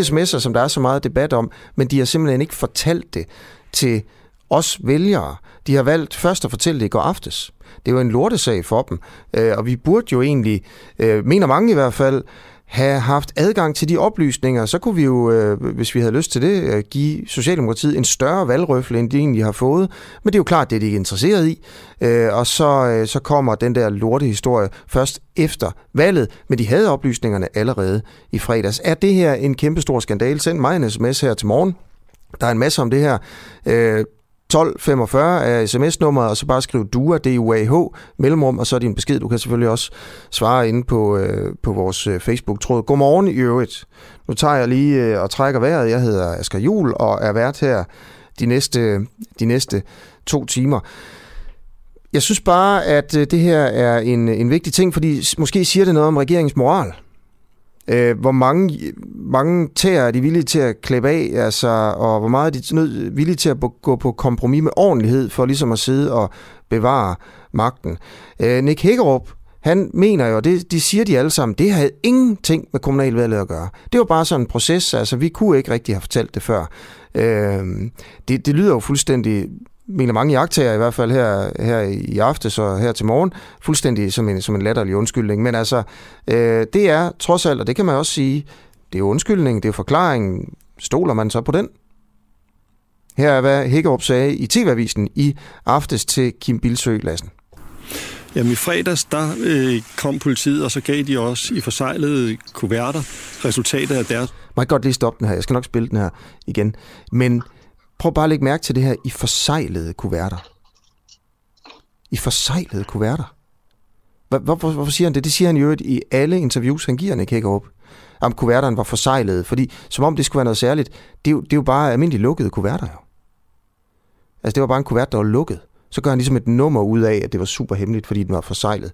de sms'er, som der er så meget debat om, men de har simpelthen ikke fortalt det til os vælgere. De har valgt først at fortælle det i går aftes. Det var en lortesag for dem, øh, og vi burde jo egentlig, øh, mener mange i hvert fald, have haft adgang til de oplysninger, så kunne vi jo, øh, hvis vi havde lyst til det, øh, give Socialdemokratiet en større valgrøfle, end de egentlig har fået. Men det er jo klart, det er de ikke interesseret i. Øh, og så, øh, så kommer den der lorte historie først efter valget, men de havde oplysningerne allerede i fredags. Er det her en kæmpestor skandal? Send mig en sms her til morgen. Der er en masse om det her. Øh, 1245 er sms-nummeret, og så bare skriv DUA, D-U-A-H, mellemrum, og så din besked. Du kan selvfølgelig også svare inde på, øh, på vores øh, Facebook-tråd. Godmorgen i øvrigt. Nu tager jeg lige øh, og trækker vejret. Jeg hedder Asger Jul og er vært her de næste, de næste to timer. Jeg synes bare, at øh, det her er en, en vigtig ting, fordi måske siger det noget om regeringens moral. Øh, hvor mange, mange tæer er de villige til at klippe af, altså, og hvor meget er de nød, villige til at gå på kompromis med ordentlighed for ligesom at sidde og bevare magten. Øh, Nick Hækkerup, han mener jo, og det, de siger de alle sammen, det havde ingenting med kommunalvalget at gøre. Det var bare sådan en proces, altså vi kunne ikke rigtig have fortalt det før. Øh, det, det lyder jo fuldstændig mener mange jagttager i hvert fald her, her i aftes og her til morgen, fuldstændig som en, som en latterlig undskyldning. Men altså, øh, det er trods alt, og det kan man også sige, det er undskyldning, det er forklaring. Stoler man så på den? Her er, hvad Hækkerup sagde i TV-avisen i aftes til Kim Bilsø Lassen. Jamen i fredags, der øh, kom politiet, og så gav de også i forsejlede kuverter resultatet af deres... Må jeg godt lige stoppe den her? Jeg skal nok spille den her igen. Men Prøv bare at lægge mærke til det her i forsejlede kuverter. I forsejlede kuverter. Hvorfor, hvorfor siger han det? Det siger han jo i alle interviews, han giver Nick Hækkerup. Om kuverterne var forsejlede. Fordi som om det skulle være noget særligt. Det er jo, det er jo bare almindeligt lukkede kuverter jo. Altså det var bare en kuvert, der var lukket. Så gør han ligesom et nummer ud af, at det var super hemmeligt, fordi den var forsejlet.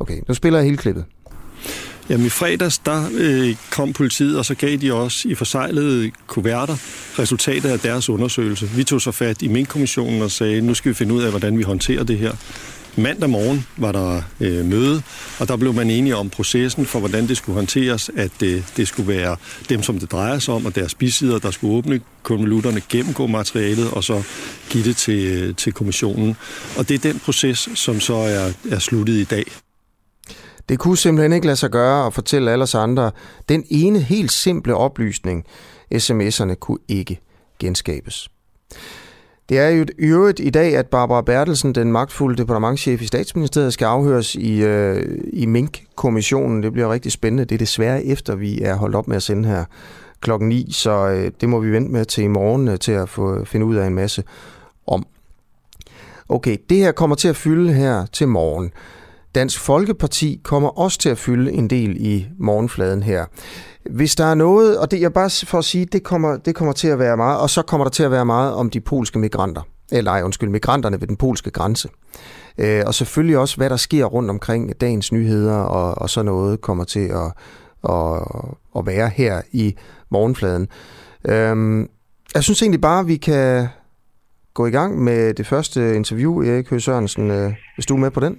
Okay, nu spiller jeg hele klippet. Jamen i fredags, der øh, kom politiet, og så gav de os i forsejlede kuverter resultatet af deres undersøgelse. Vi tog så fat i Mink-kommissionen og sagde, nu skal vi finde ud af, hvordan vi håndterer det her. Mandag morgen var der øh, møde, og der blev man enige om processen for, hvordan det skulle håndteres, at øh, det skulle være dem, som det drejer sig om, og deres bisider, der skulle åbne konvolutterne, gennemgå materialet, og så give det til, øh, til kommissionen. Og det er den proces, som så er, er sluttet i dag. Det kunne simpelthen ikke lade sig gøre at fortælle alle os andre. Den ene helt simple oplysning, sms'erne kunne ikke genskabes. Det er jo i øvrigt i dag, at Barbara Bertelsen, den magtfulde departementchef i statsministeriet, skal afhøres i, øh, i Mink-kommissionen. Det bliver rigtig spændende. Det er desværre efter, vi er holdt op med at sende her klokken 9, så øh, det må vi vente med til i morgen øh, til at få øh, finde ud af en masse om. Okay, det her kommer til at fylde her til morgen. Dansk Folkeparti kommer også til at fylde en del i morgenfladen her. Hvis der er noget, og det jeg bare for at sige, det kommer, det kommer til at være meget, og så kommer der til at være meget om de polske migranter. Eller ej, undskyld, migranterne ved den polske grænse. Øh, og selvfølgelig også, hvad der sker rundt omkring dagens nyheder, og, og så noget kommer til at, at, at være her i morgenfladen. Øh, jeg synes egentlig bare, at vi kan gå i gang med det første interview, Erik Høgh Sørensen, øh, hvis du er med på den.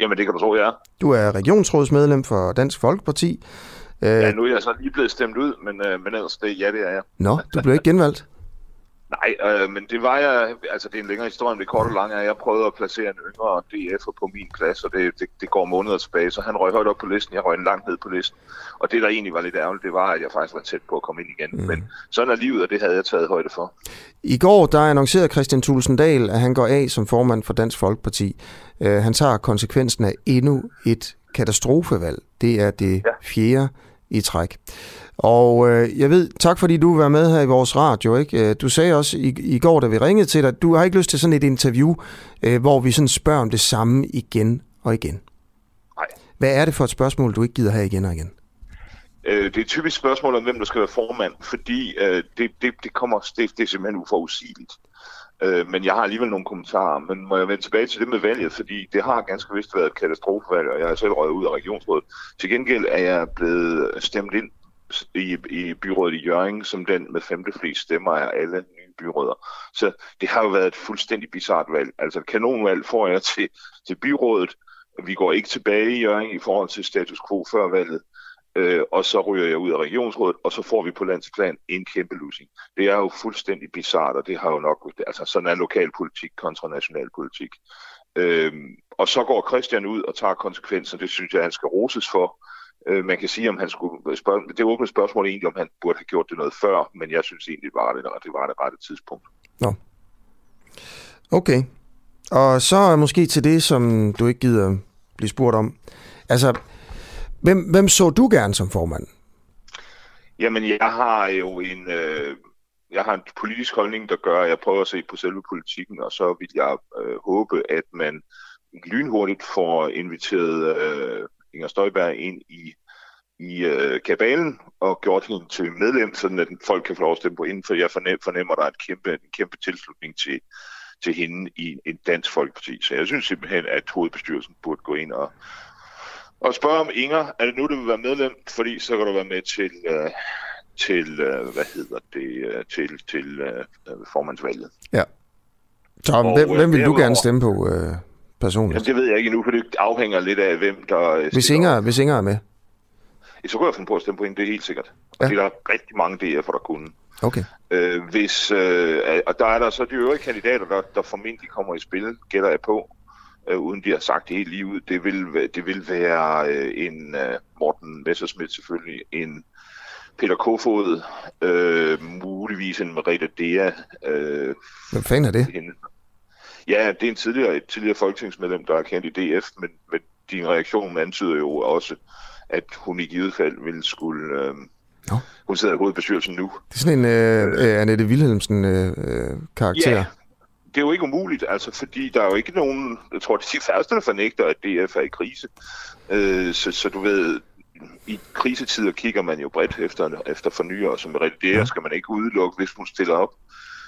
Jamen, det kan du tro, jeg er. Du er regionsrådsmedlem for Dansk Folkeparti. Ja, nu er jeg så lige blevet stemt ud, men, øh, men ellers, det, ja, det er jeg. Nå, du blev ikke genvalgt? Nej, øh, men det var jeg, altså det er en længere historie, men det kort og langt er, jeg prøvede at placere en yngre DF'er på min plads, og det, det, det går måneder tilbage, så han røg højt op på listen, jeg røg en langt ned på listen. Og det, der egentlig var lidt ærgerligt, det var, at jeg faktisk var tæt på at komme ind igen. Mm. Men sådan er livet, og det havde jeg taget højde for. I går, der annoncerede Christian Tulsendal, at han går af som formand for Dansk Folkeparti. Uh, han tager konsekvensen af endnu et katastrofevalg. Det er det ja. fjerde i træk. Og øh, jeg ved, tak fordi du var med her i vores radio. Ikke? Øh, du sagde også i, i går, da vi ringede til dig, du har ikke lyst til sådan et interview, øh, hvor vi sådan spørger om det samme igen og igen. Nej. Hvad er det for et spørgsmål, du ikke gider have igen og igen? Øh, det er typisk spørgsmål om, hvem der skal være formand, fordi øh, det, det, det, kommer, det, det er simpelthen uforudsigeligt. Øh, men jeg har alligevel nogle kommentarer. Men må jeg vende tilbage til det med valget, fordi det har ganske vist været et katastrofevalg, og jeg har selv røget ud af regionsrådet. Til gengæld er jeg blevet stemt ind i, i byrådet i Jørgen som den med femte flest stemmer af alle nye byråder. Så det har jo været et fuldstændig bizart valg. Altså kanonvalg får jeg til, til byrådet. Vi går ikke tilbage i Jørgen i forhold til status quo før valget. øh, og så ryger jeg ud af regionsrådet, og så får vi på landsplan en kæmpe losing. Det er jo fuldstændig bizart, og det har jo nok, altså sådan er lokalpolitik kontra nationalpolitik. Øh, og så går Christian ud og tager konsekvenser, det synes jeg, han skal roses for. Øh, man kan sige, om han skulle spørge, det åbne spørgsmål egentlig, om han burde have gjort det noget før, men jeg synes egentlig, det var det, det, var det rette tidspunkt. Nå. Okay. Og så måske til det, som du ikke gider blive spurgt om. Altså, hvem, hvem så du gerne som formand? Jamen, jeg har jo en, øh, jeg har en politisk holdning, der gør, at jeg prøver at se på selve politikken, og så vil jeg øh, håbe, at man lynhurtigt får inviteret øh, Inger Støjberg ind i, i øh, kabalen og gjort hende til medlem, sådan at folk kan få lov at stemme på hende, for jeg fornemmer, fornemmer der er et kæmpe, en kæmpe tilslutning til, til hende i en dansk folkeparti. Så jeg synes simpelthen, at hovedbestyrelsen burde gå ind og, og spørge om Inger, er det nu, du vil være medlem? Fordi så kan du være med til, øh, til øh, hvad hedder det, øh, til, til øh, formandsvalget. Ja. Så og, hvem, hvem vil du gerne stemme på øh, personligt? Jamen, det ved jeg ikke endnu, for det afhænger lidt af, hvem der... Hvis Inger, hvis Inger er med? Så kunne jeg finde på at stemme på hende, det er helt sikkert. Ja. Fordi der er rigtig mange DF'er, der kunne. Okay. Øh, hvis, øh, og der er der så de øvrige kandidater, der, der formentlig kommer i spil, gætter jeg på, øh, uden de har sagt det helt lige ud. Det vil, det vil være øh, en øh, Morten Messerschmidt selvfølgelig, en Peter Kofod, øh, muligvis en Merete Dea. Øh, Hvem fanden er det? Hende. Ja, det er en tidligere, et tidligere folketingsmedlem, der er kendt i DF, men, men din reaktion antyder jo også, at hun i givet fald ville skulle... Øh, no. Hun sidder i hovedbestyrelsen nu. Det er sådan en øh, øh, Annette Wilhelmsen-karakter. Øh, ja, det er jo ikke umuligt, altså, fordi der er jo ikke nogen... Jeg tror, det er de færreste, der fornægter, at DF er i krise. Øh, så, så du ved, i krisetider kigger man jo bredt efter, efter fornyer, og som realiderer ja. skal man ikke udelukke, hvis hun stiller op.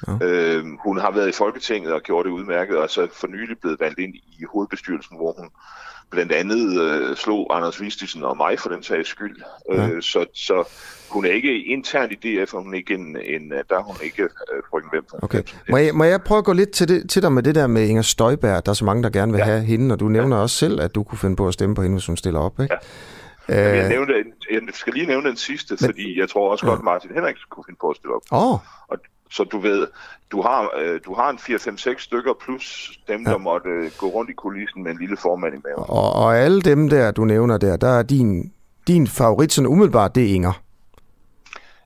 Ja. Øh, hun har været i Folketinget og gjort det udmærket, og så for nylig blevet valgt ind i hovedbestyrelsen, hvor hun blandt andet øh, slog Anders Vistisen og mig for den sags skyld. Ja. Øh, så, så hun er ikke internt i DF, og hun er ikke en, en der er hun ikke øh, frygten hvem. Okay. Må jeg, må jeg prøve at gå lidt til, det, til dig med det der med Inger Støjberg? Der er så mange, der gerne vil ja. have hende, og du nævner ja. også selv, at du kunne finde på at stemme på hende, hvis hun stiller op, ikke? Ja. Jeg, øh. nævnte, jeg skal lige nævne den sidste, Men, fordi jeg tror også godt, Martin Henrik kunne finde på at stille op. Oh. Og, så du ved, du har, øh, du har en 4-5-6 stykker, plus dem, ja. der måtte øh, gå rundt i kulissen med en lille formand i maven. Og, og alle dem der, du nævner der, der er din, din favorit sådan umiddelbart, det er Inger.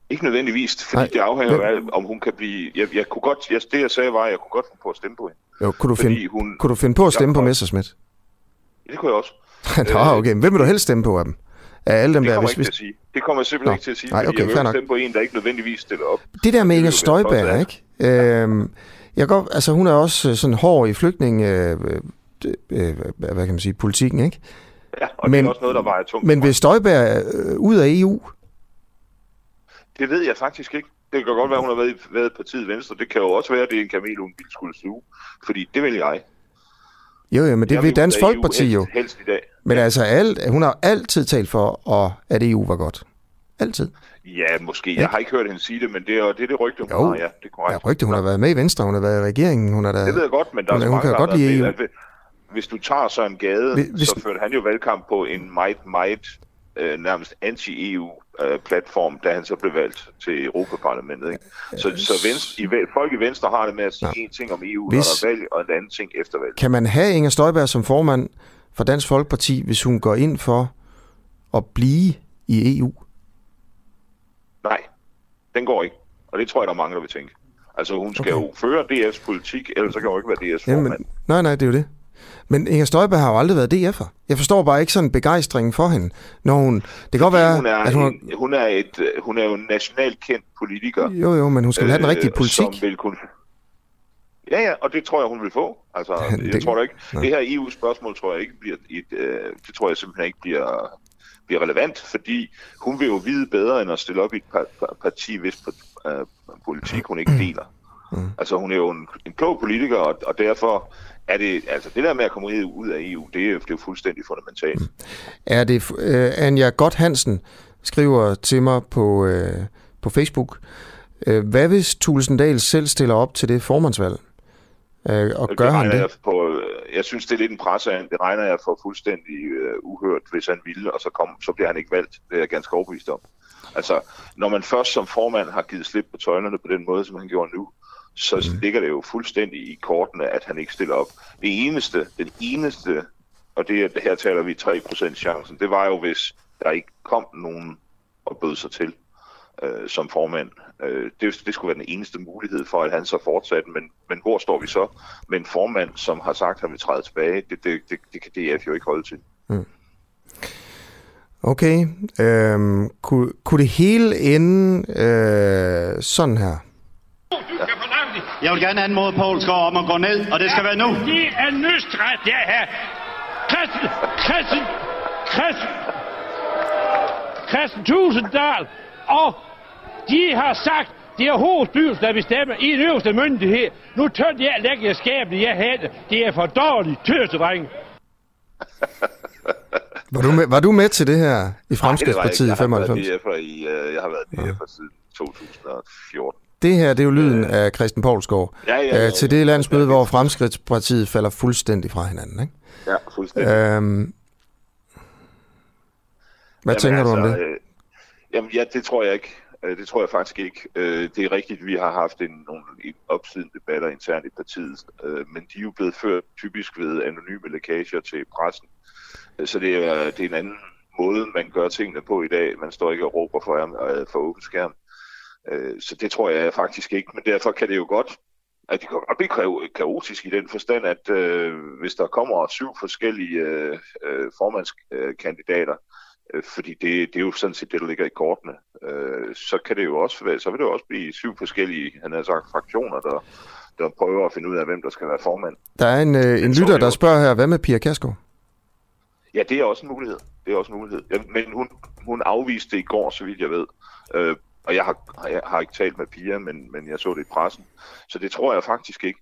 Ikke nødvendigvis, fordi Nej. det afhænger af, om hun kan blive... Jeg, jeg kunne godt, jeg, det jeg sagde var, at jeg kunne godt finde på at stemme på hende. Jo, kunne du, finde, hun, kunne du finde på at stemme på Messersmith? Ja, det kunne jeg også. Nå, okay. Hvem vil du helst stemme på af dem? Af alle dem det der... Hvis, ikke til at sige. Det kommer jeg simpelthen Nå. ikke til at sige, Nej, okay, jeg vil stemme på en, der ikke nødvendigvis stiller op. Det der med Inger Støjberg, ikke? Øhm, jeg går, altså hun er også øh, sådan hård i flygtning, øh, øh, øh, hvad kan man sige, politikken, ikke? Ja, og men, det er også noget, der vejer tungt. Men vil Støjberg øh, ud af EU? Det ved jeg faktisk ikke. Det kan godt være, hun har været i, været partiet Venstre. Det kan jo også være, at det er en kamel, hun ville skulle sluge. Fordi det vil jeg. Jo, jo, men det vil Dansk Folkeparti jo. Helst i dag. Men ja. altså, alt, hun har altid talt for, at EU var godt. Altid. Ja, måske. Jeg har ikke hørt hende sige det, men det er det, er det rygte, hun jo. har. Ja, det er korrekt. Ja, rygte. Hun har været med i Venstre, hun har været i regeringen. Hun er der, det ved jeg godt, men der hun, er mange, kan godt lide EU. Hvis du tager så en gade, hvis, så førte han jo valgkamp på en meget, meget øh, nærmest anti-EU-platform, øh, da han så blev valgt til Europaparlamentet. Ikke? Så, så venstre, i, folk i Venstre har det med at sige ja. en ting om EU, hvis, når der er valg, og en anden ting efter valg. Kan man have Inger Støjberg som formand for Dansk Folkeparti, hvis hun går ind for at blive i EU? Nej, den går ikke. Og det tror jeg, der er mange, der vil tænke. Altså, hun skal okay. jo føre DF's politik, ellers så kan hun ikke være DF's formand. Jamen, nej, nej, det er jo det. Men Inger Støjberg har jo aldrig været DF'er. Jeg forstår bare ikke sådan begejstringen for hende, når hun... Det kan godt være, hun er, at hun... En, hun, er et, hun er jo en nationalt kendt politiker. Jo, jo, men hun skal øh, have den rigtige politik. Som vil kunne... Ja, ja, og det tror jeg, hun vil få. Altså, det, jeg tror da ikke... Nej. Det her EU-spørgsmål tror jeg ikke bliver et... Øh, det tror jeg simpelthen ikke bliver, bliver relevant, fordi hun vil jo vide bedre, end at stille op i et parti, hvis øh, politik hun ikke deler. Mm. Altså, hun er jo en, en klog politiker, og, og derfor er det, altså det der med at komme ud af EU, det er, det er jo fuldstændig fundamentalt. Mm. Er det, uh, Anja Godt Hansen skriver til mig på, uh, på Facebook, uh, hvad hvis Tulsendal selv stiller op til det formandsvalg? Uh, og gør han det? På, jeg synes, det er lidt en presse Det regner jeg for fuldstændig øh, uhørt, hvis han ville, og så, kom, så bliver han ikke valgt. Det er jeg ganske overbevist om. Altså, når man først som formand har givet slip på tøjlerne på den måde, som han gjorde nu, så mm. ligger det jo fuldstændig i kortene, at han ikke stiller op. Det eneste, den eneste, og det er, her taler vi 3% chancen, det var jo, hvis der ikke kom nogen og bød sig til øh, som formand. Øh, det, det skulle være den eneste mulighed for, at han så fortsatte, men, men hvor står vi så med en formand, som har sagt, at han vil træde tilbage? Det, det, det, det kan DF jo ikke holde til. Mm. Okay. Øhm, kunne, kunne det hele ende øh, sådan her? Jeg vil gerne anmode Poul Skov om at gå ned, og det skal ja, være nu. Det er nøstret, det her. Christen, Christen, Christen, Christen Tusinddal, og de har sagt, det er hovedstyrelsen, der bestemmer i en øverste myndighed. Nu tør jeg lægge jeg skabet, jeg havde. Det er for dårligt, tøsedreng. Var du, med, var du med til det her i Fremskridspartiet i 95? Jeg har været i, uh, jeg har været ja. siden 2014. Det her, det er jo lyden øh, af Christian Poulsgaard. Ja, ja, ja, ja, til det landsmøde, hvor Fremskridspartiet falder fuldstændig fra hinanden, ikke? Ja, fuldstændig. Øhm, hvad jamen, tænker altså, du om altså, det? Øh, jamen, ja, det tror jeg ikke. Øh, det tror jeg faktisk ikke. Øh, det er rigtigt, vi har haft en, nogle opsiden debatter internt i partiet, øh, men de er jo blevet ført typisk ved anonyme lækager til pressen. Så det er, det er en anden måde, man gør tingene på i dag. Man står ikke og råber for, for åben skærm. Så det tror jeg faktisk ikke, men derfor kan det jo godt at det kan godt blive kaotisk i den forstand, at øh, hvis der kommer syv forskellige øh, formandskandidater, øh, fordi det, det er jo sådan set det, der ligger i kortene, øh, så kan det jo også så vil det jo også blive syv forskellige, han har sagt, fraktioner, der, der prøver at finde ud af, hvem der skal være formand. Der er en, øh, en lytter, der spørger her, hvad med Pia Kasko? Ja, det er også en mulighed. Det er også en mulighed. Ja, men hun, hun afviste det i går, så vidt jeg ved. Øh, og jeg har, jeg har ikke talt med Pia, men, men jeg så det i pressen. Så det tror jeg faktisk ikke.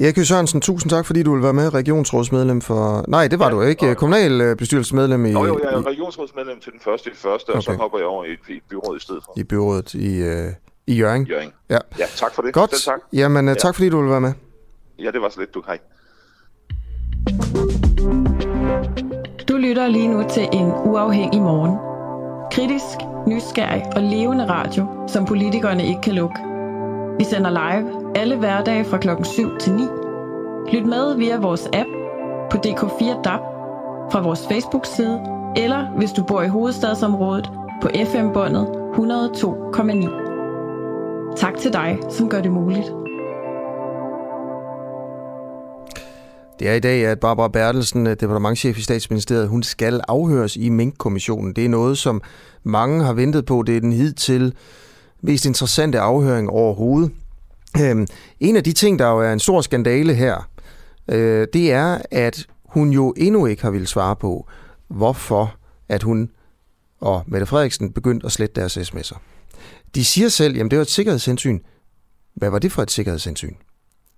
Erik Sørensen, tusind tak, fordi du vil være med regionsrådsmedlem for... Nej, det var ja, du ikke. Og... Kommunalbestyrelsesmedlem i... Jo, jo, jeg er regionsrådsmedlem til den første i første, okay. og så hopper jeg over i i et byråd i stedet for. I byrådet i, øh, i Jørgen. Jørgen. Ja. ja, tak for det. Godt. Selv tak. Jamen, øh, ja. tak fordi du vil være med. Ja, det var så lidt, du. Hej. Du lytter lige nu til en uafhængig morgen. Kritisk, nysgerrig og levende radio, som politikerne ikke kan lukke. Vi sender live alle hverdage fra klokken 7 til 9. Lyt med via vores app på DK4 DAB, fra vores Facebook-side, eller hvis du bor i hovedstadsområdet på FM-båndet 102,9. Tak til dig, som gør det muligt. Det er i dag, at Barbara Bertelsen, øh, departementchef i statsministeriet, hun skal afhøres i Mink-kommissionen. Det er noget, som mange har ventet på. Det er den hidtil mest interessante afhøring overhovedet. Øhm, en af de ting, der jo er en stor skandale her, øh, det er, at hun jo endnu ikke har ville svare på, hvorfor at hun og Mette Frederiksen begyndte at slette deres sms'er. De siger selv, jamen det var et sikkerhedshensyn. Hvad var det for et sikkerhedshensyn?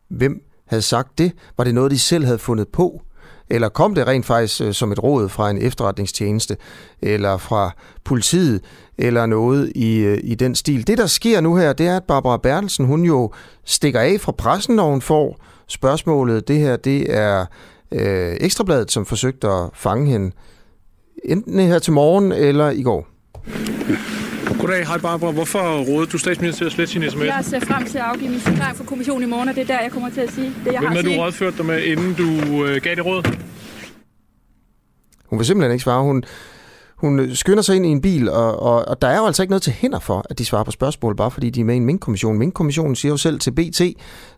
Hvem havde sagt det? Var det noget, de selv havde fundet på? Eller kom det rent faktisk øh, som et råd fra en efterretningstjeneste, eller fra politiet, eller noget i, øh, i den stil? Det, der sker nu her, det er, at Barbara Bertelsen, hun jo stikker af fra pressen, når hun får spørgsmålet. Det her, det er øh, Ekstrabladet, som forsøgte at fange hende enten her til morgen eller i går. Goddag, hej Barbara. Hvorfor rådede du statsminister til at slette sin sms? Jeg ser frem til at afgive min signaling for kommissionen i morgen, og det er der, jeg kommer til at sige det, jeg Hvem har. Hvem du rådført dig med, inden du øh, gav det råd? Hun vil simpelthen ikke svare. Hun, hun skynder sig ind i en bil, og, og, og der er jo altså ikke noget til hinder for, at de svarer på spørgsmål, bare fordi de er med i en Mink-kommission. Mink-kommissionen siger jo selv til BT,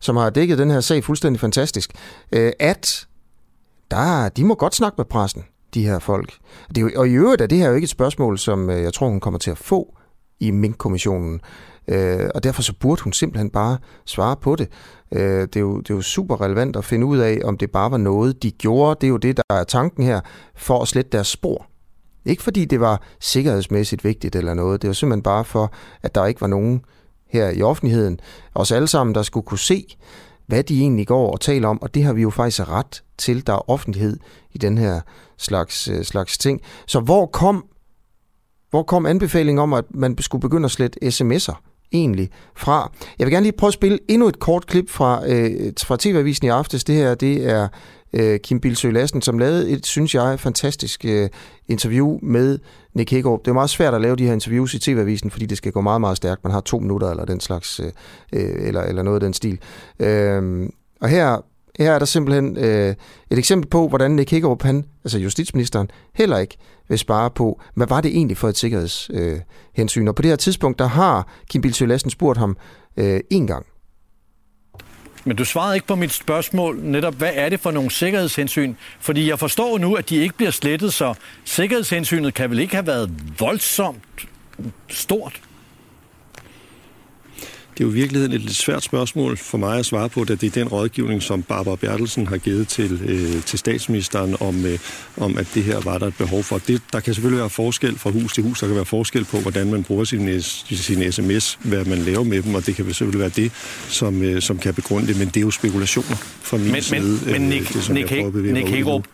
som har dækket den her sag fuldstændig fantastisk, øh, at der, de må godt snakke med pressen, de her folk. Det er jo, og i øvrigt er det her jo ikke et spørgsmål, som øh, jeg tror, hun kommer til at få i Mink-kommissionen. Øh, og derfor så burde hun simpelthen bare svare på det. Øh, det, er jo, det er jo super relevant at finde ud af, om det bare var noget, de gjorde. Det er jo det, der er tanken her, for at slette deres spor. Ikke fordi det var sikkerhedsmæssigt vigtigt eller noget. Det var simpelthen bare for, at der ikke var nogen her i offentligheden, os alle sammen, der skulle kunne se, hvad de egentlig går og taler om, og det har vi jo faktisk ret til, der er offentlighed i den her slags, øh, slags ting. Så hvor kom hvor kom anbefalingen om, at man skulle begynde at slette sms'er egentlig fra? Jeg vil gerne lige prøve at spille endnu et kort klip fra, øh, fra TV-avisen i aftes. Det her, det er øh, Kim Bilsø Lassen, som lavede et, synes jeg, fantastisk øh, interview med Nick Hækkerup. Det er meget svært at lave de her interviews i TV-avisen, fordi det skal gå meget, meget stærkt. Man har to minutter eller den slags, øh, øh eller, eller noget af den stil. Øh, og her, her er der simpelthen øh, et eksempel på, hvordan Nick Hækkerup, han, altså justitsministeren, heller ikke vil spare på, hvad var det egentlig for et sikkerhedshensyn. Øh, og på det her tidspunkt, der har Kim Bilsø Lassen spurgt ham øh, en gang, men du svarede ikke på mit spørgsmål netop, hvad er det for nogle sikkerhedshensyn? Fordi jeg forstår nu, at de ikke bliver slettet, så sikkerhedshensynet kan vel ikke have været voldsomt stort? Det er jo i virkeligheden et lidt svært spørgsmål for mig at svare på, da det er den rådgivning, som Barbara Bertelsen har givet til, øh, til statsministeren om, øh, om, at det her var der et behov for. Det, der kan selvfølgelig være forskel fra hus til hus. Der kan være forskel på, hvordan man bruger sin, sin sms, hvad man laver med dem, og det kan selvfølgelig være det, som, øh, som kan begrunde det. Men det er jo spekulationer fra min men, side. Men, men Nick, det, Nick, Nick, Hækkerup,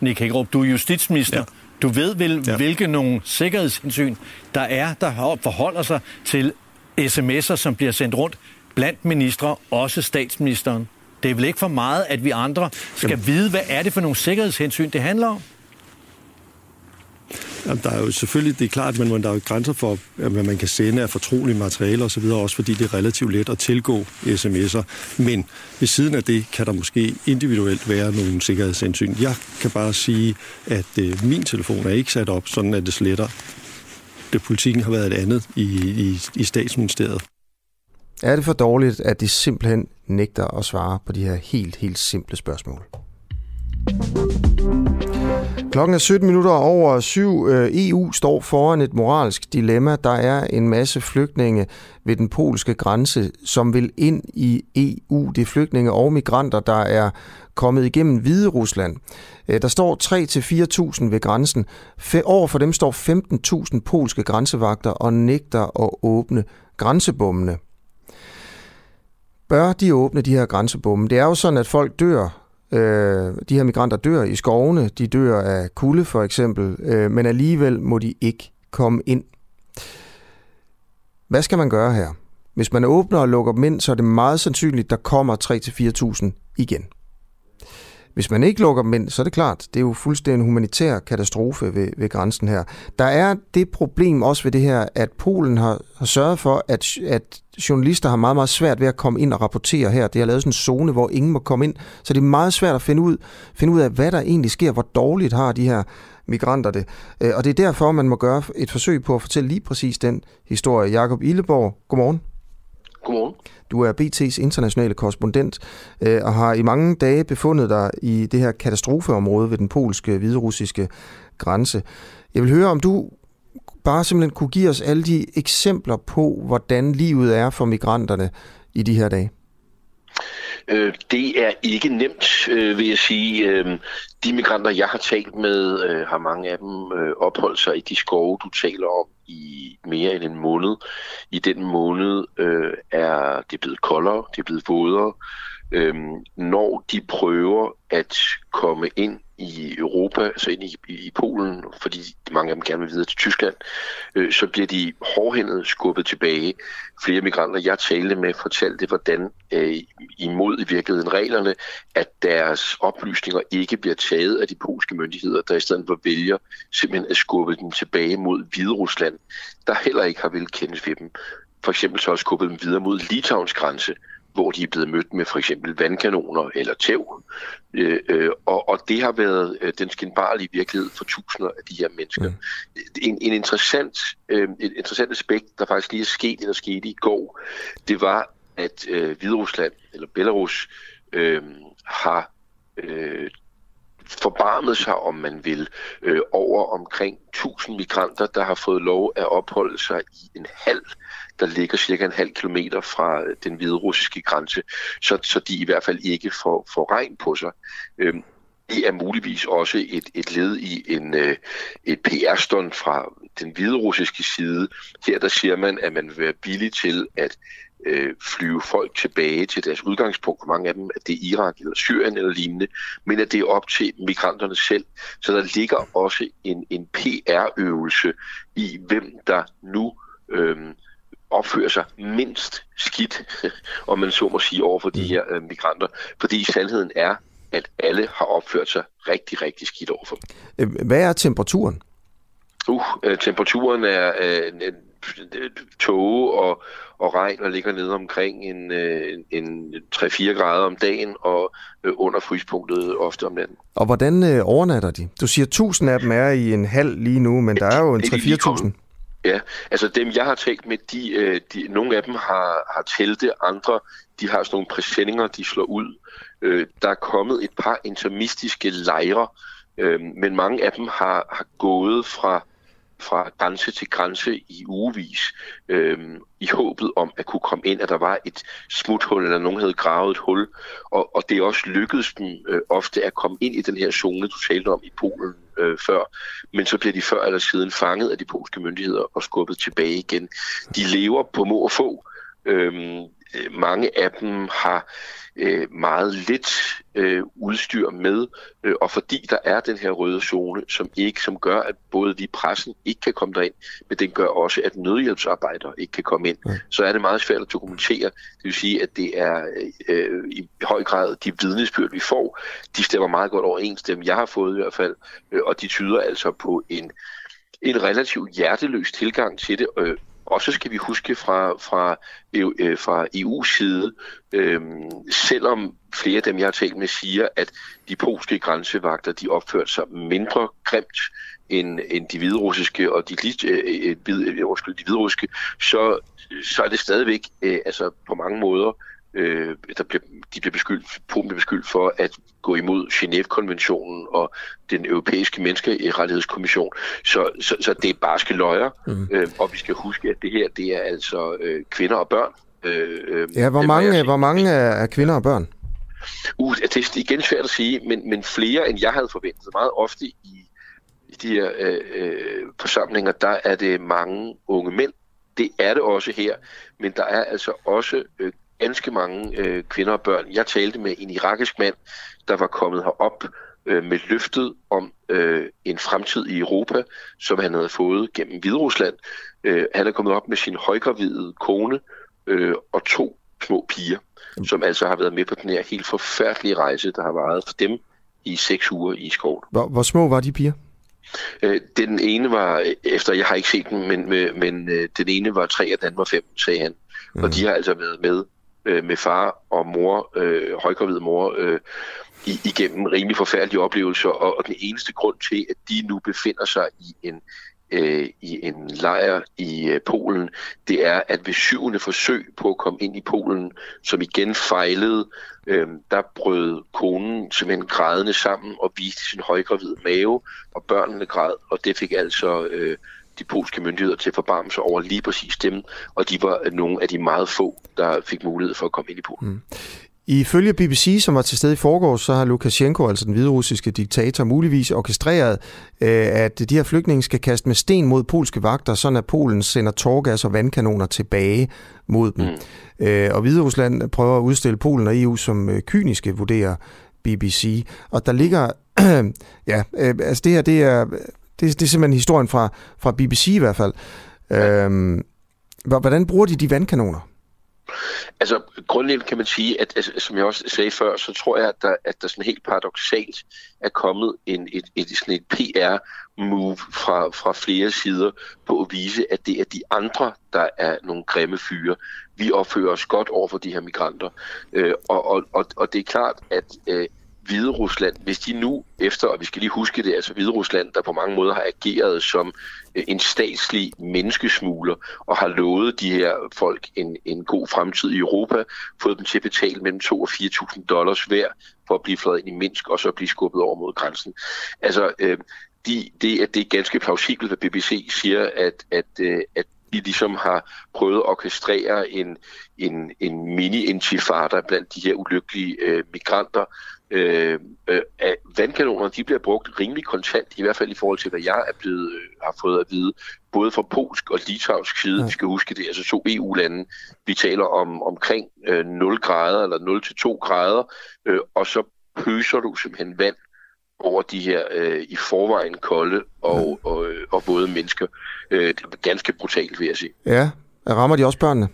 Nick Hækkerup, du er justitsminister. Ja. Du ved vel, ja. hvilke nogle sikkerhedshensyn der er, der forholder sig til sms'er, som bliver sendt rundt blandt ministre, også statsministeren. Det er vel ikke for meget, at vi andre skal Jamen. vide, hvad er det for nogle sikkerhedshensyn, det handler om? Jamen, der er jo selvfølgelig, det er klart, men der er jo grænser for, hvad man kan sende af fortrolige materialer osv., også fordi det er relativt let at tilgå sms'er. Men ved siden af det kan der måske individuelt være nogle sikkerhedshensyn. Jeg kan bare sige, at øh, min telefon er ikke sat op, sådan at det sletter politikken har været et andet i, i, i statsministeriet. Er det for dårligt, at de simpelthen nægter at svare på de her helt, helt simple spørgsmål? Klokken er 17 minutter over syv. Øh, EU står foran et moralsk dilemma. Der er en masse flygtninge ved den polske grænse, som vil ind i EU. Det er flygtninge og migranter, der er kommet igennem Hvide Rusland. Øh, der står 3-4.000 ved grænsen. Over for dem står 15.000 polske grænsevagter og nægter at åbne grænsebommene. Bør de åbne de her grænsebomme? Det er jo sådan, at folk dør Øh, de her migranter dør i skovene, de dør af kulde for eksempel, øh, men alligevel må de ikke komme ind. Hvad skal man gøre her? Hvis man åbner og lukker dem ind, så er det meget sandsynligt, at der kommer 3-4.000 igen. Hvis man ikke lukker dem ind, så er det klart, det er jo fuldstændig en humanitær katastrofe ved, ved grænsen her. Der er det problem også ved det her, at Polen har, har sørget for, at, at journalister har meget, meget svært ved at komme ind og rapportere her. Det har lavet sådan en zone, hvor ingen må komme ind, så det er meget svært at finde ud, finde ud af, hvad der egentlig sker, hvor dårligt har de her migranter det. Øh, og det er derfor, man må gøre et forsøg på at fortælle lige præcis den historie. Jakob Illeborg, godmorgen. Godmorgen. Du er BT's internationale korrespondent øh, og har i mange dage befundet dig i det her katastrofeområde ved den polske hviderussiske grænse. Jeg vil høre, om du bare simpelthen kunne give os alle de eksempler på, hvordan livet er for migranterne i de her dage. Øh, det er ikke nemt, øh, vil jeg sige. Øh, de migranter, jeg har talt med, øh, har mange af dem øh, opholdt sig i de skove, du taler om, i mere end en måned. I den måned øh, er det blevet koldere, det er blevet vådere. Øhm, når de prøver at komme ind i Europa, så ind i, i Polen, fordi mange af dem gerne vil videre til Tyskland, øh, så bliver de hårdhændet skubbet tilbage. Flere migranter, jeg talte med, fortalte, hvordan øh, imod i virkeligheden reglerne, at deres oplysninger ikke bliver taget af de polske myndigheder, der i stedet for vælger simpelthen at skubbe dem tilbage mod Hviderusland, der heller ikke har vil kendes ved dem. For eksempel så har skubbet dem videre mod Litauens grænse, hvor de er blevet mødt med for eksempel vandkanoner eller tæv. Øh, øh, og, og det har været øh, den skinbarlige virkelighed for tusinder af de her mennesker. Mm. En, en interessant, øh, et interessant aspekt, der faktisk lige er sket, eller skete i går, det var, at øh, Hviderusland, eller Belarus, øh, har øh, forbarmet sig, om man vil, øh, over omkring 1000 migranter, der har fået lov at opholde sig i en halv der ligger cirka en halv kilometer fra øh, den hvide russiske grænse, så, så de i hvert fald ikke får, får regn på sig. Øhm, det er muligvis også et, et led i en, øh, et PR-stund fra den hvide russiske side. Her der siger man, at man vil være villig til at øh, flyve folk tilbage til deres udgangspunkt. For mange af dem, at det er Irak eller Syrien eller lignende, men at det er op til migranterne selv. Så der ligger også en, en PR-øvelse i, hvem der nu øh, opfører sig mindst skidt, om man så må sige, over for de mm. her øh, migranter. Fordi sandheden er, at alle har opført sig rigtig, rigtig skidt over for dem. Øh, hvad er temperaturen? Uh, øh, temperaturen er øh, tåge og, og regn og ligger nede omkring en, øh, en 3-4 grader om dagen og øh, under fryspunktet ofte om natten. Og hvordan øh, overnatter de? Du siger, 1000 af dem er i en halv lige nu, men der er jo en 3-4.000. Ja, altså dem jeg har talt med, de, de, nogle af dem har, har telte, andre de har sådan nogle præsendinger, de slår ud. Øh, der er kommet et par intermistiske lejre, øh, men mange af dem har, har gået fra fra grænse til grænse i ugevis, øh, i håbet om at kunne komme ind, at der var et smuthul, eller nogen havde gravet et hul. Og, og det er også lykkedes dem øh, ofte at komme ind i den her zone, du talte om i Polen øh, før. Men så bliver de før eller siden fanget af de polske myndigheder og skubbet tilbage igen. De lever på må og få. Øhm, øh, mange af dem har øh, meget lidt øh, udstyr med, øh, og fordi der er den her røde zone, som ikke som gør, at både vi pressen ikke kan komme derind, men den gør også, at nødhjælpsarbejdere ikke kan komme ind, ja. så er det meget svært at dokumentere. Det vil sige, at det er øh, i høj grad de vidnesbyrd, vi får, de stemmer meget godt overens, dem jeg har fået i hvert fald, øh, og de tyder altså på en en relativt hjerteløs tilgang til det, øh, og så skal vi huske fra, fra, øh, øh fra EU's side, øh, selvom flere af dem, jeg har talt med, siger, at de polske grænsevagter, de opførte sig mindre grimt end, end de hviderussiske og de, øh, øh, øh de hviderussiske, så, så er det stadigvæk øh, altså på mange måder øh, der bliver, de bliver beskyldt, Polen bliver beskyldt for at gå imod Genève-konventionen og den europæiske menneskerettighedskommission. Så, så, så det er barske løjer, mm. øh, og vi skal huske, at det her, det er altså øh, kvinder og børn. Øh, øh ja, hvor mange, hvor mange er kvinder og børn? Uh, det er igen svært at sige, men, men flere end jeg havde forventet. Meget ofte i, i de her øh, øh, forsamlinger, der er det mange unge mænd. Det er det også her, men der er altså også øh, ganske mange øh, kvinder og børn. Jeg talte med en irakisk mand, der var kommet herop øh, med løftet om øh, en fremtid i Europa, som han havde fået gennem Hviderusland. Øh, han er kommet op med sin højgravide kone øh, og to små piger, mm. som altså har været med på den her helt forfærdelige rejse, der har varet for dem i seks uger i skoven. Hvor, hvor små var de piger? Øh, den ene var, efter jeg har ikke set den, men, men, men øh, den ene var tre, og den var fem, sagde han. Mm. Og de har altså været med øh, med far og mor, øh, højgravid mor, øh, i, igennem rimelig forfærdelige oplevelser, og, og den eneste grund til, at de nu befinder sig i en øh, i en lejr i øh, Polen, det er, at ved syvende forsøg på at komme ind i Polen, som igen fejlede, øh, der brød konen simpelthen grædende sammen og viste sin højgravide mave, og børnene græd, og det fik altså øh, de polske myndigheder til at forbarme sig over lige præcis dem, og de var nogle af de meget få, der fik mulighed for at komme ind i Polen. Mm. Ifølge BBC, som var til stede i forgårs, så har Lukashenko, altså den hviderussiske diktator, muligvis orkestreret, øh, at de her flygtninge skal kaste med sten mod polske vagter, sådan at Polen sender tårgas og vandkanoner tilbage mod dem. Mm. Øh, og Hviderusland prøver at udstille Polen og EU som øh, kyniske, vurderer BBC. Og der ligger, ja, altså det her, det er det, det er simpelthen historien fra, fra BBC i hvert fald. Ja. Øhm, hvordan bruger de de vandkanoner? Altså, grundlæggende kan man sige, at altså, som jeg også sagde før, så tror jeg, at der, at der sådan helt paradoxalt er kommet en, et, et, sådan et PR-move fra, fra flere sider på at vise, at det er de andre, der er nogle grimme fyre. Vi opfører os godt over for de her migranter. Øh, og, og, og, og det er klart, at øh, Hvide Rusland, hvis de nu efter, og vi skal lige huske det, altså Hvide Rusland, der på mange måder har ageret som øh, en statslig menneskesmugler og har lovet de her folk en, en god fremtid i Europa, fået dem til at betale mellem 2 og 4.000 dollars hver for at blive fløjet ind i Minsk og så blive skubbet over mod grænsen. Altså, øh, de, det, det er ganske plausibelt, hvad BBC siger, at, at, øh, at de ligesom har prøvet at orkestrere en, en, en mini-intifada blandt de her ulykkelige øh, migranter, øh, øh, vandkanoner, de bliver brugt rimelig kontant, i hvert fald i forhold til, hvad jeg er blevet, øh, har fået at vide, både fra polsk og litauisk side. Ja. Vi skal huske, det er altså to EU-lande. Vi taler om omkring øh, 0 grader, eller 0 til 2 grader, øh, og så pøser du simpelthen vand over de her øh, i forvejen kolde og, ja. og, og, og våde mennesker. Øh, det er ganske brutalt, vil jeg sige. Ja, Rammer de også børnene?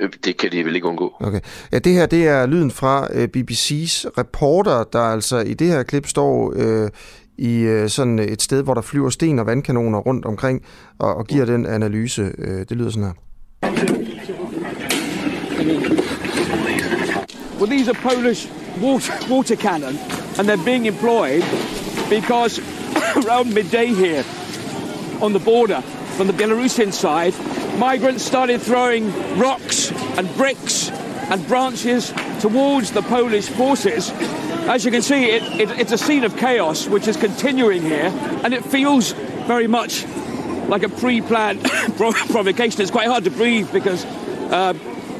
Øh, det kan de vel ikke undgå. Okay. Ja, det her det er lyden fra øh, BBC's reporter, der altså i det her klip står øh, i øh, sådan et sted, hvor der flyver sten og vandkanoner rundt omkring og, og giver den analyse. Øh, det lyder sådan her. Well, these are Polish water, water cannon, and they're being employed because around midday here on the border from the Belarusian side, migrants started throwing rocks and bricks and branches towards the Polish forces. As you can see, it, it, it's a scene of chaos which is continuing here, and it feels very much like a pre-planned provocation. It's quite hard to breathe because uh,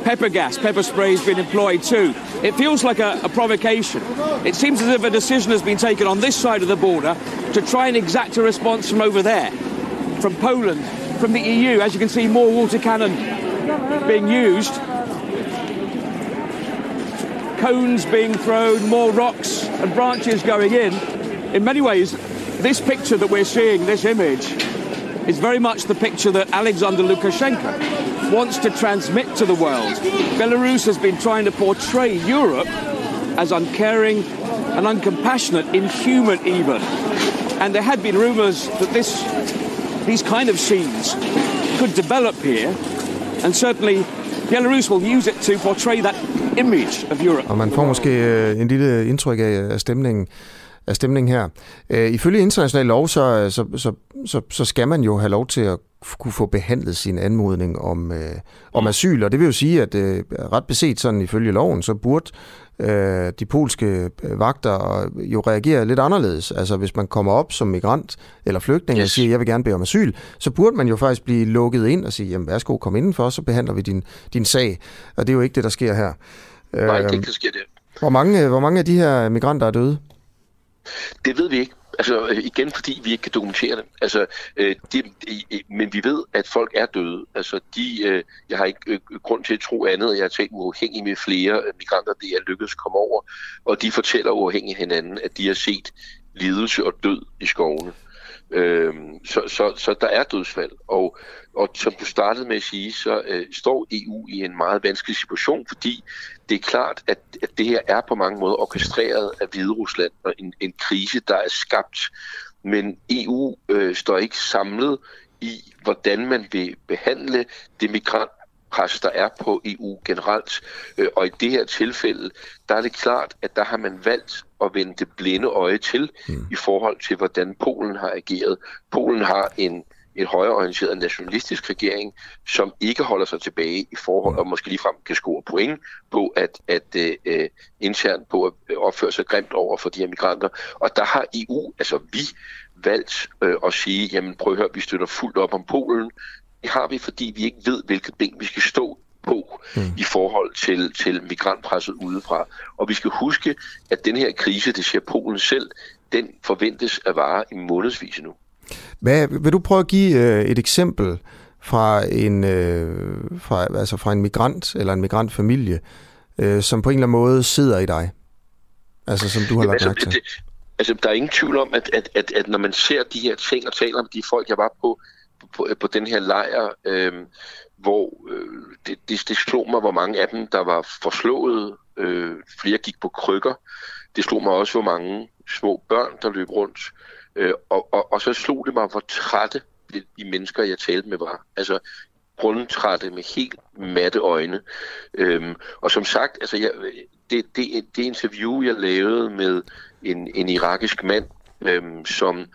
pepper gas, pepper spray has been employed too. It feels like a, a, provocation. It seems as if a decision has been taken on this side of the border to try and exact a response from over there, from Poland, from the EU. As you can see, more water cannon being used. Cones being thrown, more rocks and branches going in. In many ways, this picture that we're seeing, this image, is very much the picture that Alexander Lukashenko wants to transmit to the world. Belarus has been trying to portray Europe as uncaring and uncompassionate, inhuman even. And there had been rumours that this, these kind of scenes could develop here, and certainly Belarus will use it to portray that image of Europe. Og man får måske øh, en lille indtryk af stemningen af stemningen her. Øh, ifølge international lov, så, så, så, så, så skal man jo have lov til at kunne få behandlet sin anmodning om, øh, om asyl, og det vil jo sige, at øh, ret beset sådan ifølge loven, så burde øh, de polske øh, vagter jo reagere lidt anderledes. Altså hvis man kommer op som migrant eller flygtning yes. og siger, jeg vil gerne bede om asyl, så burde man jo faktisk blive lukket ind og sige, jamen værsgo, kom indenfor, så behandler vi din, din sag. Og det er jo ikke det, der sker her. Nej, det kan ske det. Hvor mange, hvor mange af de her migranter er døde? Det ved vi ikke. Altså øh, igen, fordi vi ikke kan dokumentere det. Altså, øh, det, de, øh, men vi ved, at folk er døde. Altså, de, øh, jeg har ikke øh, grund til at tro andet. Jeg har talt uafhængigt med flere øh, migranter, det er lykkedes at komme over. Og de fortæller uafhængigt hinanden, at de har set lidelse og død i skovene. Øh, så, så, så der er dødsfald. Og, og som du startede med at sige, så øh, står EU i en meget vanskelig situation, fordi det er klart, at, at det her er på mange måder orkestreret af Hvide Rusland og en, en krise, der er skabt. Men EU øh, står ikke samlet i, hvordan man vil behandle det migrantpres, der er på EU generelt. Øh, og i det her tilfælde, der er det klart, at der har man valgt at vende det blinde øje til mm. i forhold til, hvordan Polen har ageret. Polen har en en højreorienteret nationalistisk regering, som ikke holder sig tilbage i forhold, og måske ligefrem kan score point på at, at uh, internt på at opføre sig grimt over for de her migranter. Og der har EU, altså vi, valgt uh, at sige, jamen prøv at høre, vi støtter fuldt op om Polen. Det har vi, fordi vi ikke ved, hvilket ben vi skal stå på mm. i forhold til, til migrantpresset udefra. Og vi skal huske, at den her krise, det siger Polen selv, den forventes at vare i månedsvis nu. Hvad, vil du prøve at give øh, et eksempel fra en, øh, fra, altså fra en migrant eller en migrantfamilie, øh, som på en eller anden måde sidder i dig? Altså som du har lagt altså, mærke til. Det, altså, der er ingen tvivl om, at, at, at, at når man ser de her ting og taler om de folk, jeg var på, på, på den her lejr, øh, hvor øh, det, det, det slog mig, hvor mange af dem, der var forslået. Øh, flere gik på krykker. Det slog mig også, hvor mange små børn, der løb rundt. Øh, Øh, og, og, og så slog det mig, hvor trætte de mennesker, jeg talte med, var. Altså grundtrætte med helt matte øjne. Øhm, og som sagt, altså jeg, det, det, det interview, jeg lavede med en, en irakisk mand, øhm, som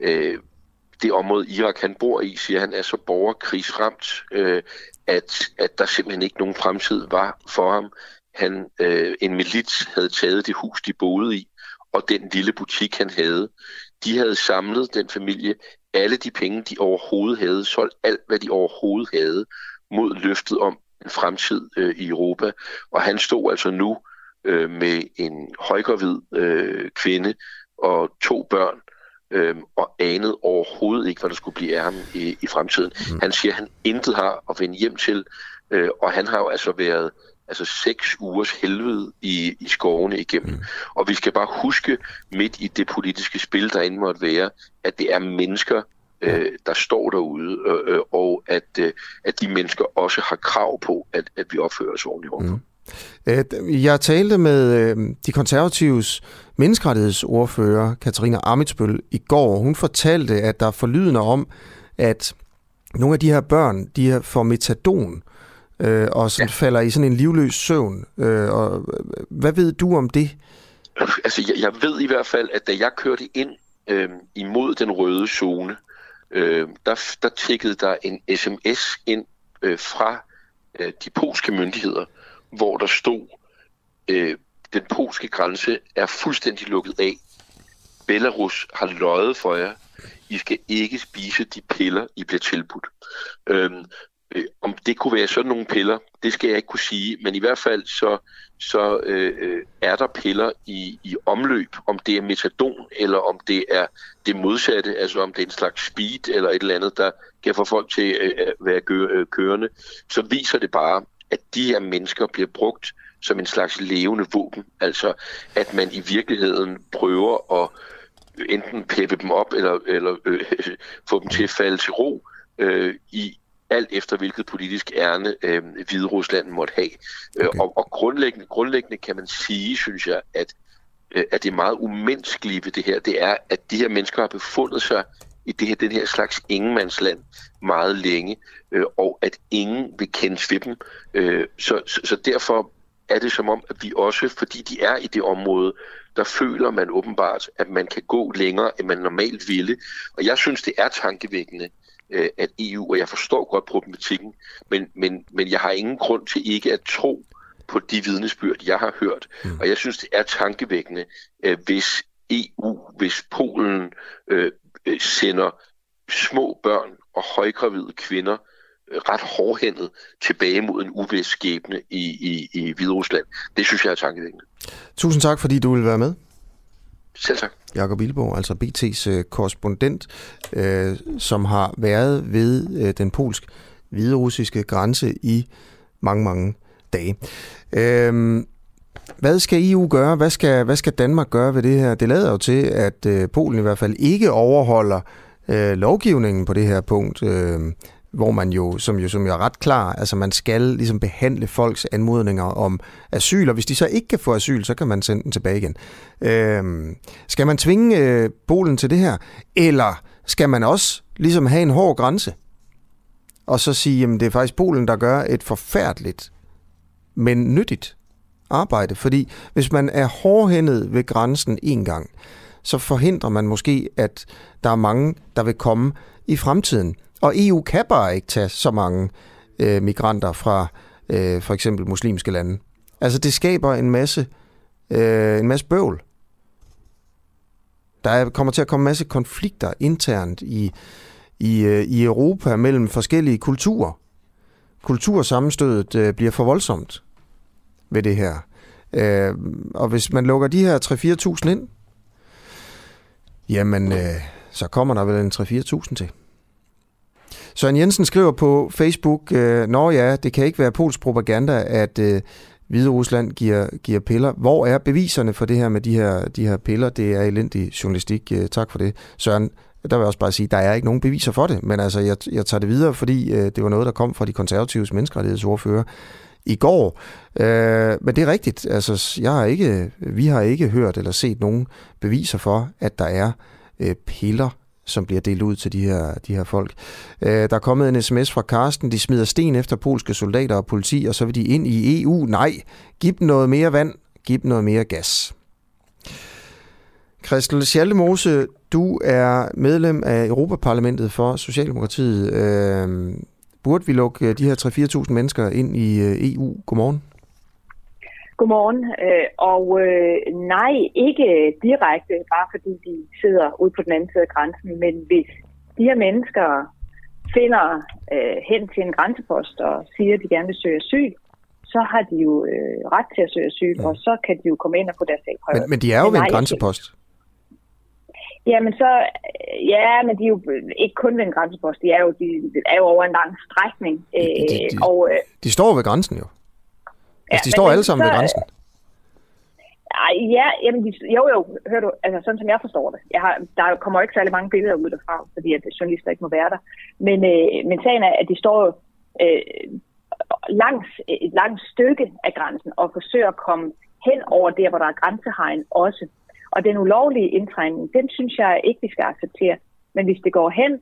øh, det område, Irak han bor i, siger han, er så borgerkrigsramt, øh, at, at der simpelthen ikke nogen fremtid var for ham. Han, øh, en milits havde taget det hus, de boede i, og den lille butik, han havde de havde samlet den familie alle de penge, de overhovedet havde, solgt alt, hvad de overhovedet havde, mod løftet om en fremtid øh, i Europa. Og han stod altså nu øh, med en højgravid øh, kvinde og to børn, øh, og anede overhovedet ikke, hvad der skulle blive af ham i, i fremtiden. Mm. Han siger, at han intet har at vende hjem til, øh, og han har jo altså været altså seks ugers helvede i, i skovene igennem. Mm. Og vi skal bare huske midt i det politiske spil, der inde måtte være, at det er mennesker, øh, der står derude, øh, øh, og at, øh, at de mennesker også har krav på, at, at vi opfører os ordentligt overfor. Mm. Jeg talte med de konservatives menneskerettighedsordfører, Katarina Amitsbøl, i går. Hun fortalte, at der er forlydende om, at nogle af de her børn, de får metadon, øh, og sådan ja. falder i sådan en livløs søvn. Øh, og, hvad ved du om det? Altså, jeg, jeg ved i hvert fald, at da jeg kørte ind øh, imod den røde zone, øh, der, der tikkede der en sms ind øh, fra øh, de polske myndigheder, hvor der stod, øh, den polske grænse er fuldstændig lukket af. Belarus har løjet for jer. I skal ikke spise de piller, I bliver tilbudt. Øhm, øh, om det kunne være sådan nogle piller, det skal jeg ikke kunne sige, men i hvert fald så, så øh, øh, er der piller i, i omløb, om det er metadon, eller om det er det modsatte, altså om det er en slags speed eller et eller andet, der kan få folk til øh, at være øh, kørende, så viser det bare, at de her mennesker bliver brugt som en slags levende våben. Altså at man i virkeligheden prøver at enten peppe dem op eller, eller øh, få dem til at falde til ro øh, i alt efter hvilket politisk ærne øh, Hvide Rusland måtte have. Øh, okay. Og, og grundlæggende, grundlæggende kan man sige, synes jeg, at, øh, at det er meget umenneskelige ved det her, det er, at de her mennesker har befundet sig i det her, den her slags ingenmandsland meget længe, øh, og at ingen vil kende ved dem. Øh, så, så, så derfor er det som om, at vi også, fordi de er i det område, der føler man åbenbart, at man kan gå længere, end man normalt ville. Og jeg synes, det er tankevækkende, øh, at EU, og jeg forstår godt problematikken, men, men, men jeg har ingen grund til ikke at tro på de vidnesbyrd, jeg har hørt. Mm. Og jeg synes, det er tankevækkende, øh, hvis EU, hvis Polen øh, øh, sender små børn og højgravide kvinder øh, ret hårdhændet tilbage mod en uvis skæbne i, i, i Hviderusland. Det synes jeg er tankevækkende. Tusind tak, fordi du vil være med. Selv tak. Jakob Ilborg, altså BT's øh, korrespondent, øh, som har været ved øh, den polsk-hviderussiske grænse i mange, mange dage. Øh, hvad skal EU gøre? Hvad skal, hvad skal Danmark gøre ved det her? Det lader jo til, at øh, Polen i hvert fald ikke overholder øh, lovgivningen på det her punkt. Øh, hvor man jo, som jo, som jo er ret klar, altså man skal ligesom behandle folks anmodninger om asyl, og hvis de så ikke kan få asyl, så kan man sende den tilbage igen. Øh, skal man tvinge øh, Polen til det her, eller skal man også ligesom have en hård grænse, og så sige, jamen det er faktisk Polen, der gør et forfærdeligt, men nyttigt arbejde, fordi hvis man er hårdhændet ved grænsen en gang, så forhindrer man måske, at der er mange, der vil komme i fremtiden. Og EU kan bare ikke tage så mange øh, migranter fra øh, for eksempel muslimske lande. Altså det skaber en masse, øh, en masse bøvl. Der kommer til at komme en masse konflikter internt i, i, øh, i Europa mellem forskellige kulturer. Kultursammenstødet øh, bliver for voldsomt ved det her. Øh, og hvis man lukker de her 3-4.000 ind, jamen, øh, så kommer der vel en 3-4.000 til. Søren Jensen skriver på Facebook, øh, Nå ja, det kan ikke være polsk propaganda, at øh, Hvide Rusland giver, giver piller. Hvor er beviserne for det her med de her, de her piller? Det er elendig journalistik. Øh, tak for det, Søren. Der vil jeg også bare sige, der er ikke nogen beviser for det, men altså, jeg, jeg tager det videre, fordi øh, det var noget, der kom fra de konservatives menneskerettighedsordfører i går. Øh, men det er rigtigt. Altså, jeg har ikke, vi har ikke hørt eller set nogen beviser for, at der er øh, piller som bliver delt ud til de her, de her folk. Øh, der er kommet en sms fra Karsten. De smider sten efter polske soldater og politi, og så vil de ind i EU. Nej, giv dem noget mere vand, giv dem noget mere gas. Christel Schaldemose, du er medlem af Europaparlamentet for Socialdemokratiet. Øh, burde vi lukke de her 3-4.000 mennesker ind i øh, EU? Godmorgen. Godmorgen. Øh, og øh, nej, ikke direkte, bare fordi de sidder ude på den anden side af grænsen, men hvis de her mennesker finder øh, hen til en grænsepost og siger, at de gerne vil søge asyl, så har de jo øh, ret til at søge asyl, ja. og så kan de jo komme ind og få deres sag prøvet. Men, men de er jo men ved nej, en grænsepost. Jamen så, ja, men de er jo ikke kun ved en grænsepost, de er jo, de er jo over en lang strækning. Øh, de, de, og, øh, de står ved grænsen jo. Altså, de står alle sammen så, ved grænsen. Ej, ja, jamen, jo, jo, hør du, altså sådan som jeg forstår det. Jeg har, der kommer ikke særlig mange billeder ud derfra, fordi at journalister ikke må være der. Men, øh, men sagen er, at de står jo øh, langs et langt stykke af grænsen og forsøger at komme hen over der, hvor der er grænsehegn også. Og den ulovlige indtrængning, den synes jeg ikke, vi skal acceptere. Men hvis det går hen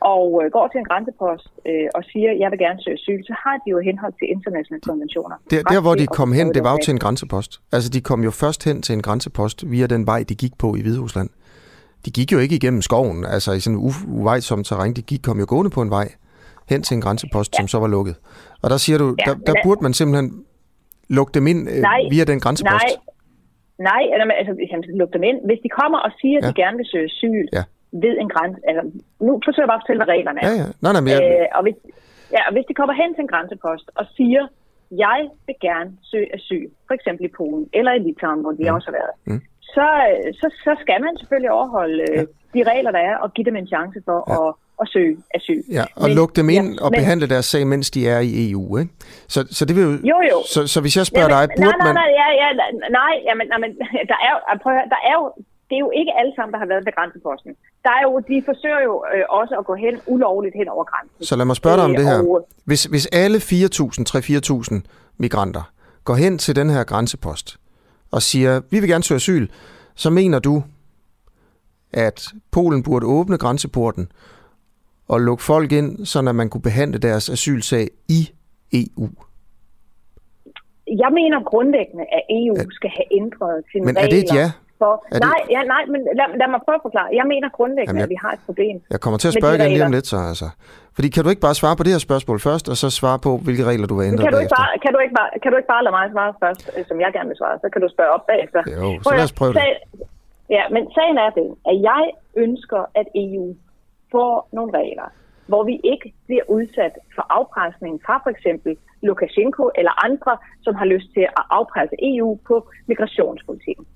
og øh, går til en grænsepost øh, og siger, jeg vil gerne søge asyl, så har de jo henhold til internationale konventioner. Der, der hvor de kom hen, det var jo til en grænsepost. Altså de kom jo først hen til en grænsepost via den vej, de gik på i Hviderusland. De gik jo ikke igennem skoven, altså i sådan en uvejsom terræn. De gik, kom jo gående på en vej hen til en grænsepost, ja. som så var lukket. Og der siger du, ja, der, der burde man simpelthen lukke dem ind øh, nej, via den grænsepost. Nej, nej altså, skal lukke dem ind. Hvis de kommer og siger, at ja. de gerne vil søge asyl, ja ved en grænse. Altså, nu forsøger jeg bare at fortælle, hvad reglerne er. Ja, ja. Nej, nej, men jeg... øh, og, hvis, ja, og hvis de kommer hen til en grænsepost og siger, jeg vil gerne søge asyl, for eksempel i Polen eller i Litauen, hvor de mm. også har været, mm. så, så, så skal man selvfølgelig overholde øh, ja. de regler, der er, og give dem en chance for ja. at at søge asyl. Ja, og men, lukke dem ind ja, og men, behandle deres sag, mens de er i EU, ikke? Så, så det vil jo... Jo, jo. Så, så hvis jeg spørger Jamen, dig, burde nej, nej, nej, ja, ja, nej, jamen, nej, men, der er, prøv høre, der er jo det er jo ikke alle sammen, der har været ved grænseposten. Der er jo, de forsøger jo øh, også at gå hen ulovligt hen over grænsen. Så lad mig spørge dig om øh, det her. Hvis, hvis alle 4.000, 3-4.000 migranter går hen til den her grænsepost og siger, vi vil gerne søge asyl, så mener du, at Polen burde åbne grænseporten og lukke folk ind, så man kunne behandle deres asylsag i EU? Jeg mener grundlæggende, at EU skal have ændret sine Men regler. er det et ja? For, det... nej, ja, nej, men lad, lad mig prøve at forklare. Jeg mener grundlæggende, Jamen, jeg, at vi har et problem. Jeg kommer til at spørge igen lige om lidt, så altså. Fordi kan du ikke bare svare på det her spørgsmål først, og så svare på, hvilke regler du vil ændre kan du, ikke bare, kan, du ikke bare, kan du ikke bare lade mig svare først, øh, som jeg gerne vil svare? Så kan du spørge op bagefter. Jo, så lad os prøve det. Ja, men sagen er det, at jeg ønsker, at EU får nogle regler, hvor vi ikke bliver udsat for afpresning fra for eksempel Lukashenko eller andre, som har lyst til at afpresse EU på migrationspolitikken.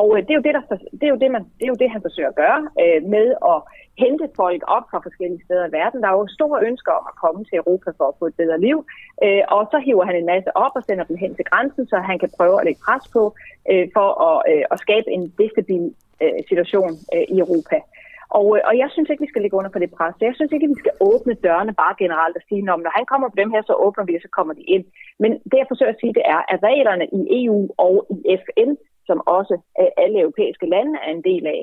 Og øh, det er jo det, der, det er jo det, man, det er jo det han forsøger at gøre øh, med at hente folk op fra forskellige steder i verden. Der er jo store ønsker om at komme til Europa for at få et bedre liv, øh, og så hiver han en masse op og sender dem hen til grænsen, så han kan prøve at lægge pres på øh, for at, øh, at skabe en destabil øh, situation øh, i Europa. Og, øh, og jeg synes ikke, vi skal ligge under for det pres. Jeg synes ikke, vi skal åbne dørene bare generelt og sige, når han kommer på dem her, så åbner vi, og så kommer de ind. Men det, jeg forsøger at sige, det er, at reglerne i EU og i FN som også alle europæiske lande er en del af,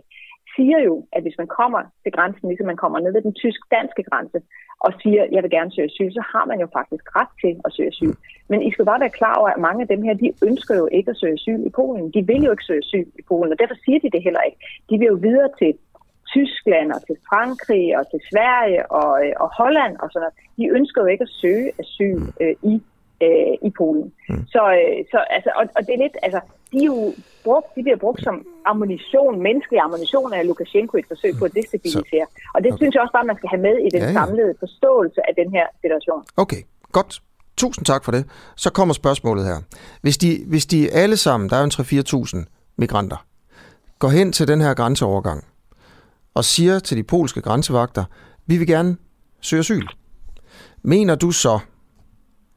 siger jo, at hvis man kommer til grænsen, ligesom man kommer ned ved den tysk-danske grænse, og siger, at jeg vil gerne søge asyl, så har man jo faktisk ret til at søge asyl. Men I skal bare være klar over, at mange af dem her, de ønsker jo ikke at søge asyl i Polen. De vil jo ikke søge asyl i Polen, og derfor siger de det heller ikke. De vil jo videre til Tyskland og til Frankrig og til Sverige og, øh, og Holland og sådan noget. De ønsker jo ikke at søge asyl øh, i øh, i Polen. Mm. Så, øh, så altså, og, og det er lidt, altså, de er jo brugt, de bliver brugt som ammunition, menneskelig ammunition af Lukashenko i et forsøg på at destabilisere. Så, og det okay. synes jeg også bare, man skal have med i den ja, ja. samlede forståelse af den her situation. Okay, godt. Tusind tak for det. Så kommer spørgsmålet her. Hvis de, hvis de alle sammen, der er jo 3-4.000 migranter, går hen til den her grænseovergang og siger til de polske grænsevagter, vi vil gerne søge asyl. Mener du så,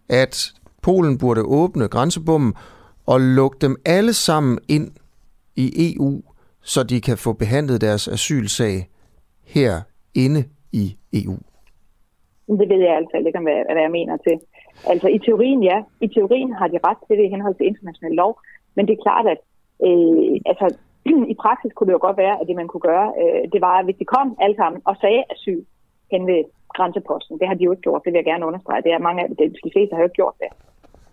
at Polen burde åbne grænsebommen og lukke dem alle sammen ind i EU, så de kan få behandlet deres asylsag her inde i EU? Det ved jeg altså ikke, hvad, hvad jeg mener til. Altså i teorien, ja. I teorien har de ret til det i henhold til international lov, men det er klart, at øh, altså, i praksis kunne det jo godt være, at det man kunne gøre, øh, det var, at hvis de kom alle sammen og sagde asyl hen ved grænseposten. Det har de jo ikke gjort, det vil jeg gerne understrege. Det er mange af dem, de fleste har jo ikke gjort det.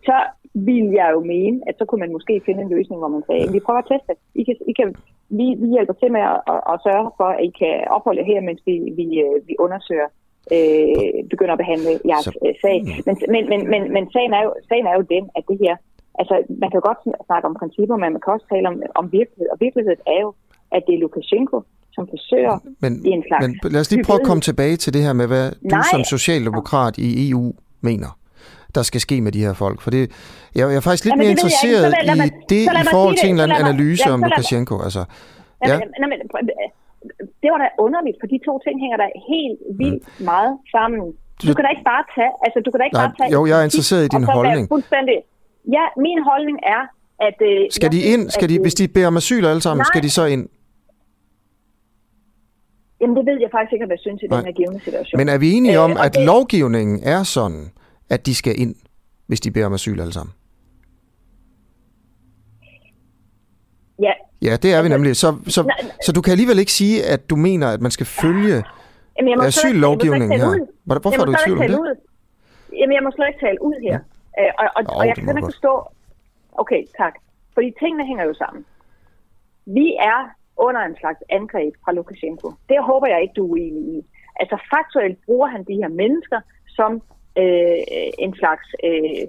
Så vil jeg jo mene, at så kunne man måske finde en løsning, hvor man sagde, vi prøver at teste. I kan, I kan, vi, vi hjælper til med at, at, at sørge for, at I kan opholde her, mens vi, vi, øh, vi undersøger øh, begynder at behandle jeres så... Øh, sag. Men, men, men, men, men sagen, er jo, sagen er jo den, at det her, altså man kan godt snakke om principper, men man kan også tale om, om virkelighed, og virkeligheden er jo, at det er Lukashenko, som forsøger men, i en slags... Men lad os lige prøve at komme tilbage til det her med, hvad du Nej. som socialdemokrat i EU mener der skal ske med de her folk. For det, jeg, jeg er faktisk lidt Jamen, mere interesseret i det i forhold til en eller anden analyse om Lukashenko. Altså, ja. Jamen, det var da underligt, for de to ting hænger der helt vildt mm. meget sammen. Du, du kan da ikke bare tage... Altså, du kan da ikke nej, bare tage jo, jeg er interesseret i din holdning. Fuldstændig. Ja, min holdning er, at... Øh, skal de ind? Skal de, hvis de beder om asyl alle sammen, nej, skal de så ind? Jamen, det ved jeg faktisk ikke, hvad jeg synes i nej. den her givende situation. Men er vi enige om, øh, at det... lovgivningen er sådan, at de skal ind, hvis de beder om asyl alle sammen? Ja. Ja, det er vi nemlig. Så, så, så du kan alligevel ikke sige, at du mener, at man skal følge Jamen, asyllovgivningen her. Hvorfor er du i tvivl om det? Ud. Jamen, jeg må slet ikke tale ud her. Ja. Øh, og, og, oh, og jeg kan ikke forstå... Okay, tak. Fordi tingene hænger jo sammen. Vi er under en slags angreb fra Lukashenko. Det håber jeg ikke, du er uenig i. Altså faktuelt bruger han de her mennesker som øh, en slags øh,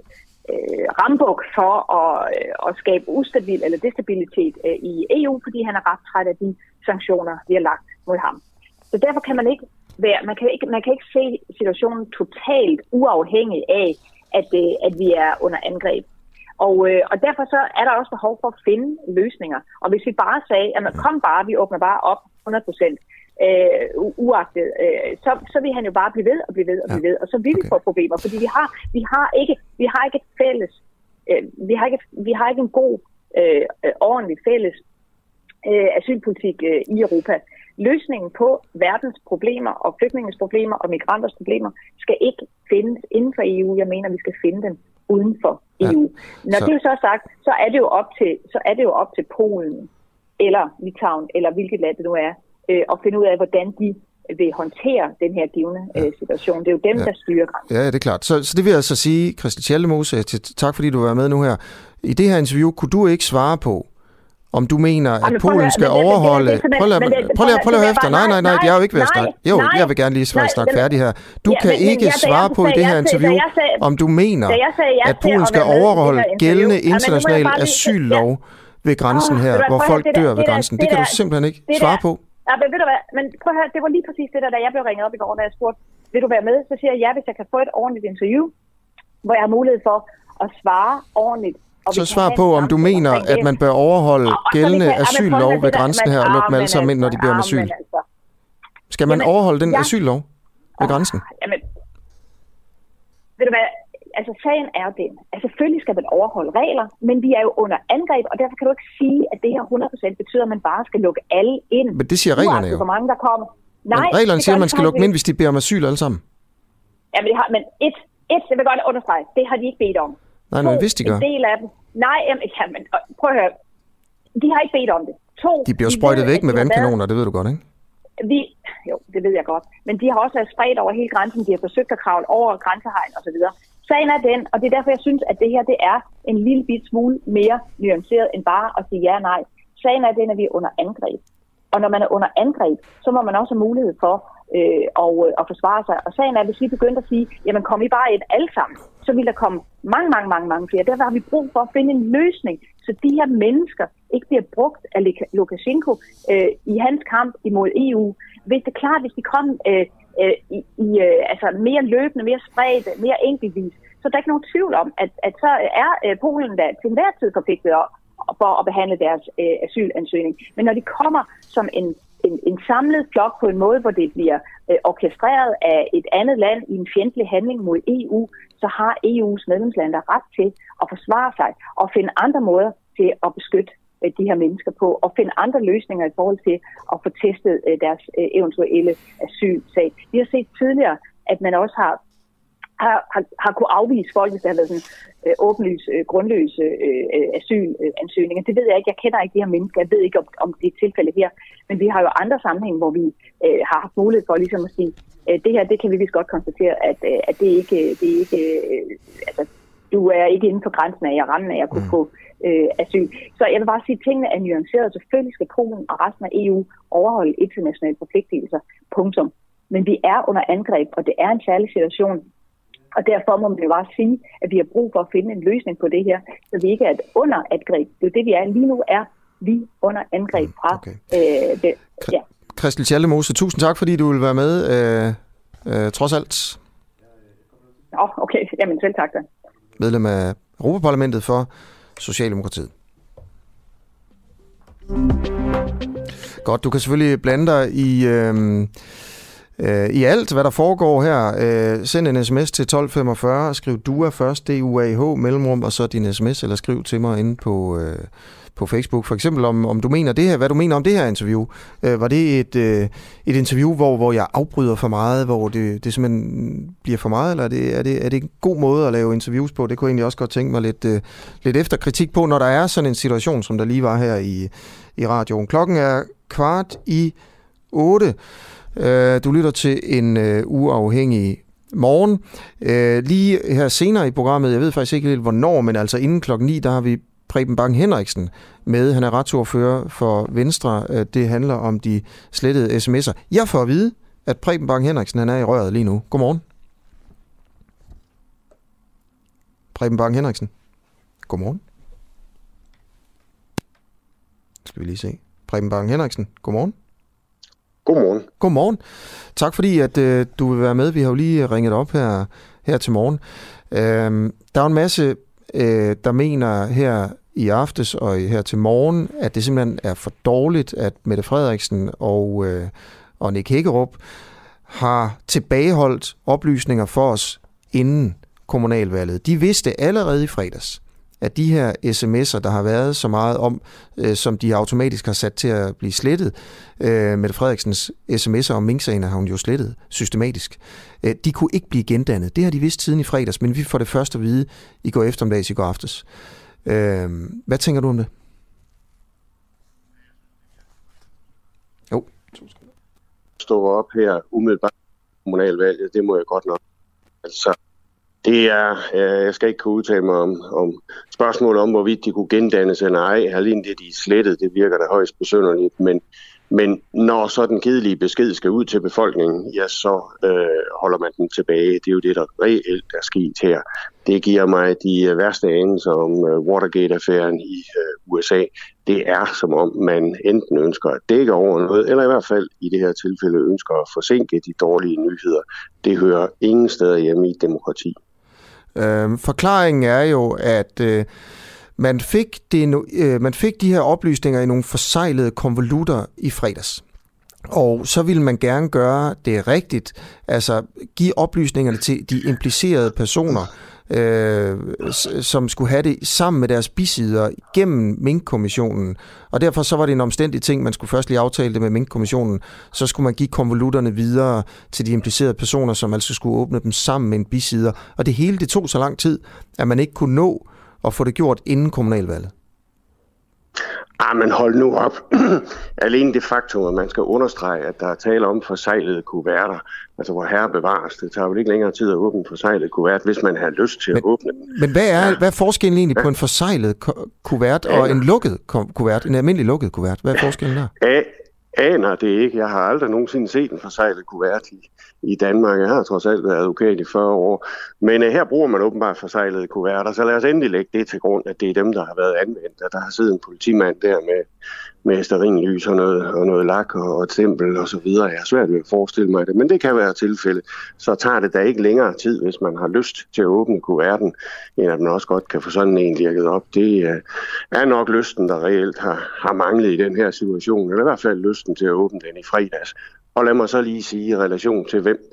øh, rambuk for at, øh, at skabe ustabil eller destabilitet øh, i EU, fordi han er ret træt af de sanktioner, vi har lagt mod ham. Så derfor kan man ikke være, man kan ikke, man kan ikke se situationen totalt uafhængig af, at, øh, at vi er under angreb. Og, øh, og derfor så er der også behov for at finde løsninger. Og hvis vi bare sagde, at kom bare, vi åbner bare op 100 procent, øh, uagtet, øh, så, så vil han jo bare blive ved og blive ved og blive ved, og så vil vi okay. få problemer, fordi vi har, vi har, ikke, vi har ikke et fælles, øh, vi, har ikke, vi har ikke en god, øh, ordentlig fælles øh, asylpolitik øh, i Europa. Løsningen på verdens problemer og flygtningens problemer og migranters problemer skal ikke findes inden for EU. Jeg mener, vi skal finde dem uden for EU. Ja, Når så... det er så sagt, så er det jo op til, så er det jo op til Polen eller Litauen eller hvilket land det nu er, øh, at finde ud af, hvordan de vil håndtere den her givende ja. øh, situation. Det er jo dem, ja. der styrer grænsen. Ja, det er klart. Så, så det vil jeg altså sige, Christian Tjallemose, tak fordi du var med nu her. I det her interview kunne du ikke svare på, om du mener, at Jamen, Polen skal overholde... Prøv lige at høre efter. Nej, nej, nej, jeg er jo ikke ved at snakke. Jo, jeg vil gerne lige snakke færdig her. Du kan ikke svare på i det her interview, om du mener, at Polen skal overholde gældende international asyllov ved grænsen her, hvor folk dør ved grænsen. Det kan du simpelthen ikke svare på. Ja, men ved du hvad, men prøv at høre, det var lige præcis det der, da jeg blev ringet op i går, da jeg spurgte, vil du være med? Så siger jeg ja, hvis jeg kan få et ordentligt interview, hvor jeg har mulighed for at svare ordentligt så svar på, om du mener, at man bør overholde gældende asyllov ved grænsen her og lukke dem alle sammen ind, når de beder om asyl. Altså. Skal man overholde den asyllov ved grænsen? Jamen, ved du hvad, altså sagen er den, at selvfølgelig skal man overholde regler, men vi er jo under angreb, og derfor kan du ikke sige, at det her 100% betyder, at man bare skal lukke alle ind. Men det siger reglerne jo. Hvor mange der kommer. Nej, men reglerne siger, at man skal lukke dem ind, hvis de beder om asyl alle sammen. Ja, men, det har, men et, et, jeg vil godt understrege, det har de ikke bedt om. Nej, men hvis de gør. En del af dem. Nej, jamen, prøv at høre. De har ikke bedt om det. To, de bliver de sprøjtet ved, væk med vandkanoner, det ved du godt, ikke? Vi, jo, det ved jeg godt. Men de har også været spredt over hele grænsen. De har forsøgt at kravle over grænsehegn og så videre. Sagen er den, og det er derfor, jeg synes, at det her det er en lille bit smule mere nuanceret end bare at sige ja og nej. Sagen er den, at vi er under angreb. Og når man er under angreb, så må man også have mulighed for øh, og, øh, og forsvare sig. Og sagen er, at hvis vi begyndte at sige, jamen kom I bare ind alle sammen, så vil der komme mange, mange, mange, mange flere. Derfor har vi brug for at finde en løsning, så de her mennesker ikke bliver brugt af Lukashenko øh, i hans kamp imod EU. Hvis det er klart, hvis de kom øh, øh, i, i øh, altså mere løbende, mere spredt, mere enkeltvis, så der er ikke nogen tvivl om, at, at så er øh, Polen da til enhver tid forpligtet for at behandle deres øh, asylansøgning. Men når de kommer som en en, en samlet flok på en måde, hvor det bliver øh, orkestreret af et andet land i en fjendtlig handling mod EU, så har EU's medlemslande ret til at forsvare sig og finde andre måder til at beskytte øh, de her mennesker på, og finde andre løsninger i forhold til at få testet øh, deres øh, eventuelle asylsag. Vi har set tidligere, at man også har har, har, har kunne afvise folk, hvis der har været sådan øh, åbenlys, øh, grundløse øh, øh, asylansøgninger. Det ved jeg ikke. Jeg kender ikke de her mennesker. Jeg ved ikke, om, om det er tilfælde her. Men vi har jo andre sammenhæng, hvor vi øh, har haft mulighed for ligesom at sige, øh, det her, det kan vi vist godt konstatere, at, øh, at det ikke, det er ikke øh, altså, du er ikke inden for grænsen af at rende af at kunne mm. få øh, asyl. Så jeg vil bare sige, at tingene er nuanceret. Selvfølgelig skal Polen og resten af EU overholde internationale forpligtelser. Punktum. Men vi er under angreb, og det er en særlig situation, og derfor må man jo bare sige, at vi har brug for at finde en løsning på det her, så vi ikke er under angreb. Det er det, vi er. Lige nu er vi under angreb fra... Mm, okay. Øh, det, ja. Christel Tjallemose, tusind tak, fordi du vil være med, øh, øh, trods alt. Oh, okay, jamen selv tak da. Medlem af Europaparlamentet for Socialdemokratiet. Godt, du kan selvfølgelig blande dig i... Øh, øh, i alt, hvad der foregår her. Øh, send en sms til 1245, skriv DUA først, D-U-A-H, mellemrum, og så din sms, eller skriv til mig inde på... Øh, på Facebook, for eksempel om, om du mener det her, hvad du mener om det her interview. Øh, var det et, øh, et interview, hvor, hvor jeg afbryder for meget, hvor det, det simpelthen bliver for meget, eller er det, er, det, er det en god måde at lave interviews på? Det kunne jeg egentlig også godt tænke mig lidt, øh, lidt efter kritik på, når der er sådan en situation, som der lige var her i, i radioen. Klokken er kvart i 8. Øh, du lytter til en øh, uafhængig morgen. Øh, lige her senere i programmet, jeg ved faktisk ikke helt hvornår, men altså inden klokken 9, der har vi Preben Bang Henriksen med. Han er retsordfører for Venstre. Øh, det handler om de slettede sms'er. Jeg får at vide, at Preben Bang Henriksen han er i røret lige nu. Godmorgen. Preben Bang Henriksen. Godmorgen. Skal vi lige se. Preben Bang Henriksen. Godmorgen. Godmorgen. Godmorgen. Tak fordi, at øh, du vil være med. Vi har jo lige ringet op her, her til morgen. Øh, der er en masse, øh, der mener her i aftes og her til morgen, at det simpelthen er for dårligt, at Mette Frederiksen og, øh, og Nick Hækkerup har tilbageholdt oplysninger for os inden kommunalvalget. De vidste allerede i fredags, at de her sms'er, der har været så meget om, øh, som de automatisk har sat til at blive slettet, øh, Mette Frederiksens sms'er om mink har hun jo slettet systematisk, øh, de kunne ikke blive gendannet. Det har de vidst siden i fredags, men vi får det først at vide i går eftermiddags, i går aftes. Øh, hvad tænker du om det? Jo. Stå op her umiddelbart kommunalvalget, det må jeg godt nok. Altså, det er, øh, jeg skal ikke kunne udtale mig om, om spørgsmål om, hvorvidt de kunne gendannes eller ej. Alene det, de er slettet, det virker da højst besynderligt. Men, men når så den kedelige besked skal ud til befolkningen, ja, så øh, holder man den tilbage. Det er jo det, der reelt er sket her. Det giver mig de øh, værste anelser om øh, Watergate-affæren i øh, USA. Det er som om, man enten ønsker at dække over noget, eller i hvert fald i det her tilfælde ønsker at forsinke de dårlige nyheder. Det hører ingen steder hjemme i demokrati. Øh, forklaringen er jo, at øh, man, fik det, øh, man fik de her oplysninger i nogle forsejlede konvolutter i fredags. Og så vil man gerne gøre det rigtigt, altså give oplysningerne til de implicerede personer, øh, som skulle have det sammen med deres bisider gennem minkkommissionen. Og derfor så var det en omstændig ting, man skulle først lige aftale det med minkkommissionen. Så skulle man give konvolutterne videre til de implicerede personer, som altså skulle åbne dem sammen med en bisider. Og det hele det tog så lang tid, at man ikke kunne nå at få det gjort inden kommunalvalget. Ah, men hold nu op. Alene det faktum, at man skal understrege, at der er tale om forsejlede kuverter, altså hvor herre bevares, det tager jo ikke længere tid at åbne forsejlet kuvert, hvis man har lyst til men, at åbne den. Men hvad er, ja. hvad er forskellen egentlig ja. på en forsejlet kuvert og en lukket kuvert, en almindelig lukket kuvert? Hvad er forskellen der? A aner det ikke. Jeg har aldrig nogensinde set en forsejlet kuvert i, i Danmark. Jeg har trods alt været advokat i 40 år. Men uh, her bruger man åbenbart forsejlede kuverter, så lad os endelig lægge det til grund, at det er dem, der har været anvendt. At der har siddet en politimand der med, med sterinlys og noget, og noget lak og, og et stempel og så videre. Jeg har svært ved at forestille mig det, men det kan være tilfælde. Så tager det da ikke længere tid, hvis man har lyst til at åbne kuverten, end at man også godt kan få sådan en lirket op. Det øh, er nok lysten, der reelt har, har manglet i den her situation, eller i hvert fald lysten til at åbne den i fredags. Og lad mig så lige sige i relation til hvem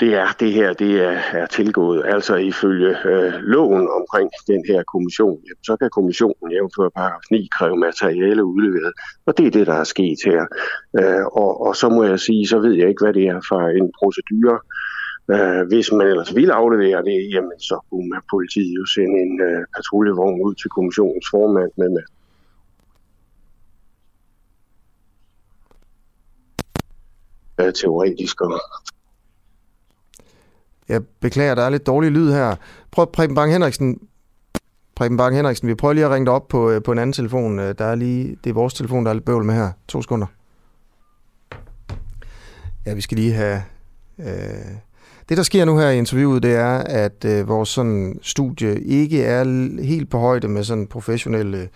det er det her, det er, er tilgået. Altså ifølge øh, loven omkring den her kommission, jamen, så kan kommissionen jævnfør paragraf 9 kræve materiale udleveret. Og det er det, der er sket her. Øh, og, og så må jeg sige, så ved jeg ikke, hvad det er for en procedure. Øh, hvis man ellers vil aflevere det, jamen så kunne man politiet jo sende en øh, patruljevogn ud til kommissionens formand med, med øh, teoretisk og jeg beklager, der er lidt dårlig lyd her. Prøv Preben Bang Henriksen. Preben Bang Henriksen, vi prøver lige at ringe dig op på, øh, på en anden telefon. Øh, der er lige, det er vores telefon, der er lidt bøvl med her. To sekunder. Ja, vi skal lige have... Øh, det, der sker nu her i interviewet, det er, at øh, vores sådan, studie ikke er helt på højde med sådan professionelle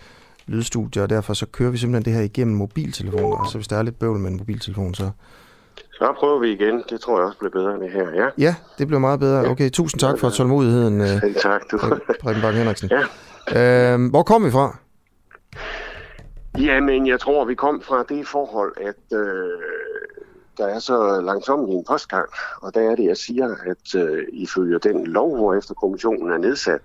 lydstudier, og derfor så kører vi simpelthen det her igennem mobiltelefoner. Så hvis der er lidt bøvl med en mobiltelefon, så så prøver vi igen. Det tror jeg også bliver bedre det her, ja. Ja, det bliver meget bedre. Okay, tusind tak for tålmodigheden. Selv tak, du. Preben Bang Henriksen. Ja. Øhm, hvor kom vi fra? Jamen, jeg tror, vi kom fra det forhold, at øh, der er så langsomt i en postgang, og der er det, jeg siger, at øh, ifølge den lov, hvor efter kommissionen er nedsat,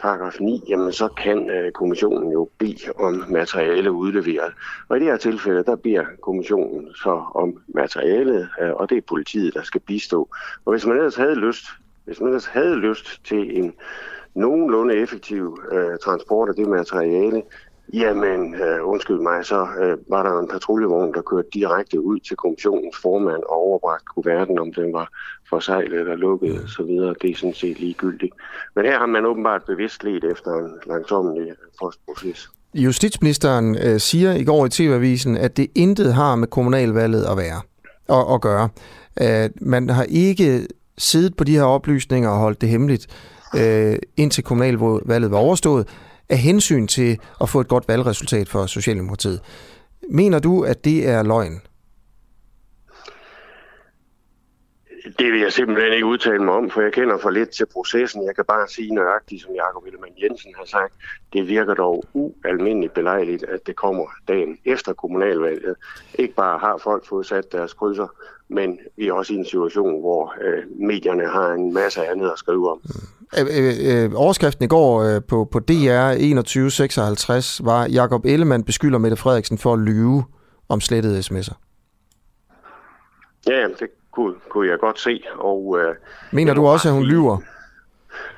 paragraf 9, jamen så kan øh, kommissionen jo bede om materiale udleveret. Og i det her tilfælde, der beder kommissionen så om materialet, øh, og det er politiet, der skal bistå. Og hvis man ellers havde lyst, hvis man ellers havde lyst til en nogenlunde effektiv øh, transport af det materiale, Jamen, øh, undskyld mig, så øh, var der en patruljevogn, der kørte direkte ud til kommissionens formand og overbragt kuverten, om den var forsejlet eller lukket osv. Det er sådan set ligegyldigt. Men her har man åbenbart bevidst let efter en langsommelig postproces. Justitsministeren øh, siger i går i TV-avisen, at det intet har med kommunalvalget at være og at gøre. At man har ikke siddet på de her oplysninger og holdt det hemmeligt, øh, indtil kommunalvalget var overstået af hensyn til at få et godt valgresultat for Socialdemokratiet. Mener du, at det er løgn? Det vil jeg simpelthen ikke udtale mig om, for jeg kender for lidt til processen. Jeg kan bare sige nøjagtigt, som Jakob Ellemann Jensen har sagt, det virker dog ualmindeligt belejligt, at det kommer dagen efter kommunalvalget. Ikke bare har folk fået sat deres krydser, men vi er også i en situation, hvor øh, medierne har en masse andet at skrive om. Øh, øh, øh overskriften i går øh, på, på DR 2156 var, Jakob Ellemann beskylder Mette Frederiksen for at lyve om slettede sms'er. Ja, det kunne, kunne jeg godt se. Og, øh, Mener du også, at hun lyver?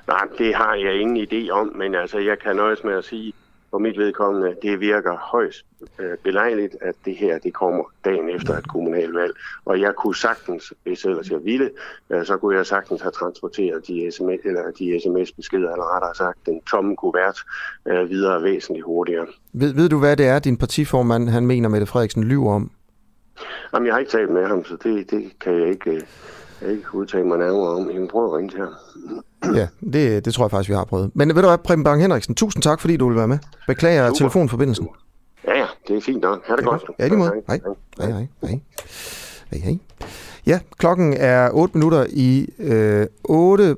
Nej, det har jeg ingen idé om, men altså, jeg kan nøjes med at sige, for mit vedkommende, det virker højst øh, belejligt, at det her det kommer dagen efter et kommunalvalg. Og jeg kunne sagtens, hvis ellers jeg ville, øh, så kunne jeg sagtens have transporteret de, SMS, eller de sms-beskeder, eller rettere sagt den tomme kuvert, øh, videre væsentligt hurtigere. Ved, ved du, hvad det er, din partiformand han mener, Mette Frederiksen lyver om? Jamen, jeg har ikke talt med ham, så det, det kan jeg ikke, jeg ikke udtale mig nærmere om. Jeg kan prøve at ringe til ham. Ja, det, det tror jeg faktisk, vi har prøvet. Men ved du hvad, Preben Bang Henriksen, tusind tak, fordi du vil være med. Beklager Super. telefonforbindelsen. Ja, ja, det er fint nok. Ha' det, det godt. Ja, i måde. Hej. Hej, hej, hej. Hej, hej. Ja, klokken er 8 minutter i øh, 8.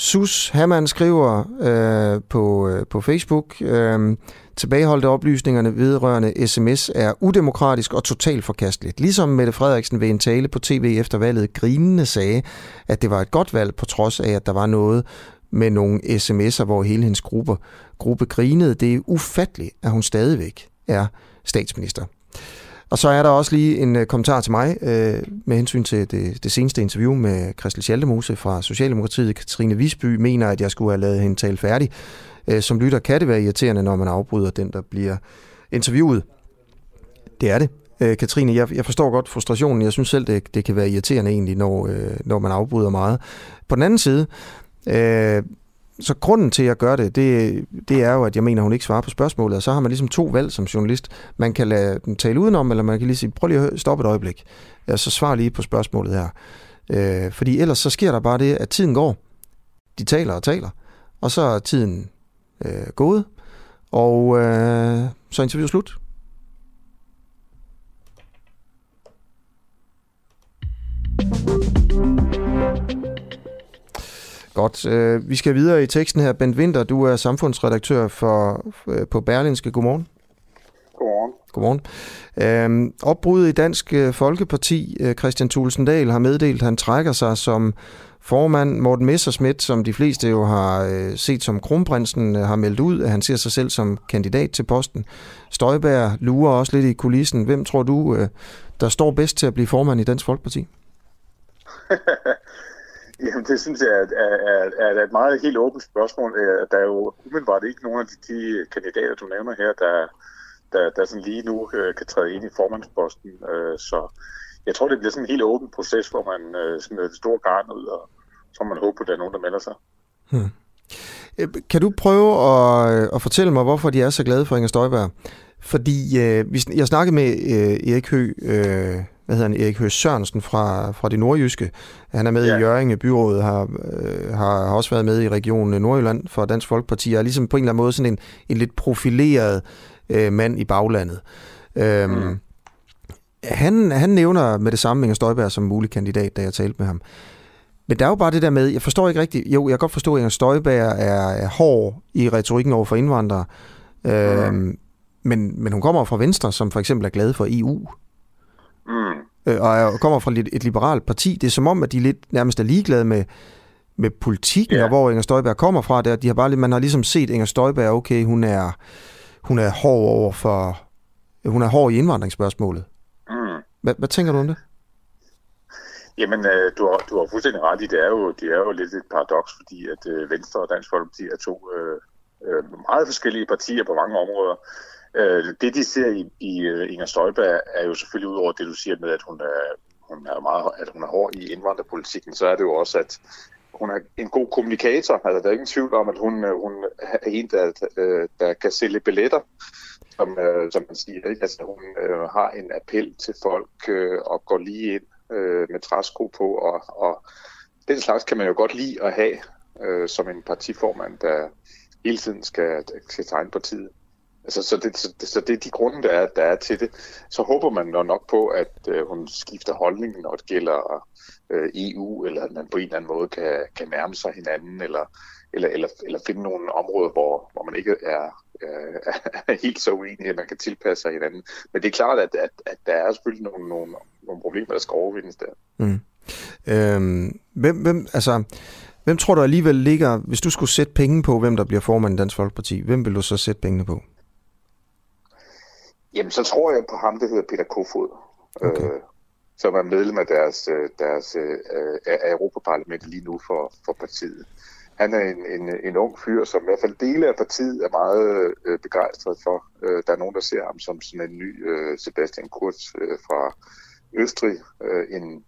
Sus Hammann skriver øh, på, øh, på Facebook, øh, tilbageholdte oplysningerne vedrørende sms er udemokratisk og totalt forkasteligt. Ligesom Mette Frederiksen ved en tale på tv efter valget grinende sagde, at det var et godt valg på trods af, at der var noget med nogle sms'er, hvor hele hendes gruppe, gruppe grinede. Det er ufatteligt, at hun stadigvæk er statsminister. Og så er der også lige en øh, kommentar til mig øh, med hensyn til det, det seneste interview med Christel Schaldemose fra Socialdemokratiet. Katrine Visby mener, at jeg skulle have lavet hende tale færdig. Øh, som lytter kan det være irriterende, når man afbryder den, der bliver interviewet. Det er det. Øh, Katrine, jeg, jeg forstår godt frustrationen. Jeg synes selv, det, det kan være irriterende egentlig, når, øh, når man afbryder meget. På den anden side, øh, så grunden til, at jeg gør det, det, det er jo, at jeg mener, at hun ikke svarer på spørgsmålet, og så har man ligesom to valg som journalist. Man kan lade den tale udenom, eller man kan lige sige, prøv lige at stoppe et øjeblik, og så svar lige på spørgsmålet her. Øh, fordi ellers så sker der bare det, at tiden går. De taler og taler, og så er tiden øh, gået, og øh, så er interviewet slut. Godt. Øh, vi skal videre i teksten her. Bent Winter, du er samfundsredaktør for, øh, på Berlinske. Godmorgen. Godmorgen. Godmorgen. Øhm, opbruddet i Dansk øh, Folkeparti, Christian Tulsendal, har meddelt, at han trækker sig som formand. Morten Messerschmidt, som de fleste jo har øh, set som kronprinsen, øh, har meldt ud, at han ser sig selv som kandidat til posten. Støjberg lurer også lidt i kulissen. Hvem tror du, øh, der står bedst til at blive formand i Dansk Folkeparti? Jamen, det synes jeg er, er, er, er et meget helt åbent spørgsmål. Øh, der er jo umiddelbart ikke nogen af de, de kandidater, du nævner her, der, der, der sådan lige nu øh, kan træde ind i formandsposten. Øh, så jeg tror, det bliver sådan en helt åben proces, hvor man øh, smider det store garn ud, og så man håber, at der er nogen, der melder sig. Hmm. Øh, kan du prøve at, øh, at fortælle mig, hvorfor de er så glade for Inger Støjberg? Fordi øh, jeg snakkede med øh, Erik Høgh, øh, hvad hedder han, Erik Høgh Sørensen fra, fra det nordjyske. Han er med ja. i Jørgen byrådet, har, øh, har også været med i regionen Nordjylland for Dansk Folkeparti, og er ligesom på en eller anden måde sådan en, en lidt profileret øh, mand i baglandet. Øhm, mm. han, han nævner med det samme Inger Støjberg som mulig kandidat, da jeg talte med ham. Men der er jo bare det der med, jeg forstår ikke rigtigt, jo, jeg kan godt forstå, at Inger Støjberg er, er hård i retorikken over for indvandrere, øhm, mm. men, men hun kommer fra Venstre, som for eksempel er glad for EU. Mm. øh, og kommer fra et liberalt parti. Det er som om, at de lidt nærmest er ligeglade med, med politikken, ja. og hvor Inger Støjberg kommer fra. Der. De har bare, man har ligesom set Inger Støjberg, okay, hun er, hun er hård over for, hun er hård i indvandringsspørgsmålet. Mm. Hvad, hvad tænker du om det? Jamen, øh, du, har, du har fuldstændig ret i, det er jo, det er jo lidt et paradoks, fordi at øh, Venstre og Dansk Folkeparti er to øh, øh, meget forskellige partier på mange områder. Øh, det, de ser i, i øh, Inger Støjberg, er jo selvfølgelig udover det, du siger med, at hun er, hun er, meget, at hun er hård i indvandrerpolitikken, så er det jo også, at hun er en god kommunikator. Altså, der er ingen tvivl om, at hun, øh, hun er en, der, øh, der kan sælge billetter, som, som man siger. Ikke? Altså, hun øh, har en appel til folk øh, og går lige ind øh, med træsko på, og, og den slags kan man jo godt lide at have øh, som en partiformand, der hele tiden skal, skal tegne partiet. Altså, så, det, så, det, så det er de grunde, der er, der er til det. Så håber man nok på, at øh, hun skifter holdning, når det gælder øh, EU, eller at man på en eller anden måde kan, kan nærme sig hinanden, eller, eller, eller, eller finde nogle områder, hvor, hvor man ikke er, øh, er helt så uenig, at man kan tilpasse sig hinanden. Men det er klart, at, at, at der er selvfølgelig nogle, nogle, nogle problemer, der skal overvindes der. Mm. Øhm, hvem, hvem, altså, hvem tror du alligevel ligger, hvis du skulle sætte penge på, hvem der bliver formand i Dansk Folkeparti, hvem vil du så sætte pengene på? Jamen, så tror jeg på ham, der hedder Peter Kofod, okay. øh, som er medlem af deres, øh, deres øh, af Europaparlamentet lige nu for, for partiet. Han er en, en, en ung fyr, som i hvert fald dele af partiet er meget øh, begejstret for. Øh, der er nogen, der ser ham som sådan en ny øh, Sebastian Kurz øh, fra Østrig. Øh, en,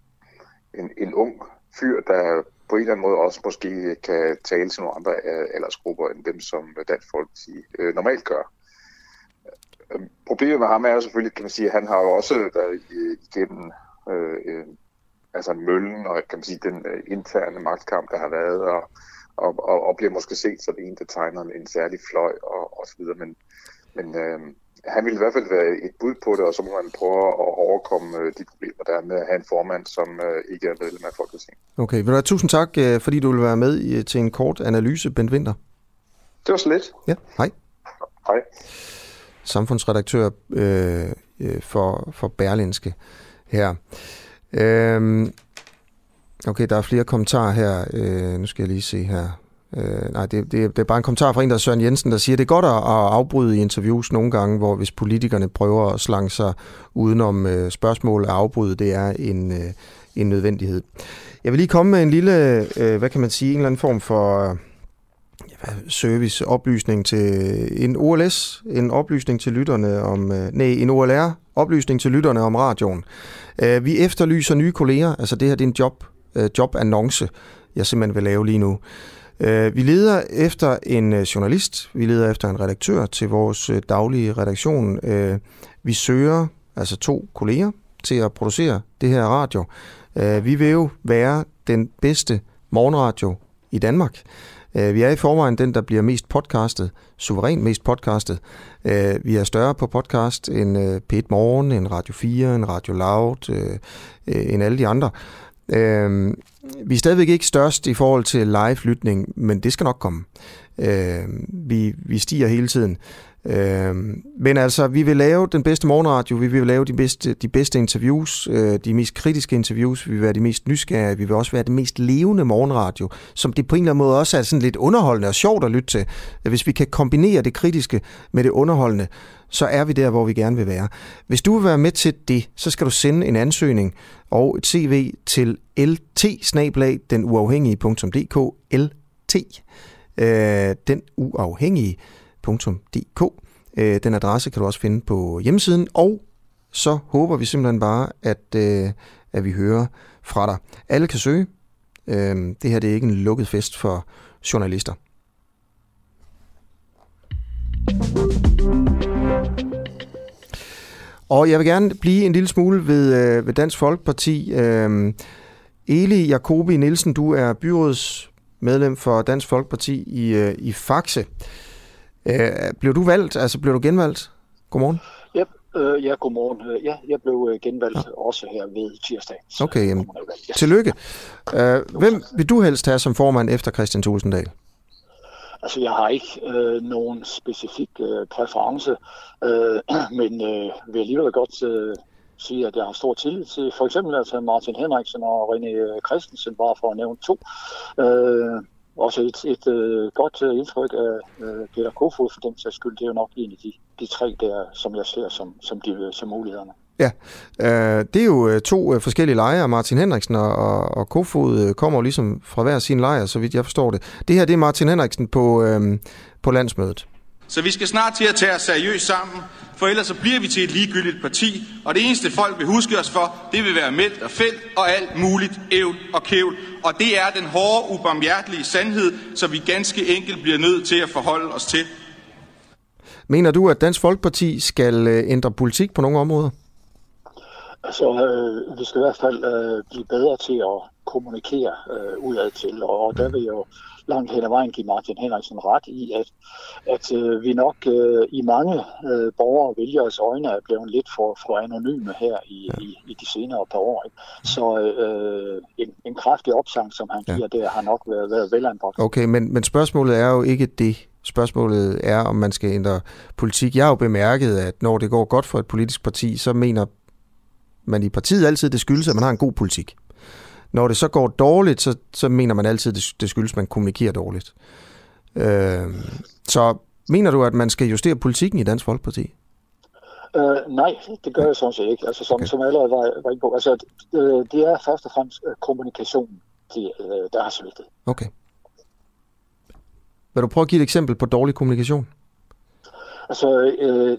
en, en ung fyr, der på en eller anden måde også måske kan tale til nogle andre øh, aldersgrupper, end dem, som Dansk Folkeparti øh, normalt gør. Øhm, problemet med ham er jo selvfølgelig, kan man sige, at han har jo også været igennem øh, øh, altså møllen og kan man sige, den øh, interne magtkamp, der har været, og, og, og, og bliver måske set som en, der tegner en, særlig fløj og, og så videre. Men, men øh, han vil i hvert fald være et bud på det, og så må man prøve at overkomme øh, de problemer, der er med at have en formand, som øh, ikke er medlem af Folketinget. Okay, vil du have tusind tak, fordi du vil være med til en kort analyse, Bent Winter. Det var så lidt. Ja, hej. Hej samfundsredaktør øh, øh, for, for Berlinske her. Øh, okay, der er flere kommentarer her. Øh, nu skal jeg lige se her. Øh, nej, det, det, det er bare en kommentar fra en, der er Søren Jensen, der siger, det er godt at, at afbryde i interviews nogle gange, hvor hvis politikerne prøver at slange sig udenom øh, spørgsmål at afbryde, det er en, øh, en nødvendighed. Jeg vil lige komme med en lille, øh, hvad kan man sige, en eller anden form for service, oplysning til en OLS, en oplysning til lytterne om, øh, nej, en OLR, oplysning til lytterne om radioen. Øh, vi efterlyser nye kolleger, altså det her det er en job, øh, jobannonce, jeg simpelthen vil lave lige nu. Øh, vi leder efter en øh, journalist, vi leder efter en redaktør til vores øh, daglige redaktion. Vi søger altså to kolleger til at producere det her radio. Vi vil jo være den bedste morgenradio i Danmark. Øh, vi er i forvejen den, der bliver mest podcastet, suverænt mest podcastet. Øh, vi er større på podcast end øh, P1 Morgen, end Radio 4, end Radio Loud, end alle de andre. Vi er stadigvæk ikke størst i forhold til live-lytning, men det skal nok komme. Vi, vi stiger hele tiden. Øh, men altså, vi vil lave den bedste morgenradio, vi vil lave de bedste, de bedste interviews, øh, de mest kritiske interviews, vi vil være de mest nysgerrige, vi vil også være det mest levende morgenradio, som det på en eller anden måde også er sådan lidt underholdende og sjovt at lytte til. Hvis vi kan kombinere det kritiske med det underholdende, så er vi der, hvor vi gerne vil være. Hvis du vil være med til det, så skal du sende en ansøgning og et CV til lt den uafhængige.dk lt øh, den uafhængige www.nota.dk. Øh, den adresse kan du også finde på hjemmesiden, og så håber vi simpelthen bare, at, øh, at vi hører fra dig. Alle kan søge. Øh, det her det er ikke en lukket fest for journalister. Og jeg vil gerne blive en lille smule ved, øh, ved Dansk Folkeparti. Øh, Eli Jacobi Nielsen, du er byrådsmedlem for Dansk Folkeparti i, øh, i Faxe. Øh, blev du valgt? Altså blev du genvalgt? Godmorgen. Ja, øh, ja godmorgen. Øh, ja, jeg blev øh, genvalgt ja. også her ved tirsdag. Okay, jamen, ja. tillykke. Øh, hvem vil du helst have som formand efter Christian Tulsendal? Altså, jeg har ikke øh, nogen specifik øh, præference, øh, men øh, vil alligevel godt øh, sige, at jeg har stor tillid til for eksempel altså Martin Henriksen og René Christensen, bare for at nævne to. Øh, også et, et øh, godt øh, indtryk af øh, Peter Kofod for den sags skyld. Det er jo nok en af de, de tre der, som jeg ser som, som, de, øh, som mulighederne. Ja, øh, det er jo øh, to øh, forskellige lejre. Martin Henriksen og, og, og Kofod øh, kommer jo ligesom fra hver sin lejr, så vidt jeg forstår det. Det her det er Martin Henriksen på, øh, på landsmødet. Så vi skal snart til at tage os seriøst sammen, for ellers så bliver vi til et ligegyldigt parti, og det eneste folk vil huske os for, det vil være meldt og felt og alt muligt ævl og kævl. Og det er den hårde, ubarmhjertelige sandhed, som vi ganske enkelt bliver nødt til at forholde os til. Mener du, at Dansk Folkeparti skal øh, ændre politik på nogle områder? Altså, øh, vi skal i hvert fald øh, blive bedre til at kommunikere øh, udad til, og, og der vil jeg jo langt hen ad vejen give Martin Henriksen ret i, at, at øh, vi nok øh, i mange øh, borgere vælgeres øjne er blevet lidt for, for anonyme her i, ja. i, i de senere par år. Ikke? Så øh, en, en kraftig opsang, som han giver ja. der, har nok været, været velanbragt. Okay, men, men spørgsmålet er jo ikke det. Spørgsmålet er, om man skal ændre politik. Jeg har jo bemærket, at når det går godt for et politisk parti, så mener man i partiet altid, det skyldes, at man har en god politik. Når det så går dårligt, så, så mener man altid, det, det skyldes, at man kommunikerer dårligt. Øh, så mener du, at man skal justere politikken i Dansk Folkeparti? Øh, nej, det gør jeg sådan set ikke. Altså, som, okay. som allerede var, var inde på. Altså, øh, det er først og fremmest øh, kommunikationen, det, øh, der har svigtet. Okay. Vil du prøve at give et eksempel på dårlig kommunikation? Altså, øh,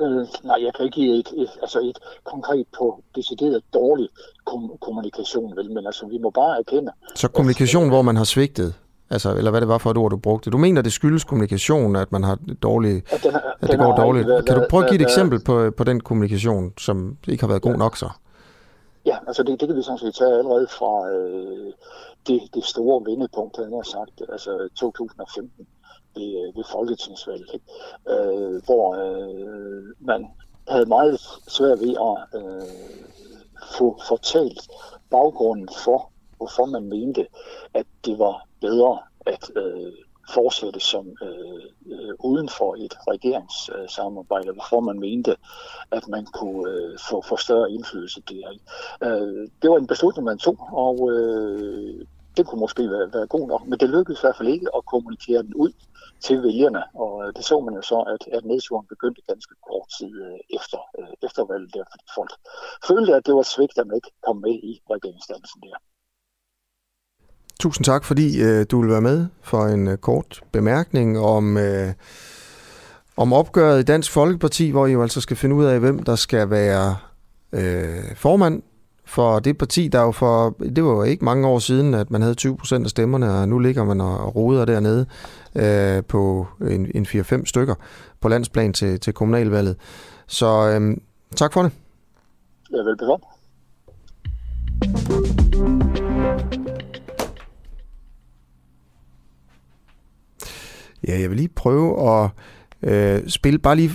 Øh, nej, jeg kan ikke give et, et, altså et konkret på decideret dårlig kom- kommunikation, vel, men altså, vi må bare erkende. Så kommunikation, at, hvor man har svigtet? Altså, eller hvad det var for et ord, du brugte. Du mener, det skyldes kommunikation, at man har dårlig, at, den, at det går dårligt. Været, kan du prøve at give et eksempel på, på den kommunikation, som ikke har været god nok så? Ja, altså det, det kan vi sådan set tage allerede fra øh, det, det store vendepunkt, han har sagt, altså 2015 ved, øh, ved folketingsvalget, ikke? Øh, hvor øh, man havde meget svært ved at øh, få fortalt baggrunden for, hvorfor man mente, at det var bedre at øh, fortsætte som øh, øh, uden for et regeringssamarbejde, øh, hvorfor man mente, at man kunne øh, få, få større indflydelse der. Øh, det var en beslutning, man tog, og øh, det kunne måske være, være god nok, men det lykkedes i hvert fald ikke at kommunikere den ud til vælgerne, og øh, det så man jo så, at, at nedturen begyndte ganske kort tid øh, efter, øh, efter valget der, fordi folk følte, at det var svigt, at man ikke kom med i regeringsdannelsen der. Tusind tak, fordi øh, du vil være med for en øh, kort bemærkning om, øh, om opgøret i Dansk Folkeparti, hvor I jo altså skal finde ud af, hvem der skal være øh, formand for det parti, der jo for, det var jo ikke mange år siden, at man havde 20 procent af stemmerne, og nu ligger man og roder dernede øh, på en, en 4-5 stykker på landsplan til, til kommunalvalget. Så øh, tak for det. Ja, velbekomme. Ja, jeg vil lige prøve at øh, spille bare lige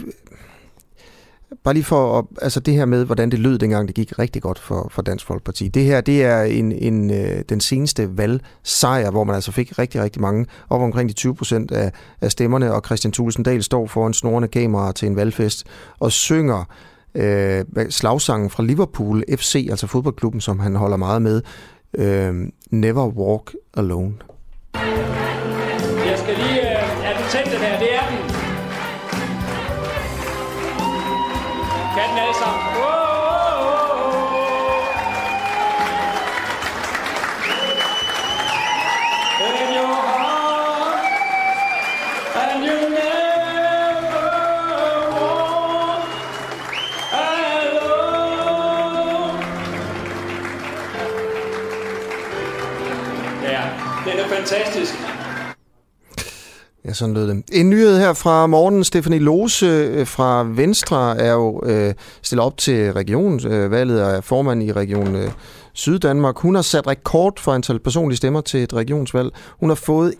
bare lige for at, altså det her med, hvordan det lød dengang, det gik rigtig godt for, for Dansk Folkeparti. Det her, det er en, en, øh, den seneste valgsejr, hvor man altså fik rigtig, rigtig mange, op omkring de 20 procent af, af stemmerne, og Christian Thulesen Dahl står foran snorende kamera til en valgfest og synger øh, slagsangen fra Liverpool FC, altså fodboldklubben, som han holder meget med, øh, Never Walk Alone. Jeg skal lige... Øh, er det tændt, der? Det er den. Sådan lød det. En nyhed her fra morgen. Stefanie Lose øh, fra Venstre er jo øh, stillet op til regionsvalget og er formand i Region øh, Syddanmark. Hun har sat rekord for antal personlige stemmer til et regionsvalg. Hun har fået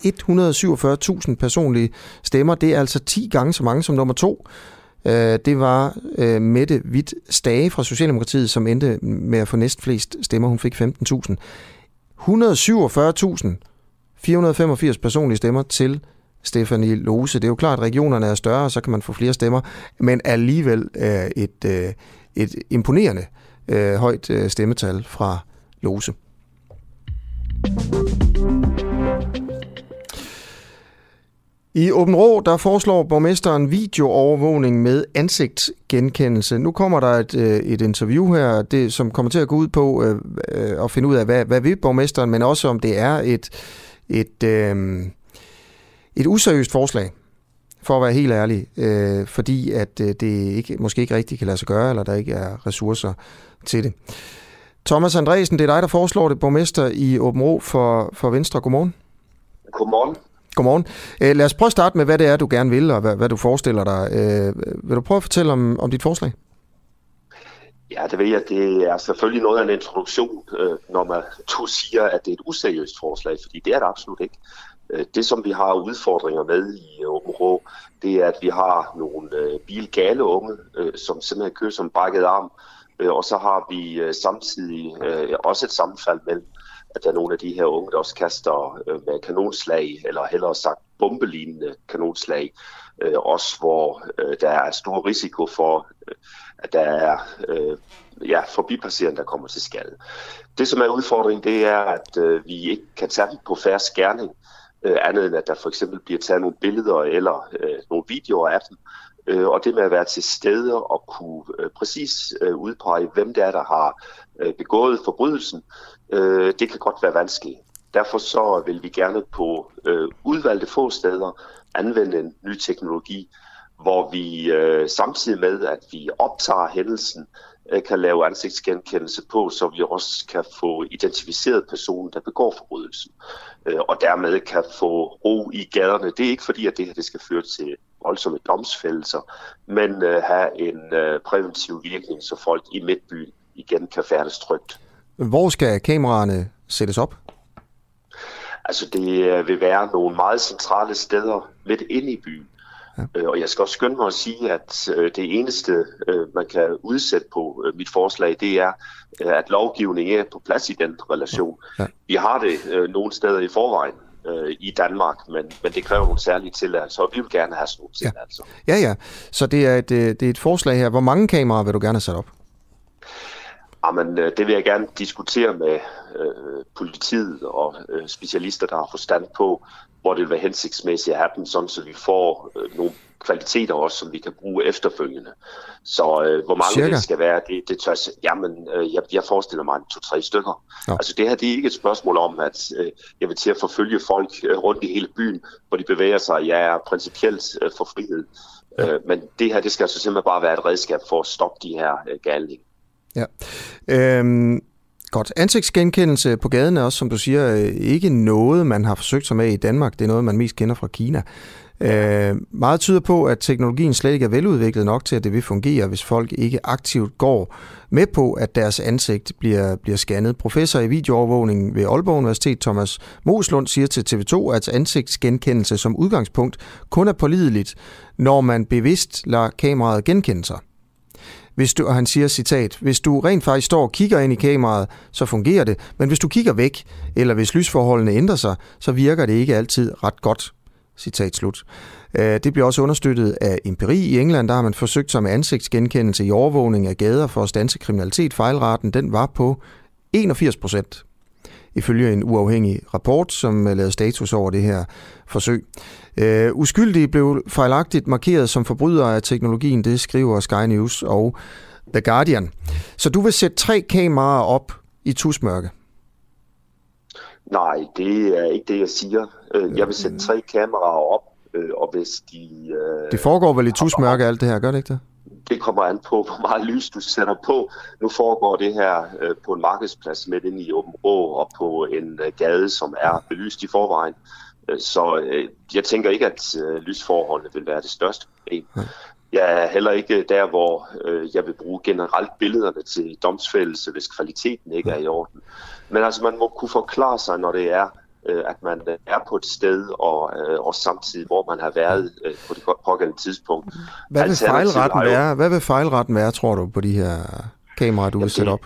147.000 personlige stemmer. Det er altså 10 gange så mange som nummer to. Øh, det var øh, Mette Witt Stage fra Socialdemokratiet, som endte med at få næstflest stemmer. Hun fik 15.000. 147.000 485 personlige stemmer til Stefanie Lose. Det er jo klart, at regionerne er større, så kan man få flere stemmer, men alligevel øh, et, øh, et imponerende øh, højt øh, stemmetal fra Lose. I Åben Rå, der foreslår borgmesteren videoovervågning med ansigtsgenkendelse. Nu kommer der et, øh, et interview her, det, som kommer til at gå ud på øh, øh, at finde ud af, hvad, hvad vil borgmesteren, men også om det er et, et, øh, et useriøst forslag, for at være helt ærlig, øh, fordi at øh, det ikke, måske ikke rigtig kan lade sig gøre, eller der ikke er ressourcer til det. Thomas Andresen, det er dig, der foreslår det, borgmester i Åben Rå for, for Venstre. Godmorgen. Godmorgen. Godmorgen. Øh, lad os prøve at starte med, hvad det er, du gerne vil, og hvad, hvad du forestiller dig. Øh, vil du prøve at fortælle om, om dit forslag? Ja, det ved jeg. Det er selvfølgelig noget af en introduktion, øh, når man to siger, at det er et useriøst forslag, fordi det er det absolut ikke. Øh, det, som vi har udfordringer med i øh, Åben Rå, det er, at vi har nogle øh, bilgale unge, som simpelthen kører som bakket arm, og så har vi samtidig også et sammenfald mellem at der er nogle af de her unge, der også kaster med kanonslag, eller hellere sagt bombelignende kanonslag, øh, også hvor øh, der er stor risiko for, øh, at der er øh, ja, forbipasserende, der kommer til skade. Det, som er udfordringen, det er, at øh, vi ikke kan tage dem på færre skærning, øh, andet end at der for eksempel bliver taget nogle billeder eller øh, nogle videoer af dem, øh, og det med at være til stede og kunne øh, præcis øh, udpege, hvem det er, der har øh, begået forbrydelsen, øh, det kan godt være vanskeligt. Derfor så vil vi gerne på øh, udvalgte få steder anvende en ny teknologi, hvor vi øh, samtidig med, at vi optager hændelsen, øh, kan lave ansigtsgenkendelse på, så vi også kan få identificeret personen, der begår forbrydelsen, øh, og dermed kan få ro i gaderne. Det er ikke fordi, at det her det skal føre til voldsomme domsfældelser, men øh, have en øh, præventiv virkning, så folk i midtbyen igen kan færdes trygt. Hvor skal kameraerne sættes op? Altså det øh, vil være nogle meget centrale steder midt inde i byen. Ja. Øh, og jeg skal også skynde mig at sige, at øh, det eneste, man kan udsætte på mit forslag, det er, at lovgivning er på plads i den relation. Ja. Vi har det nogle steder i forvejen i Danmark, men, men det kræver nogle særlige tilladelser, og vi vil gerne have sådan nogle tilladelser. Ja. ja, ja. Så det er, et, det er et forslag her. Hvor mange kameraer vil du gerne have sat op? Jamen, øh, det vil jeg gerne diskutere med øh, politiet og øh, specialister, der har forstand på, hvor det vil være hensigtsmæssigt at have dem, sådan så vi får øh, nogle kvaliteter også, som vi kan bruge efterfølgende. Så øh, hvor mange Cirka. det skal være, det, det tør jamen, øh, jeg, jeg forestiller mig to-tre stykker. Ja. Altså det her, det er ikke et spørgsmål om, at øh, jeg vil til at forfølge folk øh, rundt i hele byen, hvor de bevæger sig. Jeg er principielt øh, for frihed. Ja. Øh, men det her, det skal altså simpelthen bare være et redskab for at stoppe de her øh, galninger. Ja. Øhm, godt. Ansigtsgenkendelse på gaden er også, som du siger, øh, ikke noget, man har forsøgt sig med i Danmark. Det er noget, man mest kender fra Kina. Øh, meget tyder på, at teknologien slet ikke er veludviklet nok til, at det vil fungere, hvis folk ikke aktivt går med på, at deres ansigt bliver, bliver scannet. Professor i videoovervågning ved Aalborg Universitet, Thomas Moslund, siger til TV2, at ansigtsgenkendelse som udgangspunkt kun er pålideligt, når man bevidst lader kameraet genkende sig. Hvis du, og han siger, citat, hvis du rent faktisk står og kigger ind i kameraet, så fungerer det, men hvis du kigger væk, eller hvis lysforholdene ændrer sig, så virker det ikke altid ret godt. Citat slut. Øh, det bliver også understøttet af empiri. I England der har man forsøgt sig med ansigtsgenkendelse i overvågning af gader for at stanse kriminalitet. Fejlraten den var på 81 procent ifølge en uafhængig rapport, som lavede status over det her forsøg. Uh, uskyldige blev fejlagtigt markeret som forbrydere af teknologien, det skriver Sky News og The Guardian. Så du vil sætte tre kameraer op i tusmørke? Nej, det er ikke det, jeg siger. Øh, jeg vil sætte tre kameraer op, øh, og hvis de... Det foregår vel i tusmørke alt det her, gør det ikke det? Det kommer an på, hvor meget lys du sætter på. Nu foregår det her øh, på en markedsplads midt inde i Åben Rå og på en øh, gade, som er belyst i forvejen. Øh, så øh, jeg tænker ikke, at øh, lysforholdene vil være det største problem. Jeg er heller ikke der, hvor øh, jeg vil bruge generelt billederne til domsfældelse, hvis kvaliteten ikke er i orden. Men altså, man må kunne forklare sig, når det er øh, at man er på et sted, og, øh, og samtidig, hvor man har været øh, på det pågældende tidspunkt. Hvad vil, fejlretten jo... være? Hvad vil fejlretten være, tror du, på de her kameraer, du Jamen vil sætte op?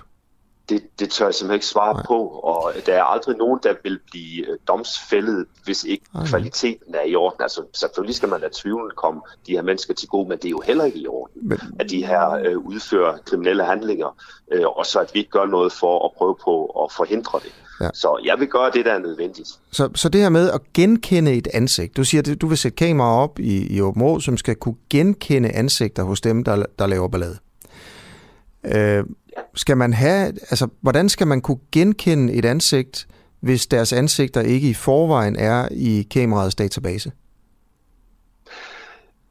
det, det tør jeg simpelthen ikke svare Nej. på, og der er aldrig nogen, der vil blive øh, domsfældet, hvis ikke Nej. kvaliteten er i orden. Altså selvfølgelig skal man lade tvivlen komme de her mennesker til gode, men det er jo heller ikke i orden, men... at de her øh, udfører kriminelle handlinger, øh, og så at vi ikke gør noget for at prøve på at forhindre det. Ja. Så jeg vil gøre det, der er nødvendigt. Så, så det her med at genkende et ansigt, du siger, at du vil sætte kameraer op i, i Åben som skal kunne genkende ansigter hos dem, der, der laver ballade. Øh, skal man have, altså, hvordan skal man kunne genkende et ansigt, hvis deres ansigter ikke i forvejen er i kameraets database?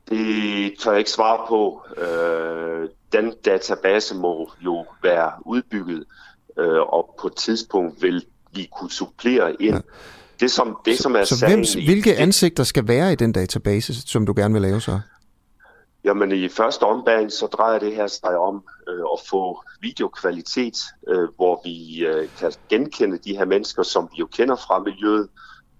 Det tør jeg ikke svare på. Øh, den database må jo være udbygget, øh, og på et tidspunkt vil vi kunne supplere ind. Ja. Det, som, det, så, som er så hvem, hvilke det, ansigter skal være i den database, som du gerne vil lave så? Jamen i første ombæring, så drejer det her sig om øh, at få videokvalitet, øh, hvor vi øh, kan genkende de her mennesker, som vi jo kender fra miljøet.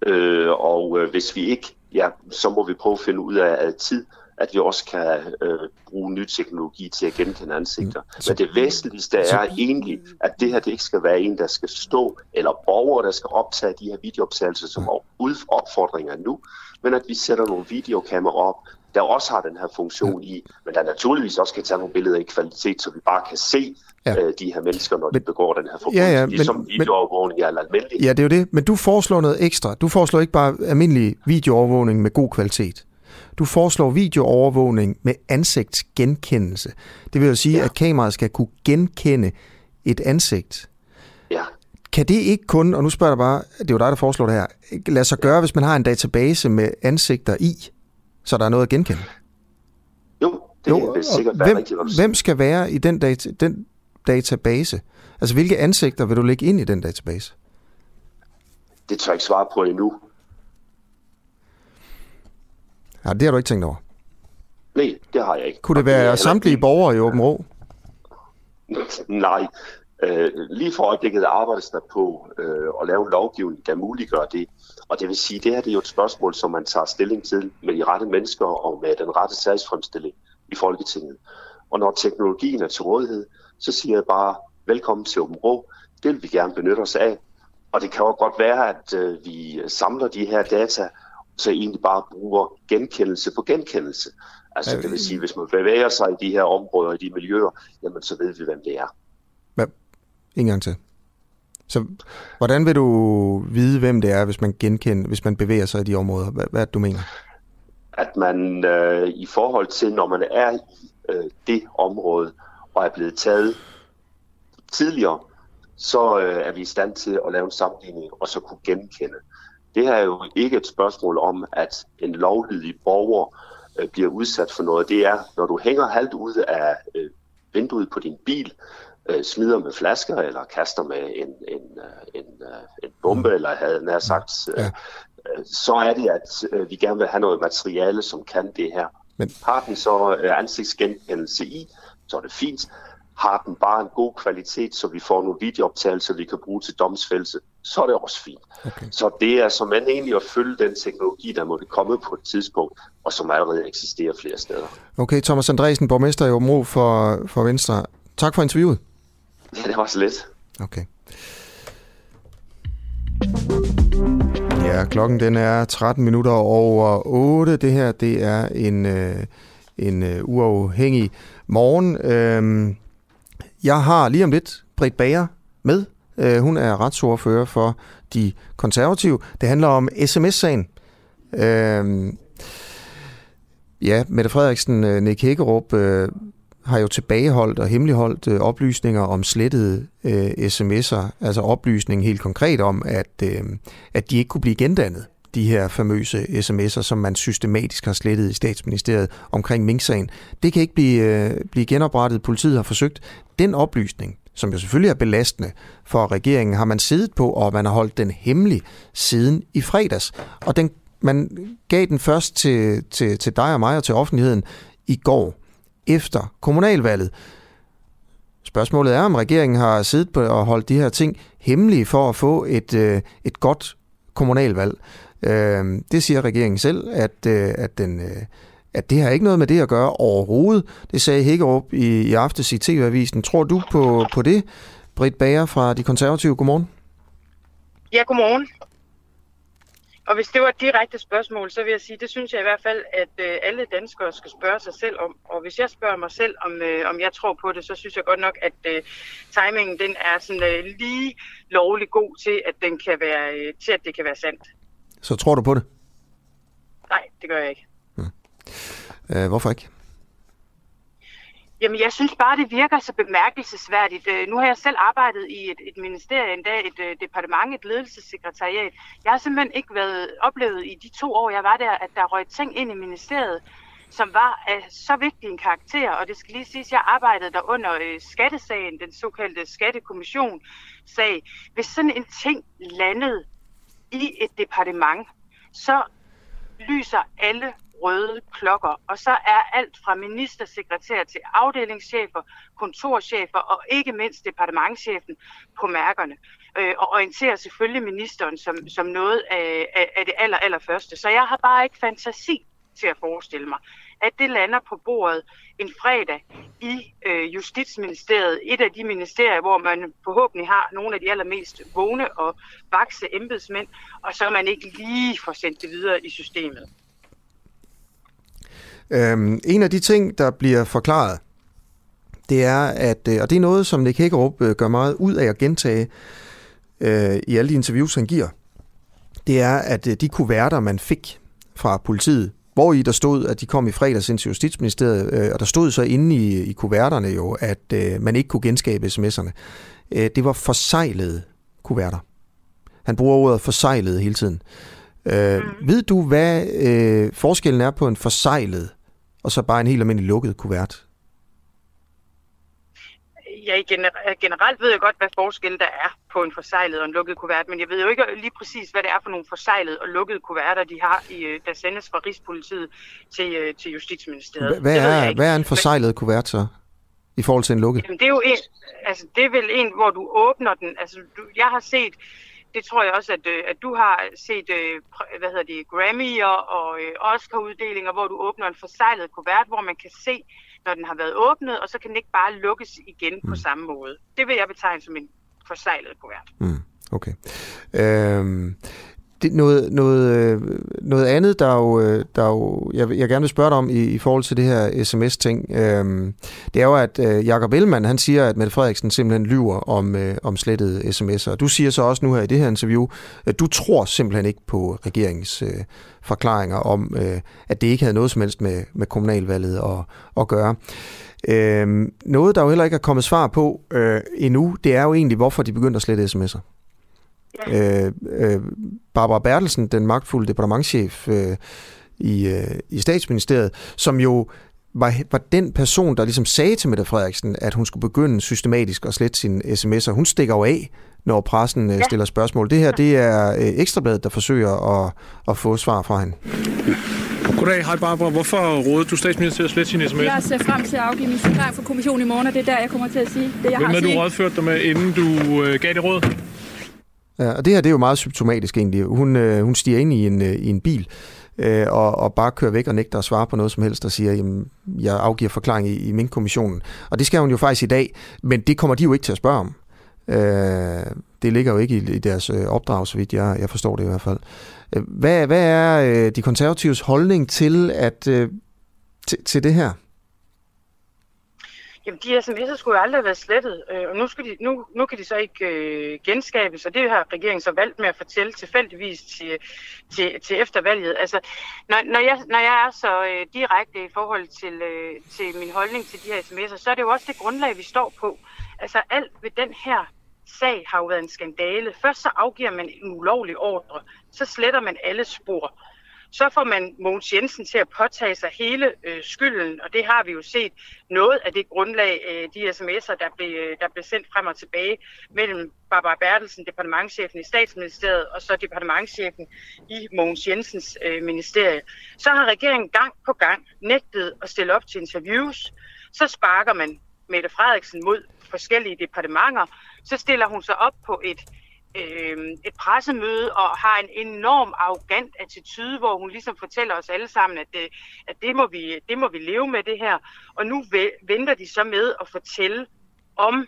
Øh, og øh, hvis vi ikke, ja, så må vi prøve at finde ud af tid, at vi også kan øh, bruge ny teknologi til at genkende ansigter. Mm. Men det væsentligste er egentlig, at det her det ikke skal være en, der skal stå, eller borgere, der skal optage de her videooptagelser, som er opfordringer nu, men at vi sætter nogle videokameraer op, der også har den her funktion ja. i, men der naturligvis også kan tage nogle billeder i kvalitet, så vi bare kan se ja. øh, de her mennesker, når men, de begår den her forbrydelse, ja, ja, ligesom men, videoovervågning er almindelig. Ja, det er jo det, men du foreslår noget ekstra. Du foreslår ikke bare almindelig videoovervågning med god kvalitet. Du foreslår videoovervågning med ansigtsgenkendelse. Det vil jo sige, ja. at kameraet skal kunne genkende et ansigt. Ja. Kan det ikke kun, og nu spørger jeg bare, det er jo dig, der foreslår det her, lad sig gøre, hvis man har en database med ansigter i, så der er noget at genkende? Jo, det jo, vil sikkert være hvem, rigtigt. Hvem skal være i den, data, den database? Altså, hvilke ansigter vil du lægge ind i den database? Det tør jeg ikke svare på endnu. Ja, det har du ikke tænkt over? Nej, det har jeg ikke. Kunne det være samtlige borgere i Åben Rå? Nej. Øh, lige for øjeblikket arbejdes der på øh, at lave en lovgivning, der muliggør det. Og det vil sige, det her det er jo et spørgsmål, som man tager stilling til med de rette mennesker og med den rette sagsfremstilling i Folketinget. Og når teknologien er til rådighed, så siger jeg bare, velkommen til Åben Rå. Det vil vi gerne benytte os af. Og det kan jo godt være, at øh, vi samler de her data, så egentlig bare bruger genkendelse på genkendelse. Altså det vil sige, hvis man bevæger sig i de her områder, i de miljøer, jamen så ved vi, hvem det er. Hvad? En gang til. Så hvordan vil du vide, hvem det er, hvis man genkender, hvis man bevæger sig i de områder? Hvad, hvad er du mener? At man øh, i forhold til, når man er i øh, det område og er blevet taget tidligere, så øh, er vi i stand til at lave en sammenligning og så kunne genkende. Det her er jo ikke et spørgsmål om, at en lovlydig borger øh, bliver udsat for noget. Det er, når du hænger halvt ud af øh, vinduet på din bil, øh, smider med flasker eller kaster med en, en, øh, en, øh, en bombe, mm. eller havde nær sagt, øh, ja. øh, så er det, at øh, vi gerne vil have noget materiale, som kan det her. Men... Har den så øh, ansigtsgenkendelse i, så er det fint. Har den bare en god kvalitet, så vi får nogle videooptagelser, vi kan bruge til domsfældelse, så er det også fint. Okay. Så det er som man egentlig at følge den teknologi, der måtte komme på et tidspunkt, og som allerede eksisterer flere steder. Okay, Thomas Andresen, borgmester i Omro for, for Venstre. Tak for interviewet. Ja, det var så lidt. Okay. Ja, klokken den er 13 minutter over 8. Det her, det er en, øh, en øh, uafhængig morgen. Øh, jeg har lige om lidt Britt Bager med. Øh, hun er retsordfører for de konservative. Det handler om sms-sagen. Øh, ja, Mette Frederiksen, øh, Nick Hækkerup øh, har jo tilbageholdt og hemmeligholdt øh, oplysninger om slettede øh, sms'er, altså oplysning helt konkret om, at, øh, at de ikke kunne blive gendannet de her famøse sms'er, som man systematisk har slettet i statsministeriet omkring Mink-sagen. Det kan ikke blive, øh, blive genoprettet. Politiet har forsøgt. Den oplysning, som jo selvfølgelig er belastende for regeringen, har man siddet på, og man har holdt den hemmelig siden i fredags. Og den, man gav den først til, til, til dig og mig og til offentligheden i går efter kommunalvalget. Spørgsmålet er, om regeringen har siddet på og holdt de her ting hemmelige for at få et, øh, et godt kommunalvalg. Øh, det siger regeringen selv, at, øh, at, den, øh, at det har ikke noget med det at gøre overhovedet. Det sagde Hækkerup i, i aftes i TV-avisen. Tror du på, på det? Britt Bager fra De Konservative, godmorgen. Ja, godmorgen. Og hvis det var et direkte spørgsmål, så vil jeg sige, det synes jeg i hvert fald, at øh, alle danskere skal spørge sig selv om. Og hvis jeg spørger mig selv, om, øh, om jeg tror på det, så synes jeg godt nok, at øh, timingen den er sådan øh, lige lovlig god til, at den kan være øh, til, at det kan være sandt. Så tror du på det? Nej, det gør jeg ikke. Øh, hvorfor ikke? Jamen, jeg synes bare, det virker så bemærkelsesværdigt. Øh, nu har jeg selv arbejdet i et, et ministerie, endda et uh, departement, et ledelsessekretariat. Jeg har simpelthen ikke været oplevet i de to år, jeg var der, at der røg ting ind i ministeriet, som var af så vigtig en karakter. Og det skal lige siges, at jeg arbejdede der under øh, skattesagen, den såkaldte skattekommission-sag. Hvis sådan en ting landede i et departement, så lyser alle røde klokker. Og så er alt fra ministersekretær til afdelingschefer, kontorchefer og ikke mindst departementchefen på mærkerne. Øh, og orienterer selvfølgelig ministeren som, som noget af, af, af det aller, aller første. Så jeg har bare ikke fantasi til at forestille mig, at det lander på bordet en fredag i øh, Justitsministeriet, et af de ministerier, hvor man forhåbentlig har nogle af de allermest vågne og vakse embedsmænd, og så man ikke lige får sendt det videre i systemet. Øhm, en af de ting, der bliver forklaret, det er, at, øh, og det er noget, som Nick Hækkerup øh, gør meget ud af at gentage øh, i alle de interviews, han giver, det er, at øh, de kuverter, man fik fra politiet, hvor i der stod, at de kom i fredags ind til Justitsministeriet, øh, og der stod så inde i, i kuverterne jo, at øh, man ikke kunne genskabe sms'erne. Øh, det var forsejlede kuverter. Han bruger ordet forsejlede hele tiden. Øh, mm. Ved du, hvad øh, forskellen er på en forsejlet og så bare en helt almindelig lukket kuvert? Ja, generelt ved jeg godt, hvad forskellen der er på en forsejlet og en lukket kuvert, men jeg ved jo ikke lige præcis, hvad det er for nogle forsejlede og lukkede kuverter, de har, i, øh, der sendes fra Rigspolitiet til, øh, til Justitsministeriet. Hvad er, hvad er en forsejlet kuvert så? i forhold til en lukket? Jamen, det er jo en, altså, det er vel en, hvor du åbner den. Altså, du, jeg har set det tror jeg også, at, øh, at du har set øh, hvad hedder det, Grammy'er og øh, Oscar-uddelinger, hvor du åbner en forsejlet kuvert, hvor man kan se, når den har været åbnet, og så kan den ikke bare lukkes igen mm. på samme måde. Det vil jeg betegne som en forsejlet kuvert. Mm. Okay. Øhm, det, noget, noget, øh, noget andet, der jo, øh, der jo jeg, jeg gerne vil spørge dig om i, i forhold til det her sms-ting, øhm, det er jo, at øh, Jakob Ellemann, han siger, at Mette Frederiksen simpelthen lyver om, øh, om slettede sms'er. Du siger så også nu her i det her interview, at du tror simpelthen ikke på regeringens øh, forklaringer om, øh, at det ikke havde noget som helst med, med kommunalvalget at, at gøre. Øhm, noget, der jo heller ikke er kommet svar på øh, endnu, det er jo egentlig, hvorfor de begyndte at slette sms'er. Øh, øh, Barbara Bertelsen, den magtfulde departementchef øh, i, øh, i statsministeriet, som jo var, var den person, der ligesom sagde til Mette Frederiksen, at hun skulle begynde systematisk at slette sine sms'er. Hun stikker jo af, når pressen øh, ja. stiller spørgsmål. Det her, det er øh, Ekstrabladet, der forsøger at, at få svar fra hende. Goddag, hej Barbara. Hvorfor rådede du statsminister til at slette sine sms'er? Jeg ser frem til at afgive min forklaring for kommissionen i morgen, og det er der, jeg kommer til at sige det, jeg Hvem har at sige. Hvem er du rådført dig med, inden du øh, gav det råd? Ja, og det her det er jo meget symptomatisk egentlig. Hun, øh, hun stiger ind i en, øh, i en bil øh, og, og bare kører væk og nægter at svare på noget som helst og siger, jamen, jeg afgiver forklaring i, i min kommissionen. Og det skal hun jo faktisk i dag, men det kommer de jo ikke til at spørge om. Øh, det ligger jo ikke i, i deres øh, opdrag, så vidt jeg, jeg forstår det i hvert fald. Øh, hvad, hvad er øh, de konservatives holdning til, at, øh, til, til det her? Jamen, de sms'er skulle jo aldrig have været slettet, øh, og nu, skal de, nu, nu kan de så ikke øh, genskabes, og det har regeringen så valgt med at fortælle tilfældigvis til, til, til eftervalget. Altså, når, når, jeg, når jeg er så øh, direkte i forhold til, øh, til min holdning til de her sms'er, så er det jo også det grundlag, vi står på. Altså, alt ved den her sag har jo været en skandale. Først så afgiver man en ulovlig ordre, så sletter man alle spor så får man Mogens Jensen til at påtage sig hele øh, skylden, og det har vi jo set noget af det grundlag, øh, de sms'er, der blev, øh, der blev sendt frem og tilbage mellem Barbara Bertelsen, departementchefen i statsministeriet, og så departementchefen i Mogens Jensens øh, ministerie. Så har regeringen gang på gang nægtet at stille op til interviews. Så sparker man Mette Frederiksen mod forskellige departementer. Så stiller hun sig op på et øh, et pressemøde og har en enorm arrogant attitude, hvor hun ligesom fortæller os alle sammen, at, det, at det, må vi, det må vi leve med det her. Og nu venter de så med at fortælle om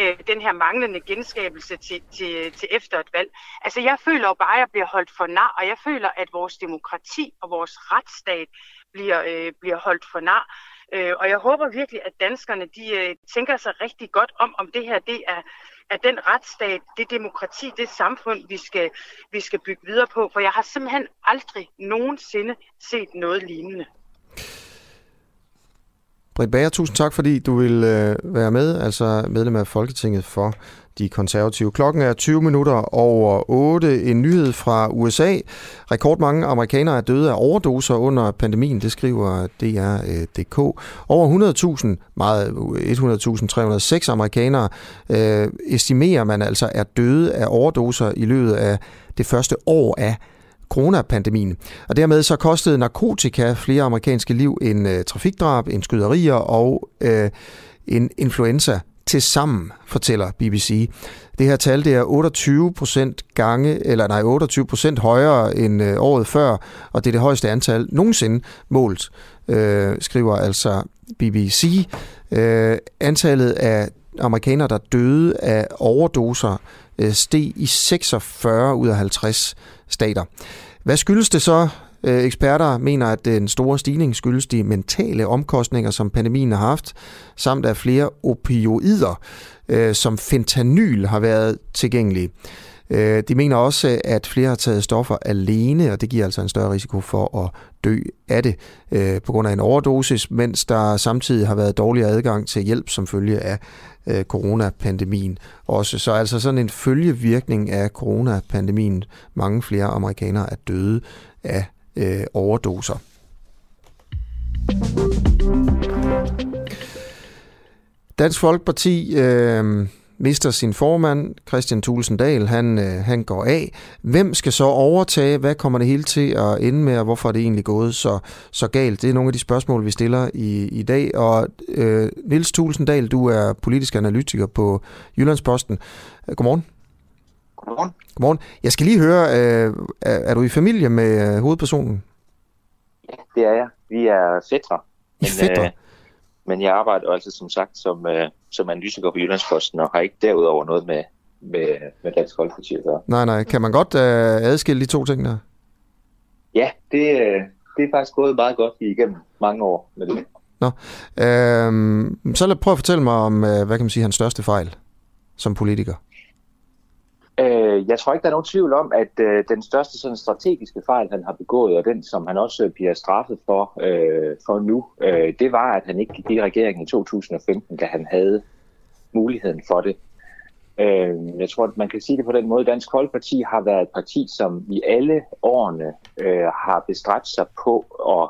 øh, den her manglende genskabelse til, til, til efter et valg. Altså jeg føler jo bare, at jeg bliver holdt for nar, og jeg føler, at vores demokrati og vores retsstat bliver, øh, bliver holdt for nar. Øh, og jeg håber virkelig, at danskerne de øh, tænker sig rigtig godt om, om det her det er, at den retsstat, det demokrati, det samfund, vi skal, vi skal bygge videre på. For jeg har simpelthen aldrig nogensinde set noget lignende. Britt Bager, tusind tak, fordi du vil øh, være med, altså medlem af Folketinget for de konservative. Klokken er 20 minutter over 8. En nyhed fra USA. Rekordmange amerikanere er døde af overdoser under pandemien, det skriver DR.dk. Øh, over 100.000, meget 100.306 amerikanere, øh, estimerer man altså er døde af overdoser i løbet af det første år af coronapandemien. Og dermed så kostede narkotika flere amerikanske liv end øh, trafikdrab, end skyderier og øh, en influenza til sammen, fortæller BBC. Det her tal det er 28 procent gange, eller nej, 28 procent højere end øh, året før, og det er det højeste antal nogensinde målt, øh, skriver altså BBC. Øh, antallet af amerikanere, der døde af overdoser, øh, steg i 46 ud af 50 stater. Hvad skyldes det så? Øh, eksperter mener, at den store stigning skyldes de mentale omkostninger, som pandemien har haft, samt at flere opioider, øh, som fentanyl, har været tilgængelige. Øh, de mener også, at flere har taget stoffer alene, og det giver altså en større risiko for at dø af det øh, på grund af en overdosis, mens der samtidig har været dårligere adgang til hjælp som følge af øh, coronapandemien også. Så altså sådan en følgevirkning af coronapandemien. Mange flere amerikanere er døde af øh, overdoser. Dansk Folkeparti øh, mister sin formand, Christian Tulsendal, han, øh, han går af. Hvem skal så overtage? Hvad kommer det hele til at ende med, og hvorfor er det egentlig gået så, så galt? Det er nogle af de spørgsmål, vi stiller i, i dag. Og øh, Nils Tulsendal, du er politisk analytiker på Jyllandsposten. Godmorgen. Godmorgen. Godmorgen. Jeg skal lige høre, øh, er, er du i familie med øh, hovedpersonen? Ja, det er jeg. Vi er fætter. Men, fætter? Øh, men jeg arbejder altså som sagt som, øh, som analytiker på Jyllandsposten, og har ikke derudover noget med, med, med Dansk Folkeparti at gøre. Nej, nej. Kan man godt øh, adskille de to ting der? Ja, det, øh, det er faktisk gået meget godt igennem mange år med det. Nå, øh, så lad prøve at fortælle mig om, øh, hvad kan man sige, hans største fejl som politiker. Øh, jeg tror ikke, der er nogen tvivl om, at øh, den største sådan, strategiske fejl, han har begået, og den, som han også øh, bliver straffet for, øh, for nu, øh, det var, at han ikke gik i regeringen i 2015, da han havde muligheden for det. Øh, jeg tror, at man kan sige det på den måde. Dansk Folkeparti har været et parti, som i alle årene øh, har bestræbt sig på at,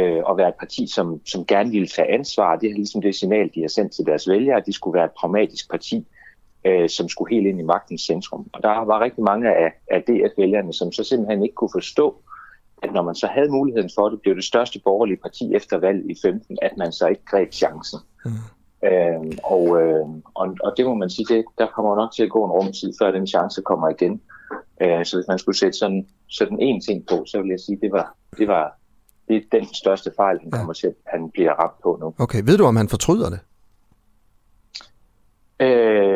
øh, at være et parti, som, som gerne ville tage ansvar. Det er ligesom det signal, de har sendt til deres vælgere, at de skulle være et pragmatisk parti, øh, som skulle helt ind i magtens centrum. Og der var rigtig mange af, af DF-vælgerne, som så simpelthen ikke kunne forstå, at når man så havde muligheden for det, blev det største borgerlige parti efter valget i 15, at man så ikke greb chancen. Mm. Øhm, og, øh, og, og det må man sige, det, der kommer nok til at gå en rumtid, før den chance kommer igen. Øh, så hvis man skulle sætte sådan, sådan en ting på, så vil jeg sige, det var, det var det er den største fejl, han kommer til, han bliver ramt på nu. Okay, ved du, om han fortryder det? Øh,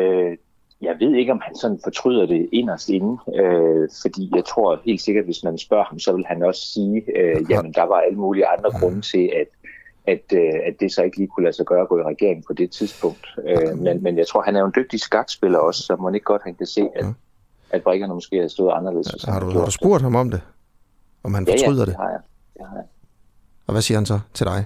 jeg ved ikke, om han sådan fortryder det inderst inde, øh, fordi jeg tror helt sikkert, hvis man spørger ham, så vil han også sige, øh, jamen der var alle mulige andre grunde til, at, at, øh, at det så ikke lige kunne lade sig gøre at gå i regeringen på det tidspunkt. Øh, men, men jeg tror, han er jo en dygtig skakspiller også, så man ikke godt han kan se, at, at brækkerne måske har stået anderledes. Har du, har du spurgt ham om det? Om han fortryder ja, ja, det? har jeg. Det har jeg. Og hvad siger han så til dig?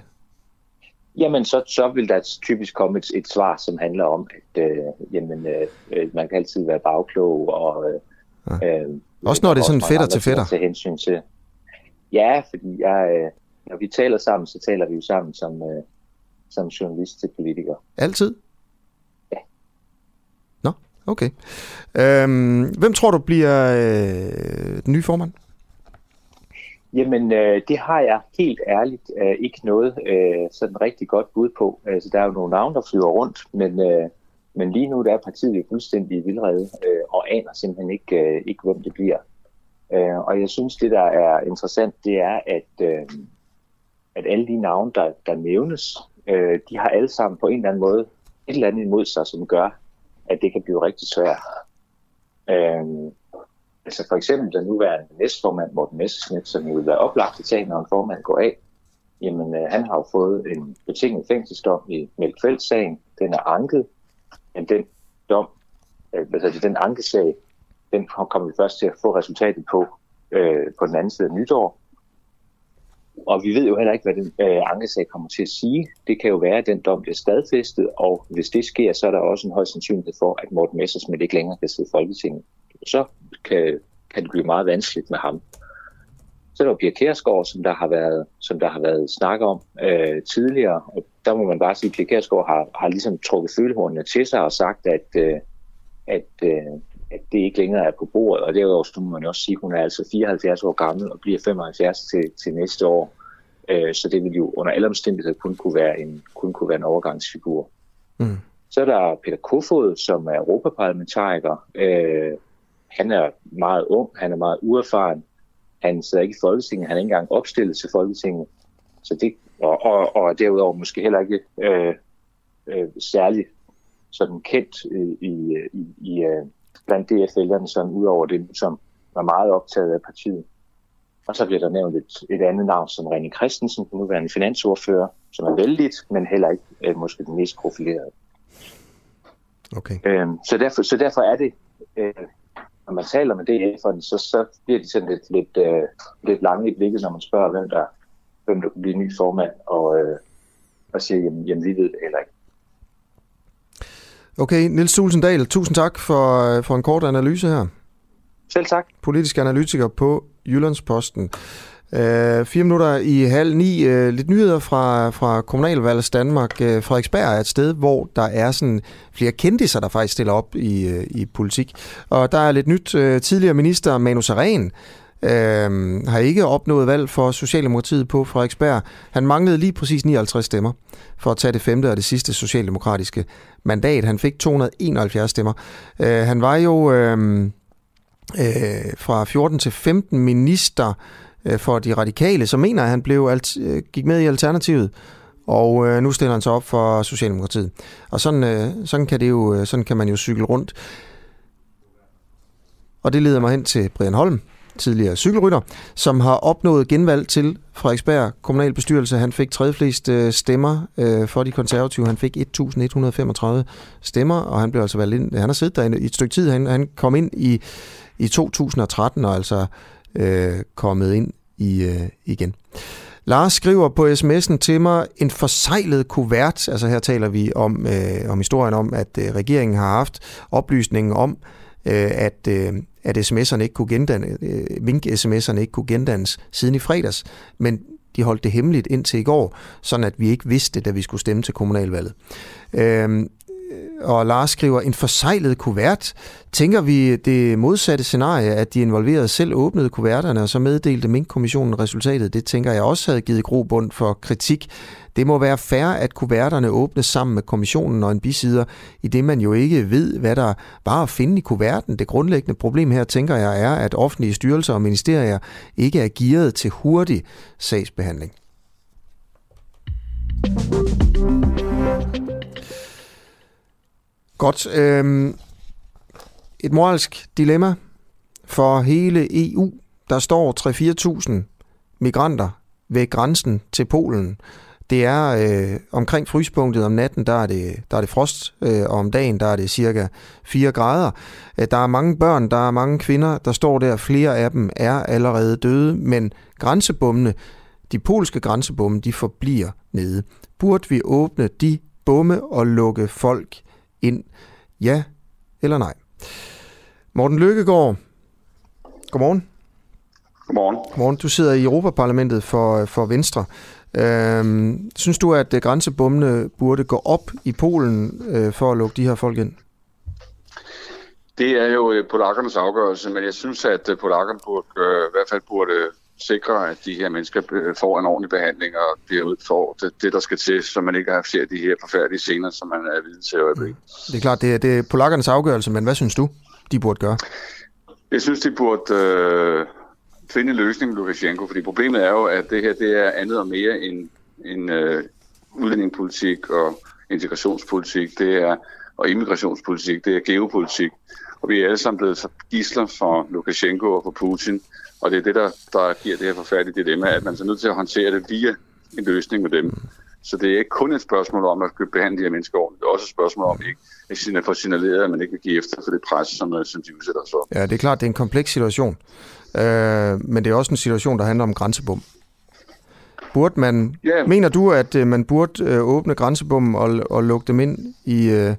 Jamen, så, så vil der typisk komme et, et svar, som handler om, at øh, jamen, øh, man kan altid være bagklog. Og, øh, ja. øh, også når det er sådan fætter til fætter? Til hensyn til. Ja, fordi jeg, øh, når vi taler sammen, så taler vi jo sammen som, øh, som journalist til politikere. Altid? Ja. Nå, okay. Øhm, hvem tror du bliver øh, den nye formand? Jamen, øh, det har jeg helt ærligt øh, ikke noget øh, sådan rigtig godt bud på. Altså, der er jo nogle navne, der flyver rundt, men, øh, men lige nu der er partiet jo fuldstændig vildrede øh, og aner simpelthen ikke, øh, ikke, hvem det bliver. Øh, og jeg synes, det der er interessant, det er, at, øh, at alle de navne, der, der nævnes, øh, de har alle sammen på en eller anden måde et eller andet imod sig, som gør, at det kan blive rigtig svært. Øh, altså for eksempel den nuværende næstformand Morten Messerschmidt, som jo vil være oplagt at tage, når en formand går af, jamen øh, han har jo fået en betinget fængselsdom i Mælkfeldt-sagen. Den er anket, men den dom, øh, altså den ankesag, den kommer vi først til at få resultatet på øh, på den anden side af nytår. Og vi ved jo heller ikke, hvad den øh, ankesag kommer til at sige. Det kan jo være, at den dom bliver stadfæstet, og hvis det sker, så er der også en høj sandsynlighed for, at Morten Messersmith ikke længere kan sidde i Folketinget. Så kan, kan det blive meget vanskeligt med ham. Så er der Pia Kærsgaard, som der har været, som der har været snak om øh, tidligere. Og der må man bare sige, at Pia Kærsgaard har, har ligesom trukket følehornene til sig og sagt, at, øh, at, øh, at det ikke længere er på bordet. Og derudover må man også sige, at hun er altså 74 år gammel og bliver 75 til, til næste år. Øh, så det vil jo under alle omstændigheder kun kunne være en, kun kunne være en overgangsfigur. Mm. Så er der Peter Kofod, som er europaparlamentariker. Øh, han er meget ung, han er meget uerfaren. Han sidder ikke i Folketinget, han er ikke engang opstillet til Folketinget. Så det, og, og, og derudover måske heller ikke øh, øh, særligt sådan kendt i, i, i, i blandt DF-vælgerne, sådan ud over det, som var meget optaget af partiet. Og så bliver der nævnt et, et andet navn som René Christensen, den nuværende finansordfører, som er vældigt, men heller ikke øh, måske den mest profilerede. Okay. Øhm, så, derfor, så derfor er det, øh, når man taler med DF'erne, så, så bliver de sådan lidt, lidt, øh, lidt lange i blikket, når man spørger, hvem der, hvem der kunne blive ny formand, og, øh, og siger, jamen, jamen vi ved det heller ikke. Okay, Nils Tulsendal, tusind tak for, for en kort analyse her. Selv tak. Politisk analytiker på Jyllandsposten. Uh, fire minutter i halv ni. Uh, lidt nyheder fra, fra Kommunalvalgets Danmark. Uh, Frederiksberg er et sted, hvor der er sådan flere kendiser, der faktisk stiller op i, uh, i politik. Og der er lidt nyt. Uh, tidligere minister Manu Saren uh, har ikke opnået valg for Socialdemokratiet på Frederiksberg. Han manglede lige præcis 59 stemmer for at tage det femte og det sidste socialdemokratiske mandat. Han fik 271 stemmer. Uh, han var jo uh, uh, fra 14 til 15 minister Øh, for de radikale, så mener at han blev alt, øh, gik med i Alternativet, og øh, nu stiller han sig op for Socialdemokratiet. Og sådan, øh, sådan, kan det jo, øh, sådan kan man jo cykle rundt. Og det leder mig hen til Brian Holm, tidligere cykelrytter, som har opnået genvalg til Frederiksberg kommunalbestyrelse. Han fik tredje flest stemmer øh, for de konservative. Han fik 1.135 stemmer, og han blev altså valgt ind. Han har siddet der i et stykke tid. Han, han kom ind i, i 2013, og altså øh, kommet ind i øh, igen. Lars skriver på sms'en til mig, en forsejlet kuvert, altså her taler vi om, øh, om historien om, at øh, regeringen har haft oplysningen om, øh, at, øh, at sms'erne ikke kunne gendanne, øh, mink-sms'erne ikke kunne gendannes siden i fredags, men de holdt det hemmeligt indtil i går, sådan at vi ikke vidste, da vi skulle stemme til kommunalvalget. Øh, og Lars skriver, en forsejlet kuvert. Tænker vi det modsatte scenarie, at de involverede selv åbnede kuverterne, og så meddelte Mink-kommissionen resultatet? Det tænker jeg også havde givet grobund for kritik. Det må være fair, at kuverterne åbnes sammen med kommissionen og en bisider, i det man jo ikke ved, hvad der var at finde i kuverten. Det grundlæggende problem her, tænker jeg, er, at offentlige styrelser og ministerier ikke er gearet til hurtig sagsbehandling. Godt. Øhm, et moralsk dilemma for hele EU. Der står 3-4.000 migranter ved grænsen til Polen. Det er øh, omkring fryspunktet om natten, der er det, der er det frost, øh, og om dagen der er det cirka 4 grader. Øh, der er mange børn, der er mange kvinder, der står der. Flere af dem er allerede døde, men grænsebommene, de polske grænsebomme, de forbliver nede. Burde vi åbne de bomme og lukke folk ind? Ja eller nej? Morten Lykkegaard, godmorgen. Godmorgen. Godmorgen. Du sidder i Europaparlamentet for, for Venstre. Øhm, synes du, at grænsebommene burde gå op i Polen øh, for at lukke de her folk ind? Det er jo øh, polakkernes afgørelse, men jeg synes, at øh, polakkerne burde, øh, i hvert fald burde sikre, at de her mennesker øh, får en ordentlig behandling og bliver får det, det, der skal til, så man ikke har ser de her forfærdelige scener, som man er vidne til øjeblikket. Mm. Det er klart, det er, det er polakkernes afgørelse, men hvad synes du, de burde gøre? Jeg synes, de burde øh, finde en løsning med Lukashenko, fordi problemet er jo, at det her det er andet og mere end, end øh, udlændingepolitik og integrationspolitik. Det er og immigrationspolitik, det er geopolitik. Og vi er alle sammen blevet gisler for Lukashenko og for Putin. Og det er det, der, der giver det her forfærdelige dilemma, at man er nødt til at håndtere det via en løsning med dem. Så det er ikke kun et spørgsmål om at behandle de her mennesker ordentligt. Det er også et spørgsmål om ikke at få signaleret, at man ikke vil give efter for det pres, som, som de udsætter sig for. Ja, det er klart, det er en kompleks situation. Øh, men det er også en situation, der handler om grænsebom. Burde man, yeah. Mener du, at øh, man burde øh, åbne grænsebommen og, og lukke dem ind i, øh,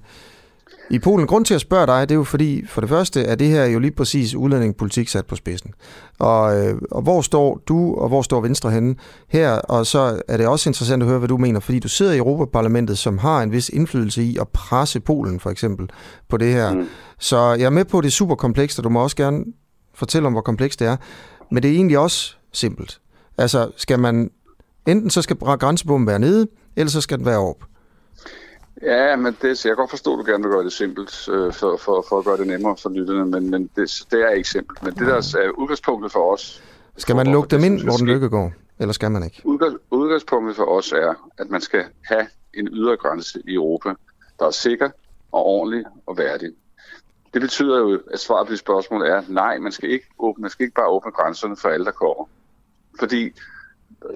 i Polen? Grund til at spørge dig, det er jo fordi, for det første er det her jo lige præcis udlændingepolitik sat på spidsen. Og, øh, og hvor står du, og hvor står Venstre henne her? Og så er det også interessant at høre, hvad du mener, fordi du sidder i Europaparlamentet, som har en vis indflydelse i at presse Polen for eksempel på det her. Mm. Så jeg er med på, at det er super komplekst, og du må også gerne fortælle om, hvor komplekst det er. Men det er egentlig også simpelt. Altså, skal man Enten så skal grænsebommen være nede, eller så skal den være op. Ja, men det, jeg kan godt forstå, at du gerne vil gøre det simpelt, øh, for, for, for at gøre det nemmere for lytterne, men, men det, det er ikke simpelt. Men det der er udgangspunktet for os... Skal man lukke dem ind, hvor den lykke går, eller skal man ikke? udgangspunktet for os er, at man skal have en ydre grænse i Europa, der er sikker og ordentlig og værdig. Det betyder jo, at svaret på det spørgsmål er, nej, man skal ikke, åbne, man skal ikke bare åbne grænserne for alle, der kommer. Fordi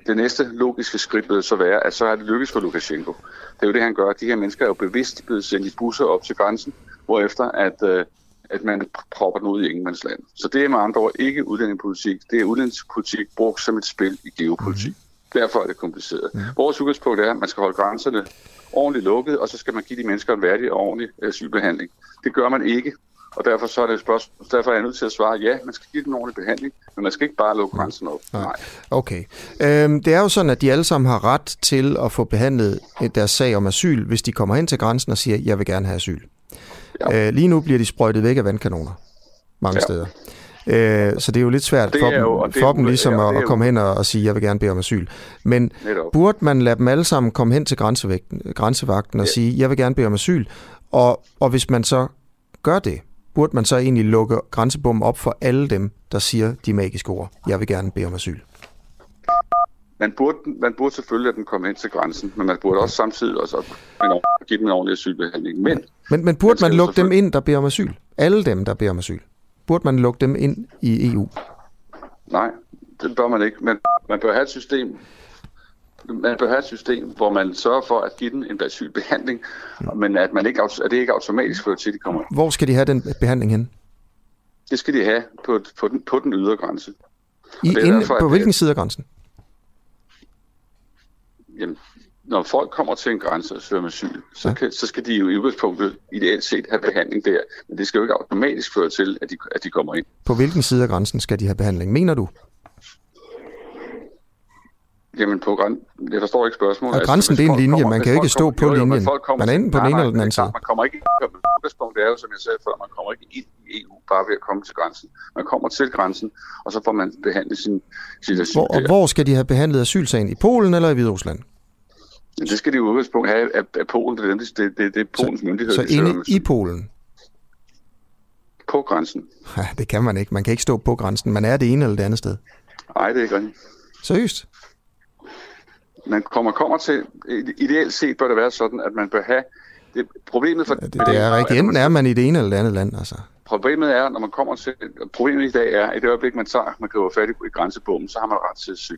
det næste logiske skridt vil så være, at så er det lykkes for Lukashenko. Det er jo det, han gør. De her mennesker er jo bevidst blevet sendt i busser op til grænsen, hvorefter at, øh, at man propper den ud i ingenmandsland. Så det er med andre ord ikke udlændingepolitik. Det er udlændingepolitik brugt som et spil i geopolitik. Mm. Derfor er det kompliceret. Mm. Vores udgangspunkt er, at man skal holde grænserne ordentligt lukket, og så skal man give de mennesker en værdig og ordentlig asylbehandling. Det gør man ikke og derfor, så er det et spørgsmål, derfor er jeg nødt til at svare, ja, man skal give den ordentlig behandling, men man skal ikke bare lukke grænsen op. Nej. Okay. Øhm, det er jo sådan, at de alle sammen har ret til at få behandlet deres sag om asyl, hvis de kommer hen til grænsen og siger, jeg vil gerne have asyl. Ja. Øh, lige nu bliver de sprøjtet væk af vandkanoner mange ja. steder. Øh, så det er jo lidt svært for, jo, dem, for dem ligesom ja, at, at komme hen og, og sige, jeg vil gerne bede om asyl. Men Netop. burde man lade dem alle sammen komme hen til grænsevagten og ja. sige, jeg vil gerne bede om asyl, og, og hvis man så gør det, burde man så egentlig lukke grænsebommen op for alle dem, der siger de magiske ord, jeg vil gerne bede om asyl? Man burde, man burde selvfølgelig lade den komme hen til grænsen, men man burde også samtidig også give dem en ordentlig asylbehandling. Men, men, men burde man, man lukke dem ind, der beder om asyl? Alle dem, der beder om asyl? Burde man lukke dem ind i EU? Nej, det bør man ikke. Men man bør have et system, man bør have et system, hvor man sørger for at give den en asylbehandling, mm. men at, man ikke, at det ikke automatisk fører til, at de kommer. Hvor skal de have den behandling hen? Det skal de have på, på, den, på den ydre grænse. I, inde, derfor, på hvilken side af grænsen? Jamen, når folk kommer til en grænse og søger med asyl, så, kan, så skal de jo i udgangspunktet ideelt set have behandling der. Men det skal jo ikke automatisk føre til, at de, at de kommer ind. På hvilken side af grænsen skal de have behandling, mener du? Jamen, på græn... jeg forstår ikke spørgsmålet. Og grænsen, altså, det er en linje. Kommer, man kan jo ikke stå på linjen. man er enten på den ene eller den anden side. Man kommer ikke udgangspunkt er jo, som jeg sagde før, man kommer ikke ind i EU bare ved at komme til grænsen. Man kommer til grænsen, og så får man behandlet sin, sin asyl hvor, Og hvor skal de have behandlet asylsagen? I Polen eller i Hviderusland? Det skal de i udgangspunkt have af, af Polen. Det er, det, det, det, det er Polens myndighed. Så inde i Polen? På grænsen. Ja, det kan man ikke. Man kan ikke stå på grænsen. Man er det ene eller det andet sted. Nej, det er ikke rigtigt. Seriøst? Man kommer, kommer til, ideelt set bør det være sådan, at man bør have, det, problemet for... Det, det er rigtigt, enten er man i det ene eller det andet land, altså. Problemet er, når man kommer til, problemet i dag er, at i det øjeblik, man tager, man kan fat i grænsebommen, så har man ret til asyl.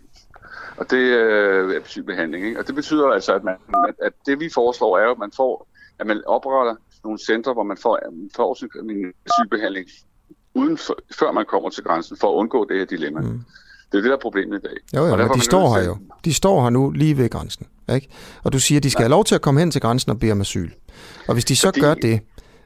Og det øh, er asylbehandling, ikke? Og det betyder altså, at, man, at det vi foreslår er, at man får, at man opretter nogle centre, hvor man får, får sin asylbehandling uden for, før man kommer til grænsen, for at undgå det her dilemma. Mm. Det er det, der er problemet i dag. Jo, jo, og de står her jo. De står her nu lige ved grænsen. Ikke? Og du siger, at de skal Nej. have lov til at komme hen til grænsen og bede om asyl. Og hvis de så Fordi... gør det,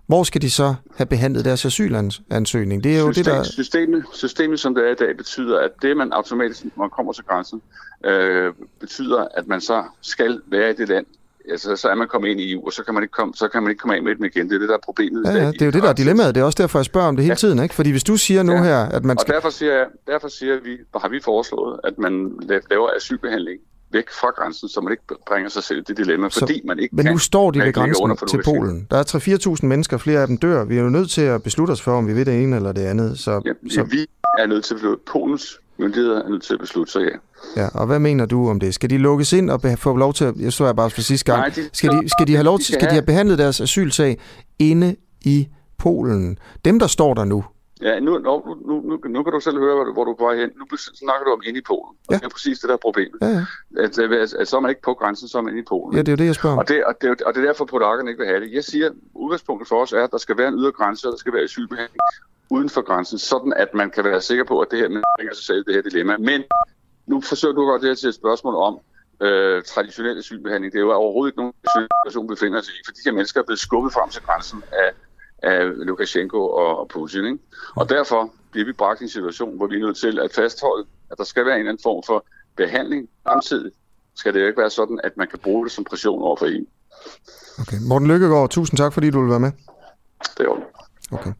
hvor skal de så have behandlet deres asylansøgning? Det er jo System, det, der... Systemet, systemet, som det er i dag, betyder, at det, man automatisk, når man kommer til grænsen, øh, betyder, at man så skal være i det land, altså, så er man kommet ind i EU, og så kan man ikke komme, så kan man ikke komme af med dem igen. Det er det, der er problemet. Ja, ja, det er jo det, der er dilemmaet. Det er også derfor, jeg spørger om det hele ja. tiden. Ikke? Fordi hvis du siger nu ja. her, at man skal... Og derfor siger, jeg, derfor siger vi, har vi foreslået, at man laver asylbehandling væk fra grænsen, så man ikke bringer sig selv det dilemma, så, fordi man ikke Men kan nu står de ved grænsen til Polen. Der er 3-4.000 mennesker, flere af dem dør. Vi er jo nødt til at beslutte os for, om vi vil det ene eller det andet. Så, ja, så... vi er nødt til at Polens myndigheder er nødt til at beslutte sig, ja. Ja, og hvad mener du om det? Skal de lukkes ind og få lov til at... Jeg så jeg bare for sidste gang. Nej, de, skal, de, skal de have lov til... Skal de have behandlet deres asylsag inde i Polen? Dem, der står der nu, Ja, nu, nu, nu, nu, nu kan du selv høre, hvor du, hvor du er på vej hen. Nu snakker du om inde i Polen. Ja. Og det er præcis det, der er problemet. Ja, ja. At, at, at, at, så er man ikke på grænsen, så er man inde i Polen. Ja, det er jo det, jeg spørger om. Og det, og det, og det er derfor, polakkerne ikke vil have det. Jeg siger, udgangspunktet for os er, at der skal være en ydre grænse, og der skal være asylbehandling uden for grænsen, sådan at man kan være sikker på, at det her bringer sig selv det her dilemma. Men nu forsøger du godt det her til et spørgsmål om, øh, traditionel asylbehandling. Det er jo overhovedet ikke nogen situation, vi befinder sig i, for de her mennesker er blevet skubbet frem til grænsen af, af Lukashenko og, og Putin. Ikke? Og derfor bliver vi bragt i en situation, hvor vi er nødt til at fastholde, at der skal være en eller anden form for behandling. Samtidig skal det jo ikke være sådan, at man kan bruge det som pression over for EU. Okay. Morten Lykkegaard, tusind tak, fordi du vil være med. Det er jo. Okay.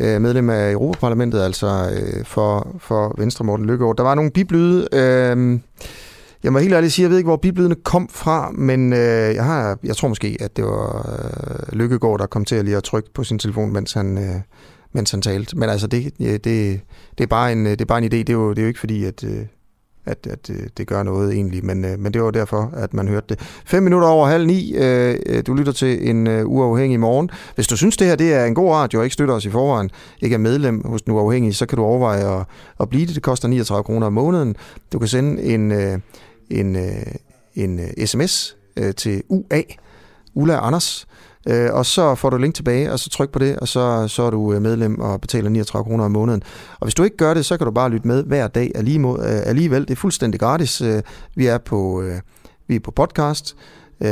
Øh, medlem af Europaparlamentet, altså øh, for, for Venstre Morten Lykkegaard. Der var nogle biblyde. Øh, jeg må helt ærligt sige, jeg ved ikke, hvor biblydene kom fra, men øh, jeg, har, jeg tror måske, at det var øh, Lykkegaard, der kom til at lige at trykke på sin telefon, mens han, øh, mens han talte. Men altså, det, øh, det, det, er bare en, øh, det er bare en idé. Det er jo, det er jo ikke fordi, at, øh, at, at øh, det gør noget egentlig, men, øh, men det var derfor, at man hørte det. Fem minutter over halv ni, øh, øh, du lytter til en øh, uafhængig morgen. Hvis du synes, det her det er en god radio, og ikke støtter os i forvejen, ikke er medlem hos den uafhængige, så kan du overveje at, at blive det. Det koster 39 kroner om måneden. Du kan sende en, øh, en, øh, en øh, sms øh, til UA, Ulla Anders, Øh, og så får du link tilbage, og så tryk på det, og så, så er du øh, medlem og betaler 39 kroner om måneden. Og hvis du ikke gør det, så kan du bare lytte med hver dag øh, alligevel. Det er fuldstændig gratis. Øh, vi er på, vi er på podcast,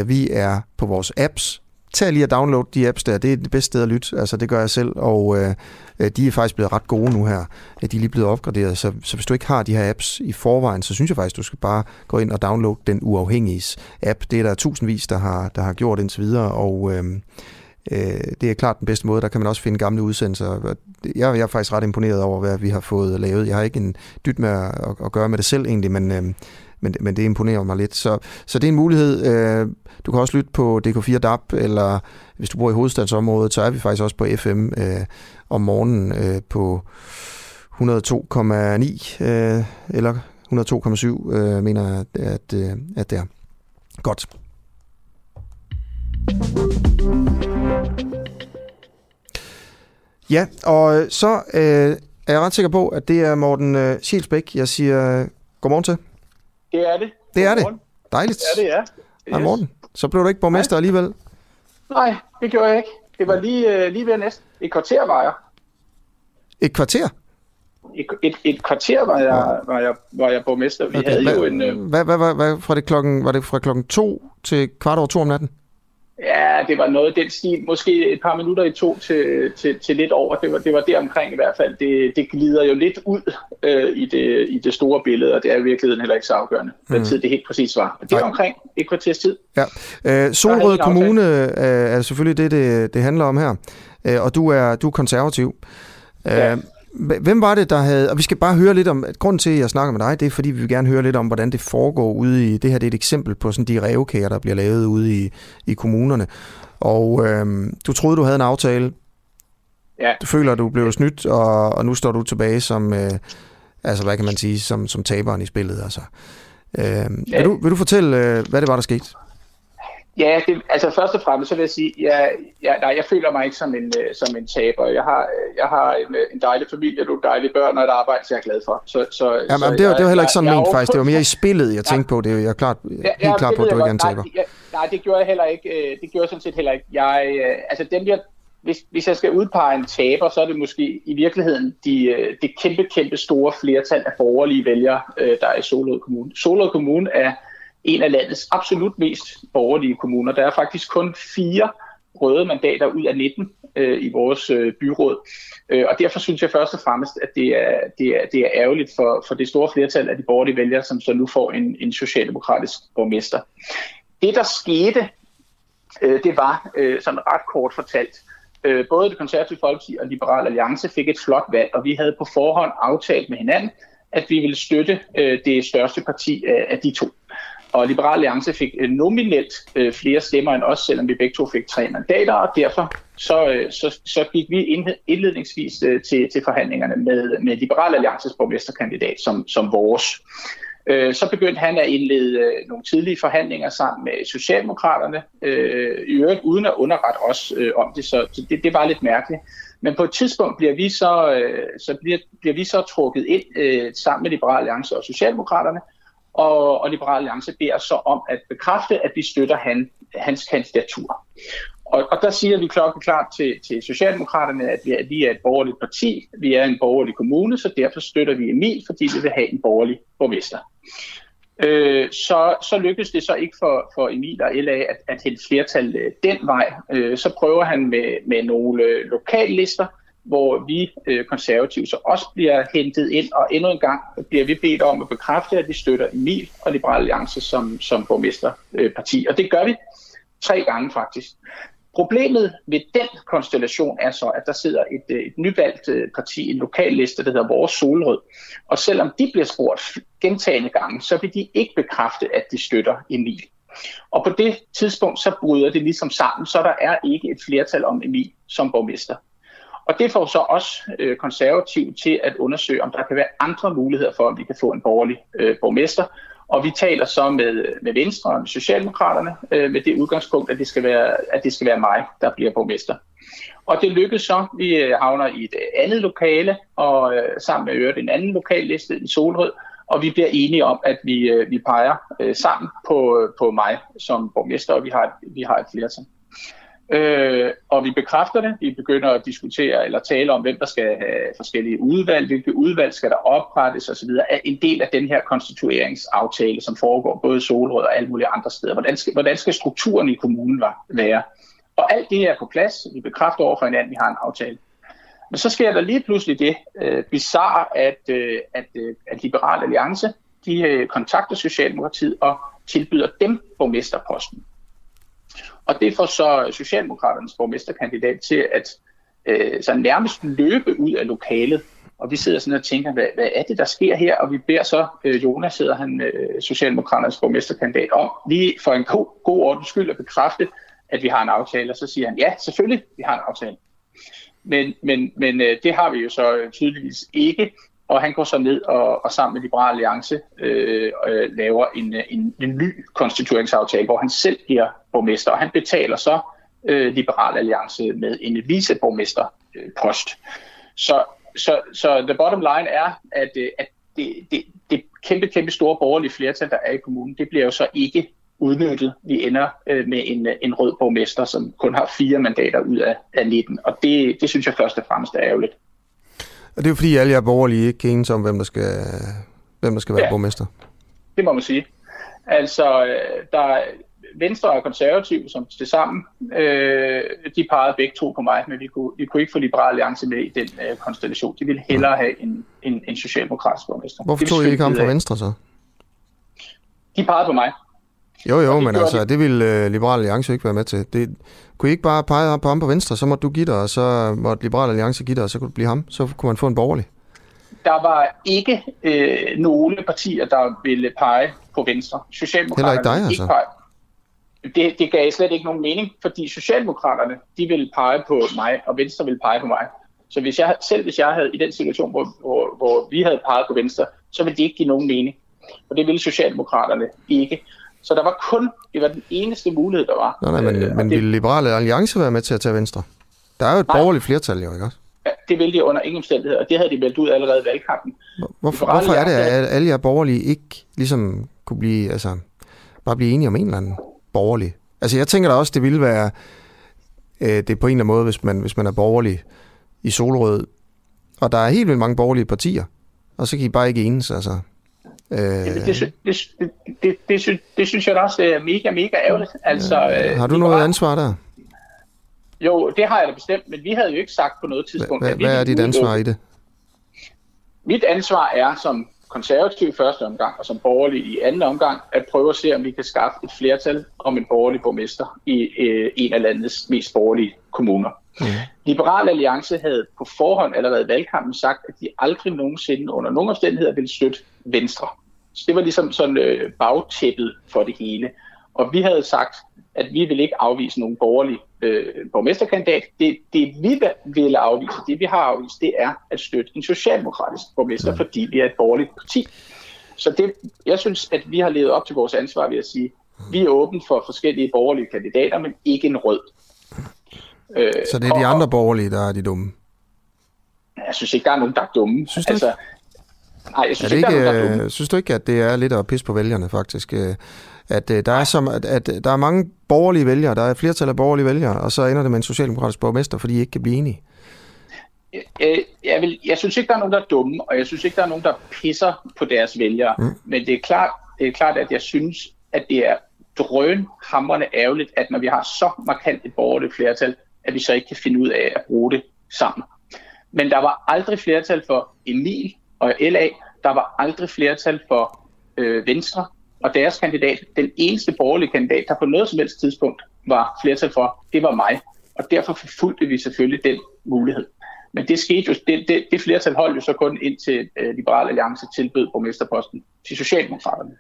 vi er på vores apps, tag lige at downloade de apps der. Det er det bedste sted at lytte. Altså, det gør jeg selv, og øh, øh de er faktisk blevet ret gode nu her. De er lige blevet opgraderet, så, så hvis du ikke har de her apps i forvejen, så synes jeg faktisk, du skal bare gå ind og downloade den uafhængige app. Det er der tusindvis, der har, der har gjort indtil videre, og øh, øh, det er klart den bedste måde. Der kan man også finde gamle udsendelser. Jeg, jeg er faktisk ret imponeret over, hvad vi har fået lavet. Jeg har ikke en dyt med at, at gøre med det selv egentlig, men... Øh, men, men det imponerer mig lidt. Så, så det er en mulighed. Øh, du kan også lytte på DK4 DAB, eller hvis du bor i hovedstadsområdet, så er vi faktisk også på FM øh, om morgenen øh, på 102,9 øh, eller 102,7, øh, mener jeg, at, at, at det er. Godt. Ja, og øh, så øh, er jeg ret sikker på, at det er Morten øh, Sjælsbæk, jeg siger øh, godmorgen til. Det er det. Det er det. Dejligt. Ja, det er. Yes. Hej morgen. Så blev du ikke borgmester Nej. alligevel? Nej, det gjorde jeg ikke. Det var lige, uh, lige ved næsten. Et kvarter var jeg. Et kvarter? Et, et, et kvarter var jeg, ja. var jeg, var jeg borgmester. Vi okay. havde hvad, jo en... Uh... Hvad, hvad, hvad, hvad, fra det klokken, var det fra klokken to til kvart over to om natten? Ja, det var noget den stil. Måske et par minutter i to til, til, til lidt over. Det var, det var der omkring i hvert fald. Det, det glider jo lidt ud øh, i, det, i det store billede, og det er i virkeligheden heller ikke så afgørende, hvad mm. tid det helt præcis var. Men det var omkring et kvarters tid. Ja. Øh, Solrød Kommune øh, er selvfølgelig det, det, det handler om her. Øh, og du er, du er konservativ. Øh, ja. Hvem var det, der havde... Og vi skal bare høre lidt om... Grunden til, at jeg snakker med dig, det er, fordi vi vil gerne høre lidt om, hvordan det foregår ude i... Det her det er et eksempel på sådan de revkager, der bliver lavet ude i, i kommunerne. Og øhm, du troede, du havde en aftale. Ja. Du føler, at du blev snydt, og, og nu står du tilbage som... Øh, altså, hvad kan man sige? Som, som taberen i spillet, altså. Øh, ja. vil, du, vil du fortælle, øh, hvad det var, der skete? Ja, det, altså først og fremmest så vil jeg sige, jeg, jeg, nej, jeg føler mig ikke som en, uh, som en taber. Jeg har, jeg har en, øh, en dejlig familie, nogle dejlige børn og et arbejde, som jeg er glad for. Så, så, Jamen, så det, var, det var heller ikke sådan jeg, ment faktisk. Det var mere i spillet, jeg tænkte på. Det er jeg er klart, ja, helt klar på, at du ikke er en taber. Nej, jeg, nej, det gjorde jeg heller ikke. Øh, det gjorde jeg sådan set heller ikke. Jeg, altså dem, jeg, hvis, hvis jeg skal udpege en taber, så er det måske i virkeligheden de, det kæmpe, kæmpe store flertal af borgerlige vælgere, der er i Solrød Kommune. Solrød Kommune er en af landets absolut mest borgerlige kommuner. Der er faktisk kun fire røde mandater ud af 19 øh, i vores øh, byråd. Øh, og derfor synes jeg først og fremmest, at det er, det er, det er ærgerligt for, for det store flertal af de borgerlige vælgere, som så nu får en, en socialdemokratisk borgmester. Det, der skete, øh, det var øh, sådan ret kort fortalt, øh, både det konservative Folkeparti og Liberal Alliance fik et flot valg, og vi havde på forhånd aftalt med hinanden, at vi ville støtte øh, det største parti af, af de to. Og Liberal Alliance fik øh, nominelt øh, flere stemmer end os, selvom vi begge to fik tre mandater, og derfor så, øh, så, så gik vi indledningsvis øh, til, til forhandlingerne med, med Liberal Alliances borgmesterkandidat som, som vores. Øh, så begyndte han at indlede øh, nogle tidlige forhandlinger sammen med Socialdemokraterne, øh, i øvrigt uden at underrette os øh, om det, så det, det var lidt mærkeligt. Men på et tidspunkt bliver vi så, øh, så, bliver, bliver vi så trukket ind øh, sammen med Liberal Alliance og Socialdemokraterne, og, og Liberal Alliance beder så om at bekræfte, at vi støtter han, hans kandidatur. Og, og der siger vi klokkeklart til, til Socialdemokraterne, at vi, at vi er et borgerligt parti, vi er en borgerlig kommune, så derfor støtter vi Emil, fordi vi vil have en borgerlig borgmester. Øh, så, så lykkedes det så ikke for, for Emil og LA at, at hælde flertal øh, den vej. Øh, så prøver han med, med nogle øh, lokallister, hvor vi øh, konservative så også bliver hentet ind, og endnu en gang bliver vi bedt om at bekræfte, at vi støtter Emil og Liberal Alliance som, som borgmesterparti. Øh, og det gør vi tre gange faktisk. Problemet ved den konstellation er så, at der sidder et, øh, et nyvalgt øh, parti, en lokal liste, der hedder Vores Solrød. Og selvom de bliver spurgt gentagende gange, så vil de ikke bekræfte, at de støtter Emil. Og på det tidspunkt, så bryder det ligesom sammen, så der er ikke et flertal om Emil som borgmester. Og det får så også øh, konservativ til at undersøge, om der kan være andre muligheder for, at vi kan få en borgerlig øh, borgmester. Og vi taler så med, med Venstre og med Socialdemokraterne øh, med det udgangspunkt, at det, skal være, at det skal være mig, der bliver borgmester. Og det lykkedes så. Vi øh, havner i et øh, andet lokale, og øh, sammen med øvrigt en anden lokalliste i Solrød, og vi bliver enige om, at vi, øh, vi peger øh, sammen på, øh, på mig som borgmester, og vi har, vi har et flertal. Øh, og vi bekræfter det. Vi begynder at diskutere eller tale om, hvem der skal have forskellige udvalg, hvilke udvalg skal der oprettes osv. er en del af den her konstitueringsaftale, som foregår både i Solrød og alle mulige andre steder. Hvordan skal, hvordan skal strukturen i kommunen være? Og alt det er på plads. Vi bekræfter over for hinanden, at vi har en aftale. Men så sker der lige pludselig det øh, bizarre, at, øh, at, øh, at Liberal Alliance de øh, kontakter Socialdemokratiet og tilbyder dem borgmesterposten. Og det får så Socialdemokraternes borgmesterkandidat til at øh, så nærmest løbe ud af lokalet. Og vi sidder sådan og tænker, hvad, hvad er det, der sker her? Og vi beder så, øh, Jonas hedder han, øh, Socialdemokraternes borgmesterkandidat, om lige for en god, god ordens skyld at bekræfte, at vi har en aftale. Og så siger han, ja, selvfølgelig, vi har en aftale. Men, men, men øh, det har vi jo så øh, tydeligvis ikke. Og han går så ned og, og sammen med Liberal Alliance øh, øh, laver en, øh, en, en ny konstitueringsaftale, hvor han selv bliver borgmester, og han betaler så øh, Liberal Alliance med en viceborgmesterpost. Øh, så, så, så the bottom line er, at, øh, at det, det, det kæmpe, kæmpe store borgerlige flertal, der er i kommunen, det bliver jo så ikke udnyttet. Vi ender øh, med en, øh, en rød borgmester, som kun har fire mandater ud af, af 19, og det, det synes jeg først og fremmest er ærgerligt. Og det er jo fordi, alle jer borgerlige ikke kan enes om, hvem der skal, hvem der skal være ja, borgmester. det må man sige. Altså, øh, der, Venstre og Konservative, som til sammen, øh, de pegede begge to på mig, men vi kunne, vi kunne ikke få Liberale Alliance med i den øh, konstellation. De ville hellere have en, en, en socialdemokratisk borgmester. Hvorfor tog I ikke ham fra Venstre så? De pegede på mig. Jo, jo, men altså, de... det ville uh, Liberale Alliance ikke være med til. Det, kunne I ikke bare pege på ham på Venstre, så måtte du give dig, og så måtte Liberale Alliance give dig, og så kunne det blive ham. Så kunne man få en borgerlig. Der var ikke øh, nogle partier, der ville pege på Venstre. Socialdemokraterne Heller ikke dig, altså? Ikke pege, det, det gav slet ikke nogen mening, fordi Socialdemokraterne, de ville pege på mig, og Venstre ville pege på mig. Så hvis jeg, selv hvis jeg havde i den situation, hvor, hvor, hvor vi havde peget på Venstre, så ville det ikke give nogen mening. Og det ville Socialdemokraterne ikke. Så der var kun, det var den eneste mulighed, der var. Nej, nej, men, øh, men det, ville Liberale Alliance være med til at tage Venstre? Der er jo et nej, borgerligt flertal, jo ikke også? Ja, det ville de under ingen omstændigheder, og det havde de meldt ud allerede i valgkampen. Hvorfor, hvorfor er det, at alle jer borgerlige ikke ligesom kunne blive, altså, bare blive enige om en eller anden borgerlig. Altså jeg tænker da også, det ville være, øh, det er på en eller anden måde, hvis man, hvis man er borgerlig i Solrød, og der er helt vildt mange borgerlige partier, og så kan I bare ikke enes, altså. Øh, det, det, det, det, det, det, synes, det synes jeg da også er mega, mega ærgerligt. Altså, øh, har du noget var, ansvar der? Jo, det har jeg da bestemt, men vi havde jo ikke sagt på noget tidspunkt. Hvad, hvad er dit ansvar i det? Mit ansvar er som konservativ i første omgang, og som borgerlig i anden omgang, at prøve at se, om vi kan skaffe et flertal om en borgerlig borgmester i øh, en af landets mest borgerlige kommuner. Mm. Liberal Alliance havde på forhånd allerede i valgkampen sagt, at de aldrig nogensinde under nogen omstændigheder ville støtte Venstre Så det var ligesom sådan øh, bagtæppet for det hele. Og vi havde sagt, at vi vil ikke afvise nogen borgerlig øh, borgmesterkandidat. Det, det vi ville afvise, det vi har afvist, det er at støtte en socialdemokratisk borgmester, fordi vi er et borgerligt parti. Så det, jeg synes, at vi har levet op til vores ansvar ved at sige, vi er åbne for forskellige borgerlige kandidater, men ikke en rød. Øh, så det er de og, andre borgerlige, der er de dumme? Jeg synes ikke, der er nogen, der er dumme. Synes altså, Nej, jeg synes er det ikke, ikke der nogen, der dumme. Synes du ikke, at det er lidt at pisse på vælgerne, faktisk? Øh, at øh, der er, som, at, at der er mange borgerlige vælgere, der er flertal af borgerlige vælgere, og så ender det med en socialdemokratisk borgmester, fordi I ikke kan blive enige. Jeg, jeg, vil, jeg synes ikke, der er nogen, der er dumme, og jeg synes ikke, der er nogen, der pisser på deres vælgere. Mm. Men det er, klart, det er klart, at jeg synes, at det er drønhamrende ærgerligt, at når vi har så markant et borgerligt flertal, at vi så ikke kan finde ud af at bruge det sammen. Men der var aldrig flertal for Emil og LA. Der var aldrig flertal for øh, Venstre og deres kandidat. Den eneste borgerlige kandidat, der på noget som helst tidspunkt var flertal for, det var mig. Og derfor forfulgte vi selvfølgelig den mulighed. Men det skete jo, det, det, det flertal holdt jo så kun indtil øh, Liberal Alliance tilbød borgmesterposten til Socialdemokraterne.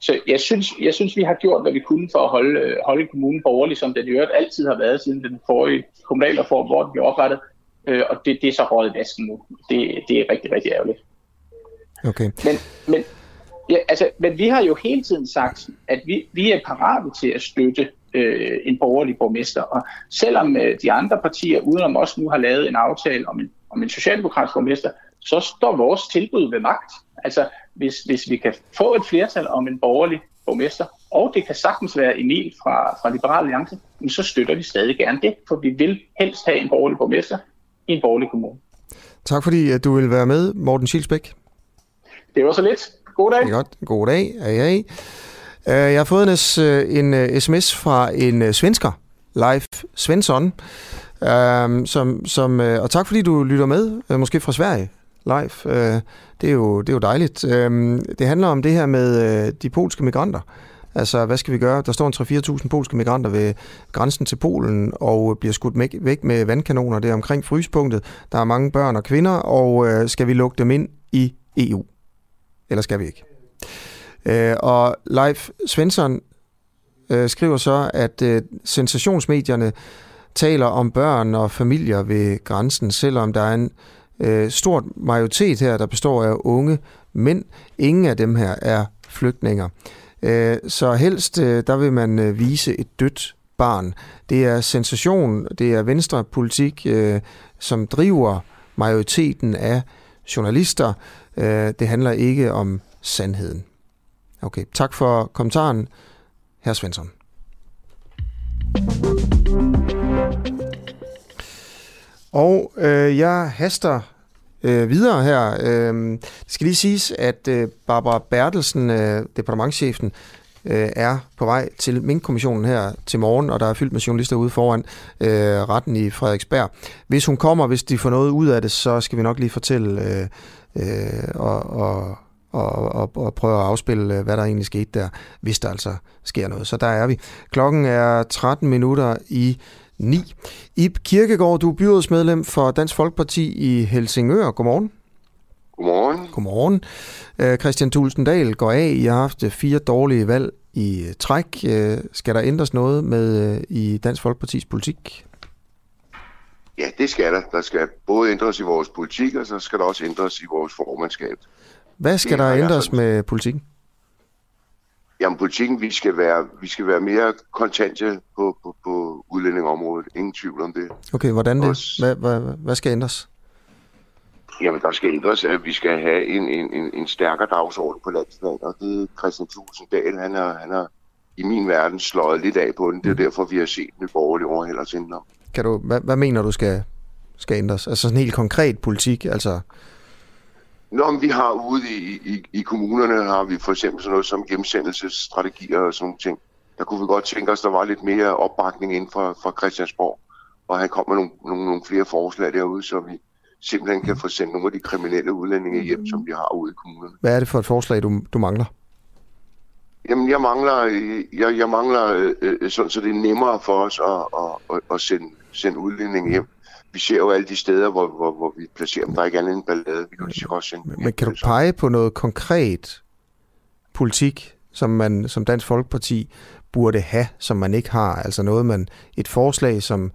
Så jeg synes, jeg synes, vi har gjort, hvad vi kunne for at holde, øh, holde kommunen borgerlig, som den i øvrigt altid har været siden den forrige kommunalreform, hvor den blev oprettet. Øh, og det, det er så rådet i vasken nu. Det, det er rigtig, rigtig ærgerligt. Okay. Men, men, ja, altså, men vi har jo hele tiden sagt, at vi, vi er parate til at støtte øh, en borgerlig borgmester. Og selvom øh, de andre partier udenom os nu har lavet en aftale om en, om en socialdemokratisk borgmester, så står vores tilbud ved magt. Altså, hvis, hvis vi kan få et flertal om en borgerlig borgmester, og det kan sagtens være Emil fra, fra Liberale Alliance, så støtter vi stadig gerne det, for vi vil helst have en borgerlig borgmester i en borgerlig kommune. Tak fordi at du vil være med, Morten Schilsbæk. Det var så lidt. God dag. Det er godt. God dag. Hej, hej. Øh, jeg har fået en, en sms fra en øh, svensker, Leif Svensson, um, som, som, øh, og tak fordi du lytter med, måske fra Sverige, Leif. Det er jo, det er jo dejligt. Um, det handler om det her med de polske migranter. Altså, hvad skal vi gøre? Der står en 3-4.000 polske migranter ved grænsen til Polen og bliver skudt væk med vandkanoner. Det er omkring fryspunktet. Der er mange børn og kvinder, og øh, skal vi lukke dem ind i EU? Eller skal vi ikke? Øh, og Leif Svensson øh, skriver så, at øh, sensationsmedierne taler om børn og familier ved grænsen, selvom der er en øh, stor majoritet her, der består af unge mænd. Ingen af dem her er flygtninger. Øh, så helst, øh, der vil man øh, vise et dødt barn. Det er sensation, det er venstrepolitik, øh, som driver majoriteten af journalister. Øh, det handler ikke om sandheden. Okay, tak for kommentaren, herr Svensson. Og øh, jeg haster øh, videre her. Øh, det skal lige siges, at øh, Barbara Bertelsen, øh, departementchefen, øh, er på vej til Mink-kommissionen her til morgen, og der er fyldt med journalister ude foran øh, retten i Frederiksberg. Hvis hun kommer, hvis de får noget ud af det, så skal vi nok lige fortælle øh, øh, og, og, og, og, og prøve at afspille, øh, hvad der egentlig skete der, hvis der altså sker noget. Så der er vi. Klokken er 13 minutter i 9. Ib Kirkegaard, du er byrådsmedlem for Dansk Folkeparti i Helsingør. Godmorgen. Godmorgen. Godmorgen. Uh, Christian Tulsendal går af. I har haft fire dårlige valg i træk. Uh, skal der ændres noget med i Dansk Folkepartis politik? Ja, det skal der. Der skal både ændres i vores politik, og så skal der også ændres i vores formandskab. Hvad skal det der ændres med politikken? Jamen politikken, vi skal være, vi skal være mere kontante på, på, på udlændingområdet. Ingen tvivl om det. Okay, hvordan det? Hvad, hvad, hvad skal ændres? Jamen, der skal ændres, at vi skal have en, en, en, en stærkere dagsorden på landsplan, og det er Christian Tulsendal, han har, han har i min verden slået lidt af på den. Det er mm. derfor, vi har set den borgerlige overhælder til Kan du, hvad, hvad mener du skal, skal ændres? Altså sådan helt konkret politik, altså Nå, men vi har ude i, i, i kommunerne, har vi for eksempel sådan noget som hjemsendelsesstrategier og sådan ting. Der kunne vi godt tænke os, der var lidt mere opbakning inden for, for Christiansborg. Og han kom med nogle, nogle, nogle flere forslag derude, så vi simpelthen kan få sendt nogle af de kriminelle udlændinge hjem, som vi har ude i kommunerne. Hvad er det for et forslag, du, du mangler? Jamen, jeg mangler, jeg, jeg mangler øh, øh sådan, så det er nemmere for os at, at, at, at sende, sende udlændinge hjem vi ser jo alle de steder, hvor, hvor, hvor vi placerer dem. Der er ikke andet end ballade. Vi kan lige også Men kan du pege på noget konkret, politik, som man som Dansk Folkeparti burde have, som man ikke har. Altså noget, man et forslag, som,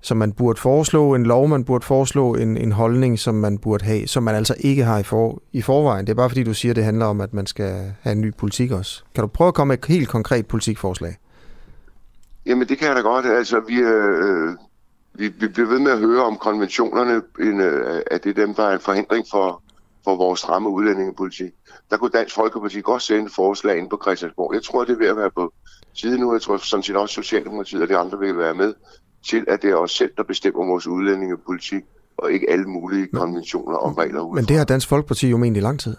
som man burde foreslå, en lov, man burde foreslå, en, en holdning, som man burde have, som man altså ikke har i, for, i forvejen. Det er bare fordi, du siger, at det handler om, at man skal have en ny politik også. Kan du prøve at komme med et helt konkret politikforslag? Jamen, det kan jeg da godt. Altså, vi, øh, vi, vi bliver ved med at høre om konventionerne, en, øh, at det er dem, der er en forhindring for, for vores stramme udlændingepolitik. Der kunne Dansk Folkeparti godt sende forslag ind på Christiansborg. Jeg tror, det er ved at være på tide nu. Jeg tror sådan set også Socialdemokratiet og de andre vil være med til, at det er os selv, der bestemmer vores udlændingepolitik, og ikke alle mulige konventioner og regler. Udefra. Men det har Dansk Folkeparti jo ment i lang tid.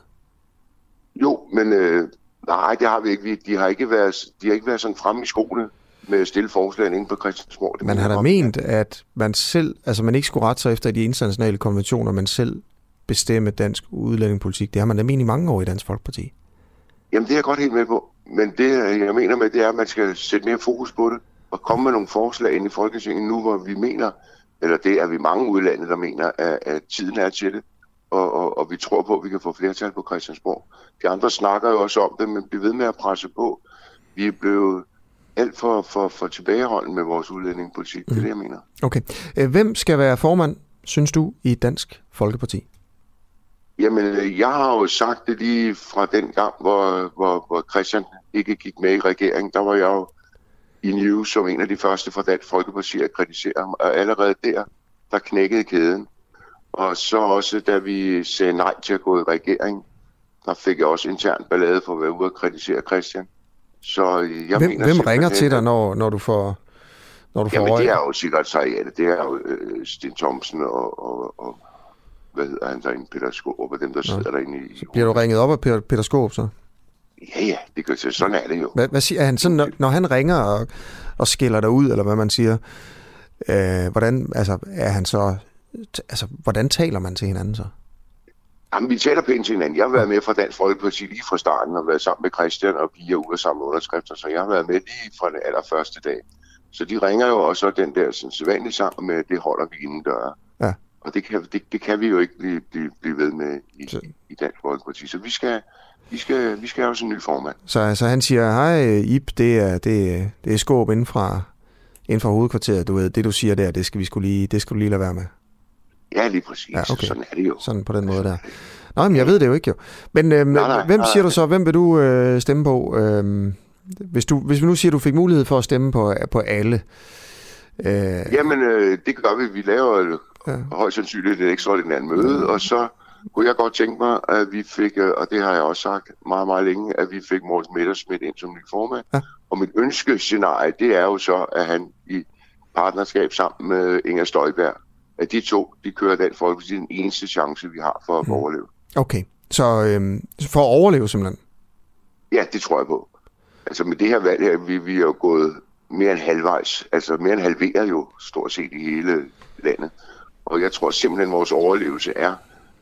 Jo, men øh, nej, det har vi ikke. De har ikke været, de har ikke været sådan fremme i skoene med stille forslagene ind på Christiansborg. Det man har da ment, at man selv, altså man ikke skulle rette sig efter de internationale konventioner, men selv bestemme dansk udlændingepolitik. Det har man da ment i mange år i Dansk Folkeparti. Jamen, det er jeg godt helt med på. Men det, jeg mener med, det er, at man skal sætte mere fokus på det, og komme med nogle forslag ind i Folketinget nu, hvor vi mener, eller det er vi mange udlandet, der mener, at, at tiden er til det, og, og, og vi tror på, at vi kan få flertal på Christiansborg. De andre snakker jo også om det, men bliver ved med at presse på. Vi er blevet alt for, for, for tilbageholden med vores udlændingepolitik. Mm. Det er det, jeg mener. Okay. Hvem skal være formand, synes du, i Dansk Folkeparti? Jamen, jeg har jo sagt det lige fra den gang, hvor, hvor, hvor Christian ikke gik med i regeringen. Der var jeg jo i News som en af de første fra Dansk Folkeparti at kritisere ham. Og allerede der, der knækkede kæden. Og så også, da vi sagde nej til at gå i regering, der fik jeg også intern ballade for at være ude og kritisere Christian. Så jeg hvem, mener, hvem ringer til dig, når, når du får når du får Jamen, det er jo sekretariatet. Det er jo øh, Sten Thomsen og, og, og hvad hedder han derinde, Peter Skåb, og dem, der sidder Nå. derinde i... Så bliver du ringet op af Peter, Peter Skåb, så? Ja, ja, det gør. Sådan er det jo. Hvad, hvad siger han? Sådan, når, når han ringer og, og skiller dig ud, eller hvad man siger, øh, hvordan, altså, er han så... Altså, hvordan taler man til hinanden så? Jamen, vi taler pænt til hinanden. Jeg har været med fra Dansk Folkeparti lige fra starten, og været sammen med Christian og Pia ude og samle underskrifter, så jeg har været med lige fra den allerførste dag. Så de ringer jo også den der sådan, sædvanlige sammen med, det holder vi inden døre. Ja. Og det kan, det, det kan vi jo ikke blive, blive, blive ved med i, så. i Dansk Folkeparti. Så vi skal, vi skal, vi skal have også en ny formand. Så, så han siger, hej Ip, det er, det, det er skåb inden fra, inden fra hovedkvarteret. Du ved, det du siger der, det skal vi skulle lige, det skal du lige lade være med. Ja, lige præcis. Ja, okay. Sådan er det jo. Sådan på den måde der. Nå, men jeg ved det jo ikke jo. Men øhm, nej, nej, hvem siger nej. du så, hvem vil du øh, stemme på? Øhm, hvis, du, hvis vi nu siger, at du fik mulighed for at stemme på, på alle. Øh, Jamen, øh, det gør vi. Vi laver ja. højst sandsynligt et ekstraordinært møde, ja. og så kunne jeg godt tænke mig, at vi fik, øh, og det har jeg også sagt meget, meget længe, at vi fik Morten Mettersmith ind som ny formand. Ja. Og mit ønskescenarie, det er jo så, at han i partnerskab sammen med Inger Støjberg, at de to, de kører den folk, det er den eneste chance, vi har for at mm. overleve. Okay, så øhm, for at overleve simpelthen? Ja, det tror jeg på. Altså med det her valg her, vi, vi er jo gået mere end halvvejs, altså mere end halveret jo stort set i hele landet. Og jeg tror simpelthen, at vores overlevelse er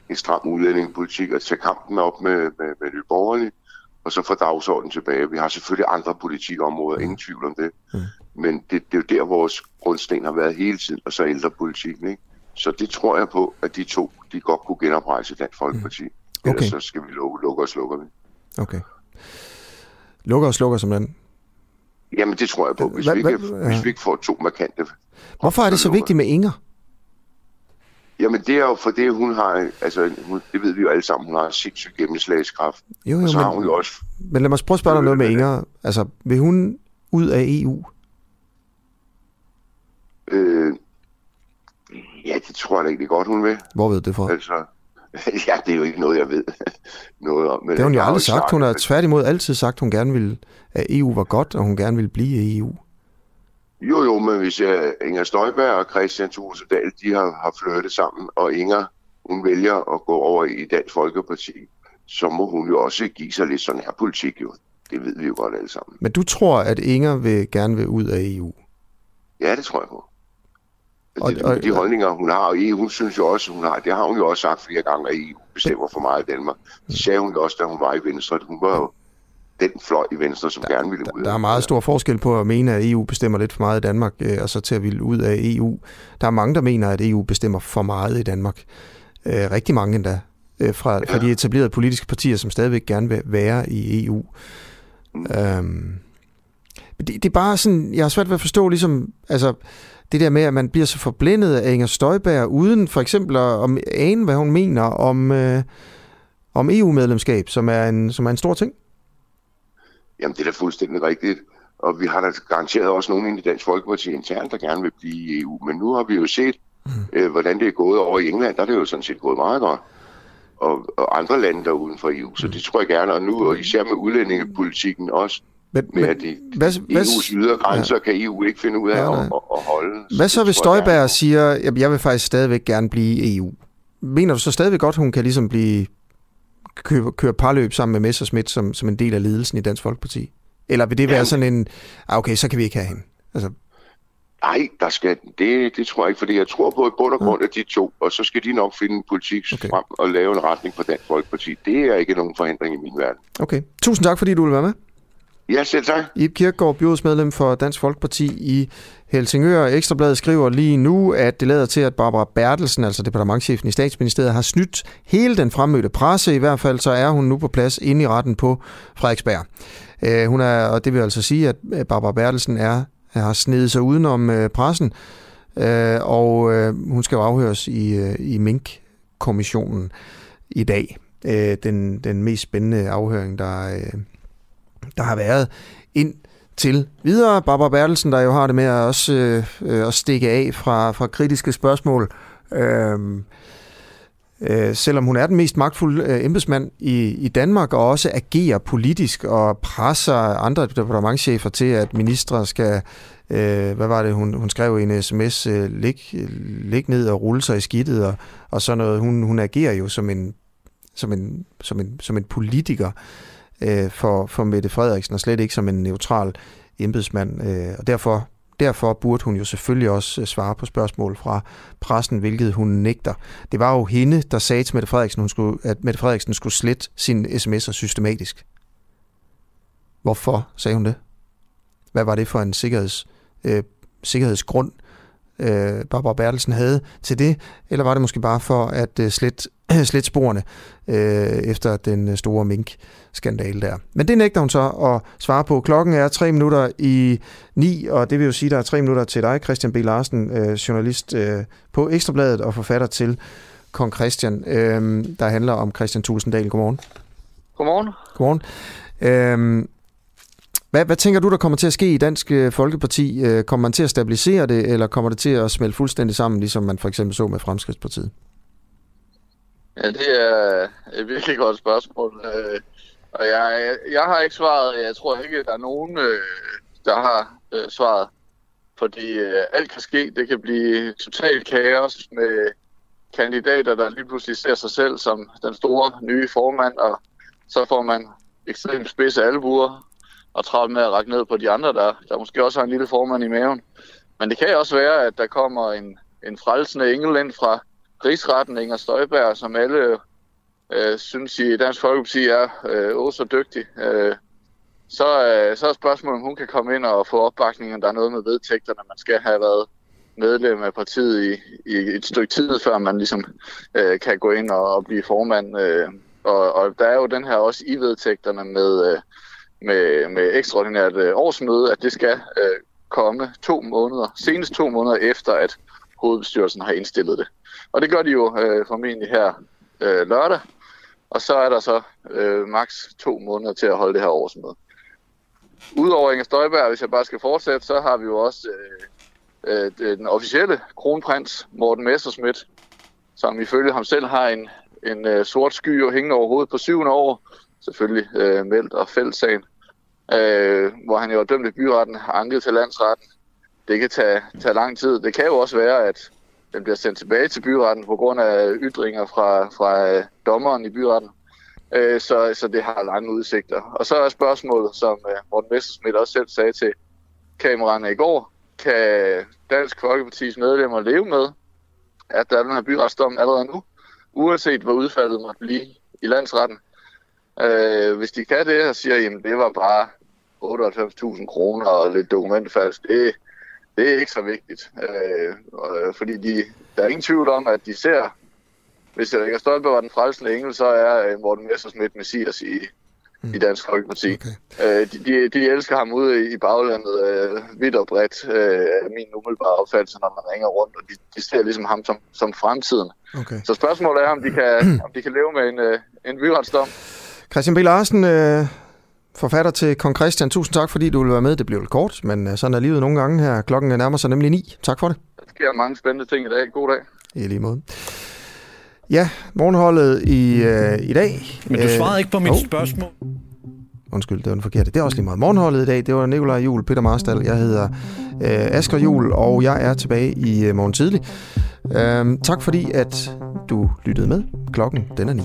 en stram udlændingepolitik at tage kampen op med, med, med de borgerlige, og så få dagsordenen tilbage. Vi har selvfølgelig andre politikområder, ingen tvivl om det. Mm. Men det, det er jo der, vores grundsten har været hele tiden, og så ældrepolitikken. Ikke? Så det tror jeg på, at de to, de godt kunne genoprejse Dansk Folkeparti. Mm. Okay. Ellers så skal vi lukke, lukke og slukke vi. Okay. Lukker og slukker simpelthen? Jamen, det tror jeg på, hvis, hva, vi, ikke, hva, hvis vi ikke får to markante. Hvorfor er det så vigtigt med Inger? Jamen, det er jo for det, hun har, altså, hun, det ved vi jo alle sammen, hun har sindssygt gennemslagskraft. Jo, jo, og så men, har hun jo også... Men lad mig prøve at spørge dig noget med Inger. Altså, vil hun ud af EU? Øh, ja, det tror jeg da ikke godt, hun vil. Hvor ved det for? Altså, ja, det er jo ikke noget, jeg ved noget om. Men det har hun jo aldrig sagt. sagt. Hun har tværtimod altid sagt, hun gerne ville, at EU var godt, og hun gerne ville blive i EU. Jo, jo, men hvis jeg, Inger Støjberg og Christian Thusedal, de har, har flyttet sammen, og Inger, hun vælger at gå over i Dansk Folkeparti, så må hun jo også give sig lidt sådan her politik, jo. Det ved vi jo godt alle sammen. Men du tror, at Inger vil gerne vil ud af EU? Ja, det tror jeg på. Og, de, og, de holdninger, hun har, og EU, synes jo også, hun har, det har hun jo også sagt flere gange, at EU bestemmer for meget i Danmark. Det sagde hun jo også, da hun var i Venstre. Hun var jo den fløj i Venstre, som der, gerne ville ud. Der er meget stor forskel på at mene, at EU bestemmer lidt for meget i Danmark, øh, og så til at ville ud af EU. Der er mange, der mener, at EU bestemmer for meget i Danmark. Øh, rigtig mange endda. øh, fra, ja. fra de etablerede politiske partier, som stadigvæk gerne vil være i EU. Mm. Øhm, det, det er bare sådan, jeg har svært ved at forstå ligesom, altså, det der med, at man bliver så forblændet af Inger Støjberg, uden for eksempel at ane, hvad hun mener om, øh, om EU-medlemskab, som er, en, som er en stor ting. Jamen, det er da fuldstændig rigtigt. Og vi har da garanteret også nogen i Dansk Folkeparti internt, der gerne vil blive i EU. Men nu har vi jo set, mm. øh, hvordan det er gået over i England. Der er det jo sådan set gået meget godt. Og, og andre lande der uden for EU. Så mm. det tror jeg gerne. Og nu, og især med udlændingepolitikken også, men, med at de, hvad, EU's ydre grænser ja. kan EU ikke finde ud af ja, at, at, at holde. Hvad så, hvis Støjberg siger, at jeg vil faktisk stadigvæk gerne blive i EU? Mener du så stadigvæk godt, at hun kan ligesom blive køre, køre parløb sammen med Messerschmidt som, som en del af ledelsen i Dansk Folkeparti? Eller vil det være sådan en, ah, okay, så kan vi ikke have hende? Altså... Nej, der skal, det, det tror jeg ikke, fordi jeg tror på i bund og grund af de to, og så skal de nok finde en politik okay. frem og lave en retning for Dansk Folkeparti. Det er ikke nogen forhindring i min verden. Okay. Tusind tak, fordi du vil være med. Ja, selv tak. Ib Kirkegaard, byrådsmedlem for Dansk Folkeparti i Helsingør. Ekstrabladet skriver lige nu, at det lader til, at Barbara Bertelsen, altså departementchefen i statsministeriet, har snydt hele den fremmødte presse. I hvert fald så er hun nu på plads inde i retten på Frederiksberg. Øh, hun er, og det vil altså sige, at øh, Barbara Bertelsen er, har snedet sig udenom øh, pressen, øh, og øh, hun skal jo afhøres i, øh, i Mink-kommissionen i dag. Den, den mest spændende afhøring, der, der har været ind til videre. Barbara Bertelsen, der jo har det med at også øh, at stikke af fra, fra kritiske spørgsmål. Øh, øh, selvom hun er den mest magtfulde øh, embedsmand i, i Danmark, og også agerer politisk og presser andre departementchefer til, at ministre skal, øh, hvad var det, hun, hun skrev i en sms, øh, lig, lig ned og rulle sig i skidtet, og, og sådan noget. Hun, hun agerer jo som en, som en, som en, som en politiker øh, Øh, for, for Mette Frederiksen, og slet ikke som en neutral embedsmand. Øh, og derfor, derfor burde hun jo selvfølgelig også øh, svare på spørgsmål fra pressen, hvilket hun nægter. Det var jo hende, der sagde til Mette Frederiksen, hun skulle, at Mette Frederiksen skulle slette sine sms'er systematisk. Hvorfor sagde hun det? Hvad var det for en sikkerheds, øh, sikkerhedsgrund, øh, Barbara Bertelsen havde til det? Eller var det måske bare for at øh, slet, slet sporene øh, efter den store mink-skandale der? Men det nægter hun så at svare på. Klokken er tre minutter i ni, og det vil jo sige, at der er tre minutter til dig, Christian B. Larsen, øh, journalist øh, på Ekstrabladet og forfatter til Kong Christian, øh, der handler om Christian Tulsendal. Godmorgen. Godmorgen. Godmorgen. Øh, hvad, hvad tænker du, der kommer til at ske i Dansk øh, Folkeparti? Øh, kommer man til at stabilisere det, eller kommer det til at smelte fuldstændig sammen, ligesom man for eksempel så med Fremskridspartiet? Ja, det er et virkelig godt spørgsmål. Øh, og jeg, jeg har ikke svaret. Jeg tror ikke, der er nogen, øh, der har øh, svaret. Fordi øh, alt kan ske. Det kan blive totalt kaos med kandidater, der lige pludselig ser sig selv som den store nye formand, og så får man ekstremt spidse albuer, og travlt med at række ned på de andre, der, der måske også har en lille formand i maven. Men det kan også være, at der kommer en, en frelsende engel ind fra rigsretten, Inger Støjberg, som alle øh, synes i Dansk Folkeparti er øh, også så dygtig. Øh, så, øh, så er spørgsmålet, om hun kan komme ind og få opbakningen. Der er noget med vedtægterne, man skal have været medlem af partiet i, i et stykke tid, før man ligesom øh, kan gå ind og, og blive formand. Øh, og, og der er jo den her også i vedtægterne med, øh, med, med ekstraordinært øh, årsmøde, at det skal øh, komme to måneder, senest to måneder efter, at hovedbestyrelsen har indstillet det. Og det gør de jo øh, formentlig her øh, lørdag, og så er der så øh, maks to måneder til at holde det her årsmøde. Udover Inger Støjberg, hvis jeg bare skal fortsætte, så har vi jo også øh, øh, den officielle kronprins, Morten Messerschmidt, som ifølge ham selv har en, en øh, sort sky hængende over hovedet på syvende år, selvfølgelig øh, meldt og fældsagen øh, hvor han jo er dømt i byretten, anket til landsretten. Det kan tage, tage lang tid. Det kan jo også være, at den bliver sendt tilbage til byretten på grund af ytringer fra, fra øh, dommeren i byretten. Øh, så, så det har lange udsigter. Og så er spørgsmålet, som øh, Morten Messersmith også selv sagde til kameraerne i går, kan Dansk Folkepartis medlemmer leve med, at der er den her byretsdom allerede nu, uanset hvor udfaldet måtte blive i landsretten. Øh, hvis de kan det og siger, at det var bare 98.000 kroner og lidt dokumentfalsk, det, det er ikke så vigtigt. Øh, fordi de, der er ingen tvivl om, at de ser hvis Inger Støjberg var den frelsende engel, så er øh, Morten Messersmith messias i, mm. i Dansk Folkeparti. Okay. Øh, de, de, de elsker ham ude i baglandet øh, vidt og bredt, øh, min umiddelbare opfattelse, når man ringer rundt, og de, de ser ligesom ham som, som fremtiden. Okay. Så spørgsmålet er, om de kan, om de kan leve med en, øh, en byretsdom. Christian B. Larsen, øh, forfatter til Kong Christian, tusind tak, fordi du vil være med. Det bliver lidt kort, men øh, sådan er livet nogle gange her. Klokken nærmer sig nemlig ni. Tak for det. Der sker mange spændende ting i dag. God dag. I lige måde. Ja, morgenholdet i, øh, i dag. Men du svarede øh, ikke på mit oh. spørgsmål. Undskyld, det var den forkerte. Det er også lige meget. Morgenholdet i dag, det var Nikolaj Jul, Peter Marstal. Jeg hedder øh, Asger Jul, og jeg er tilbage i øh, morgen tidlig. Øh, tak fordi, at du lyttede med. Klokken, den er ni.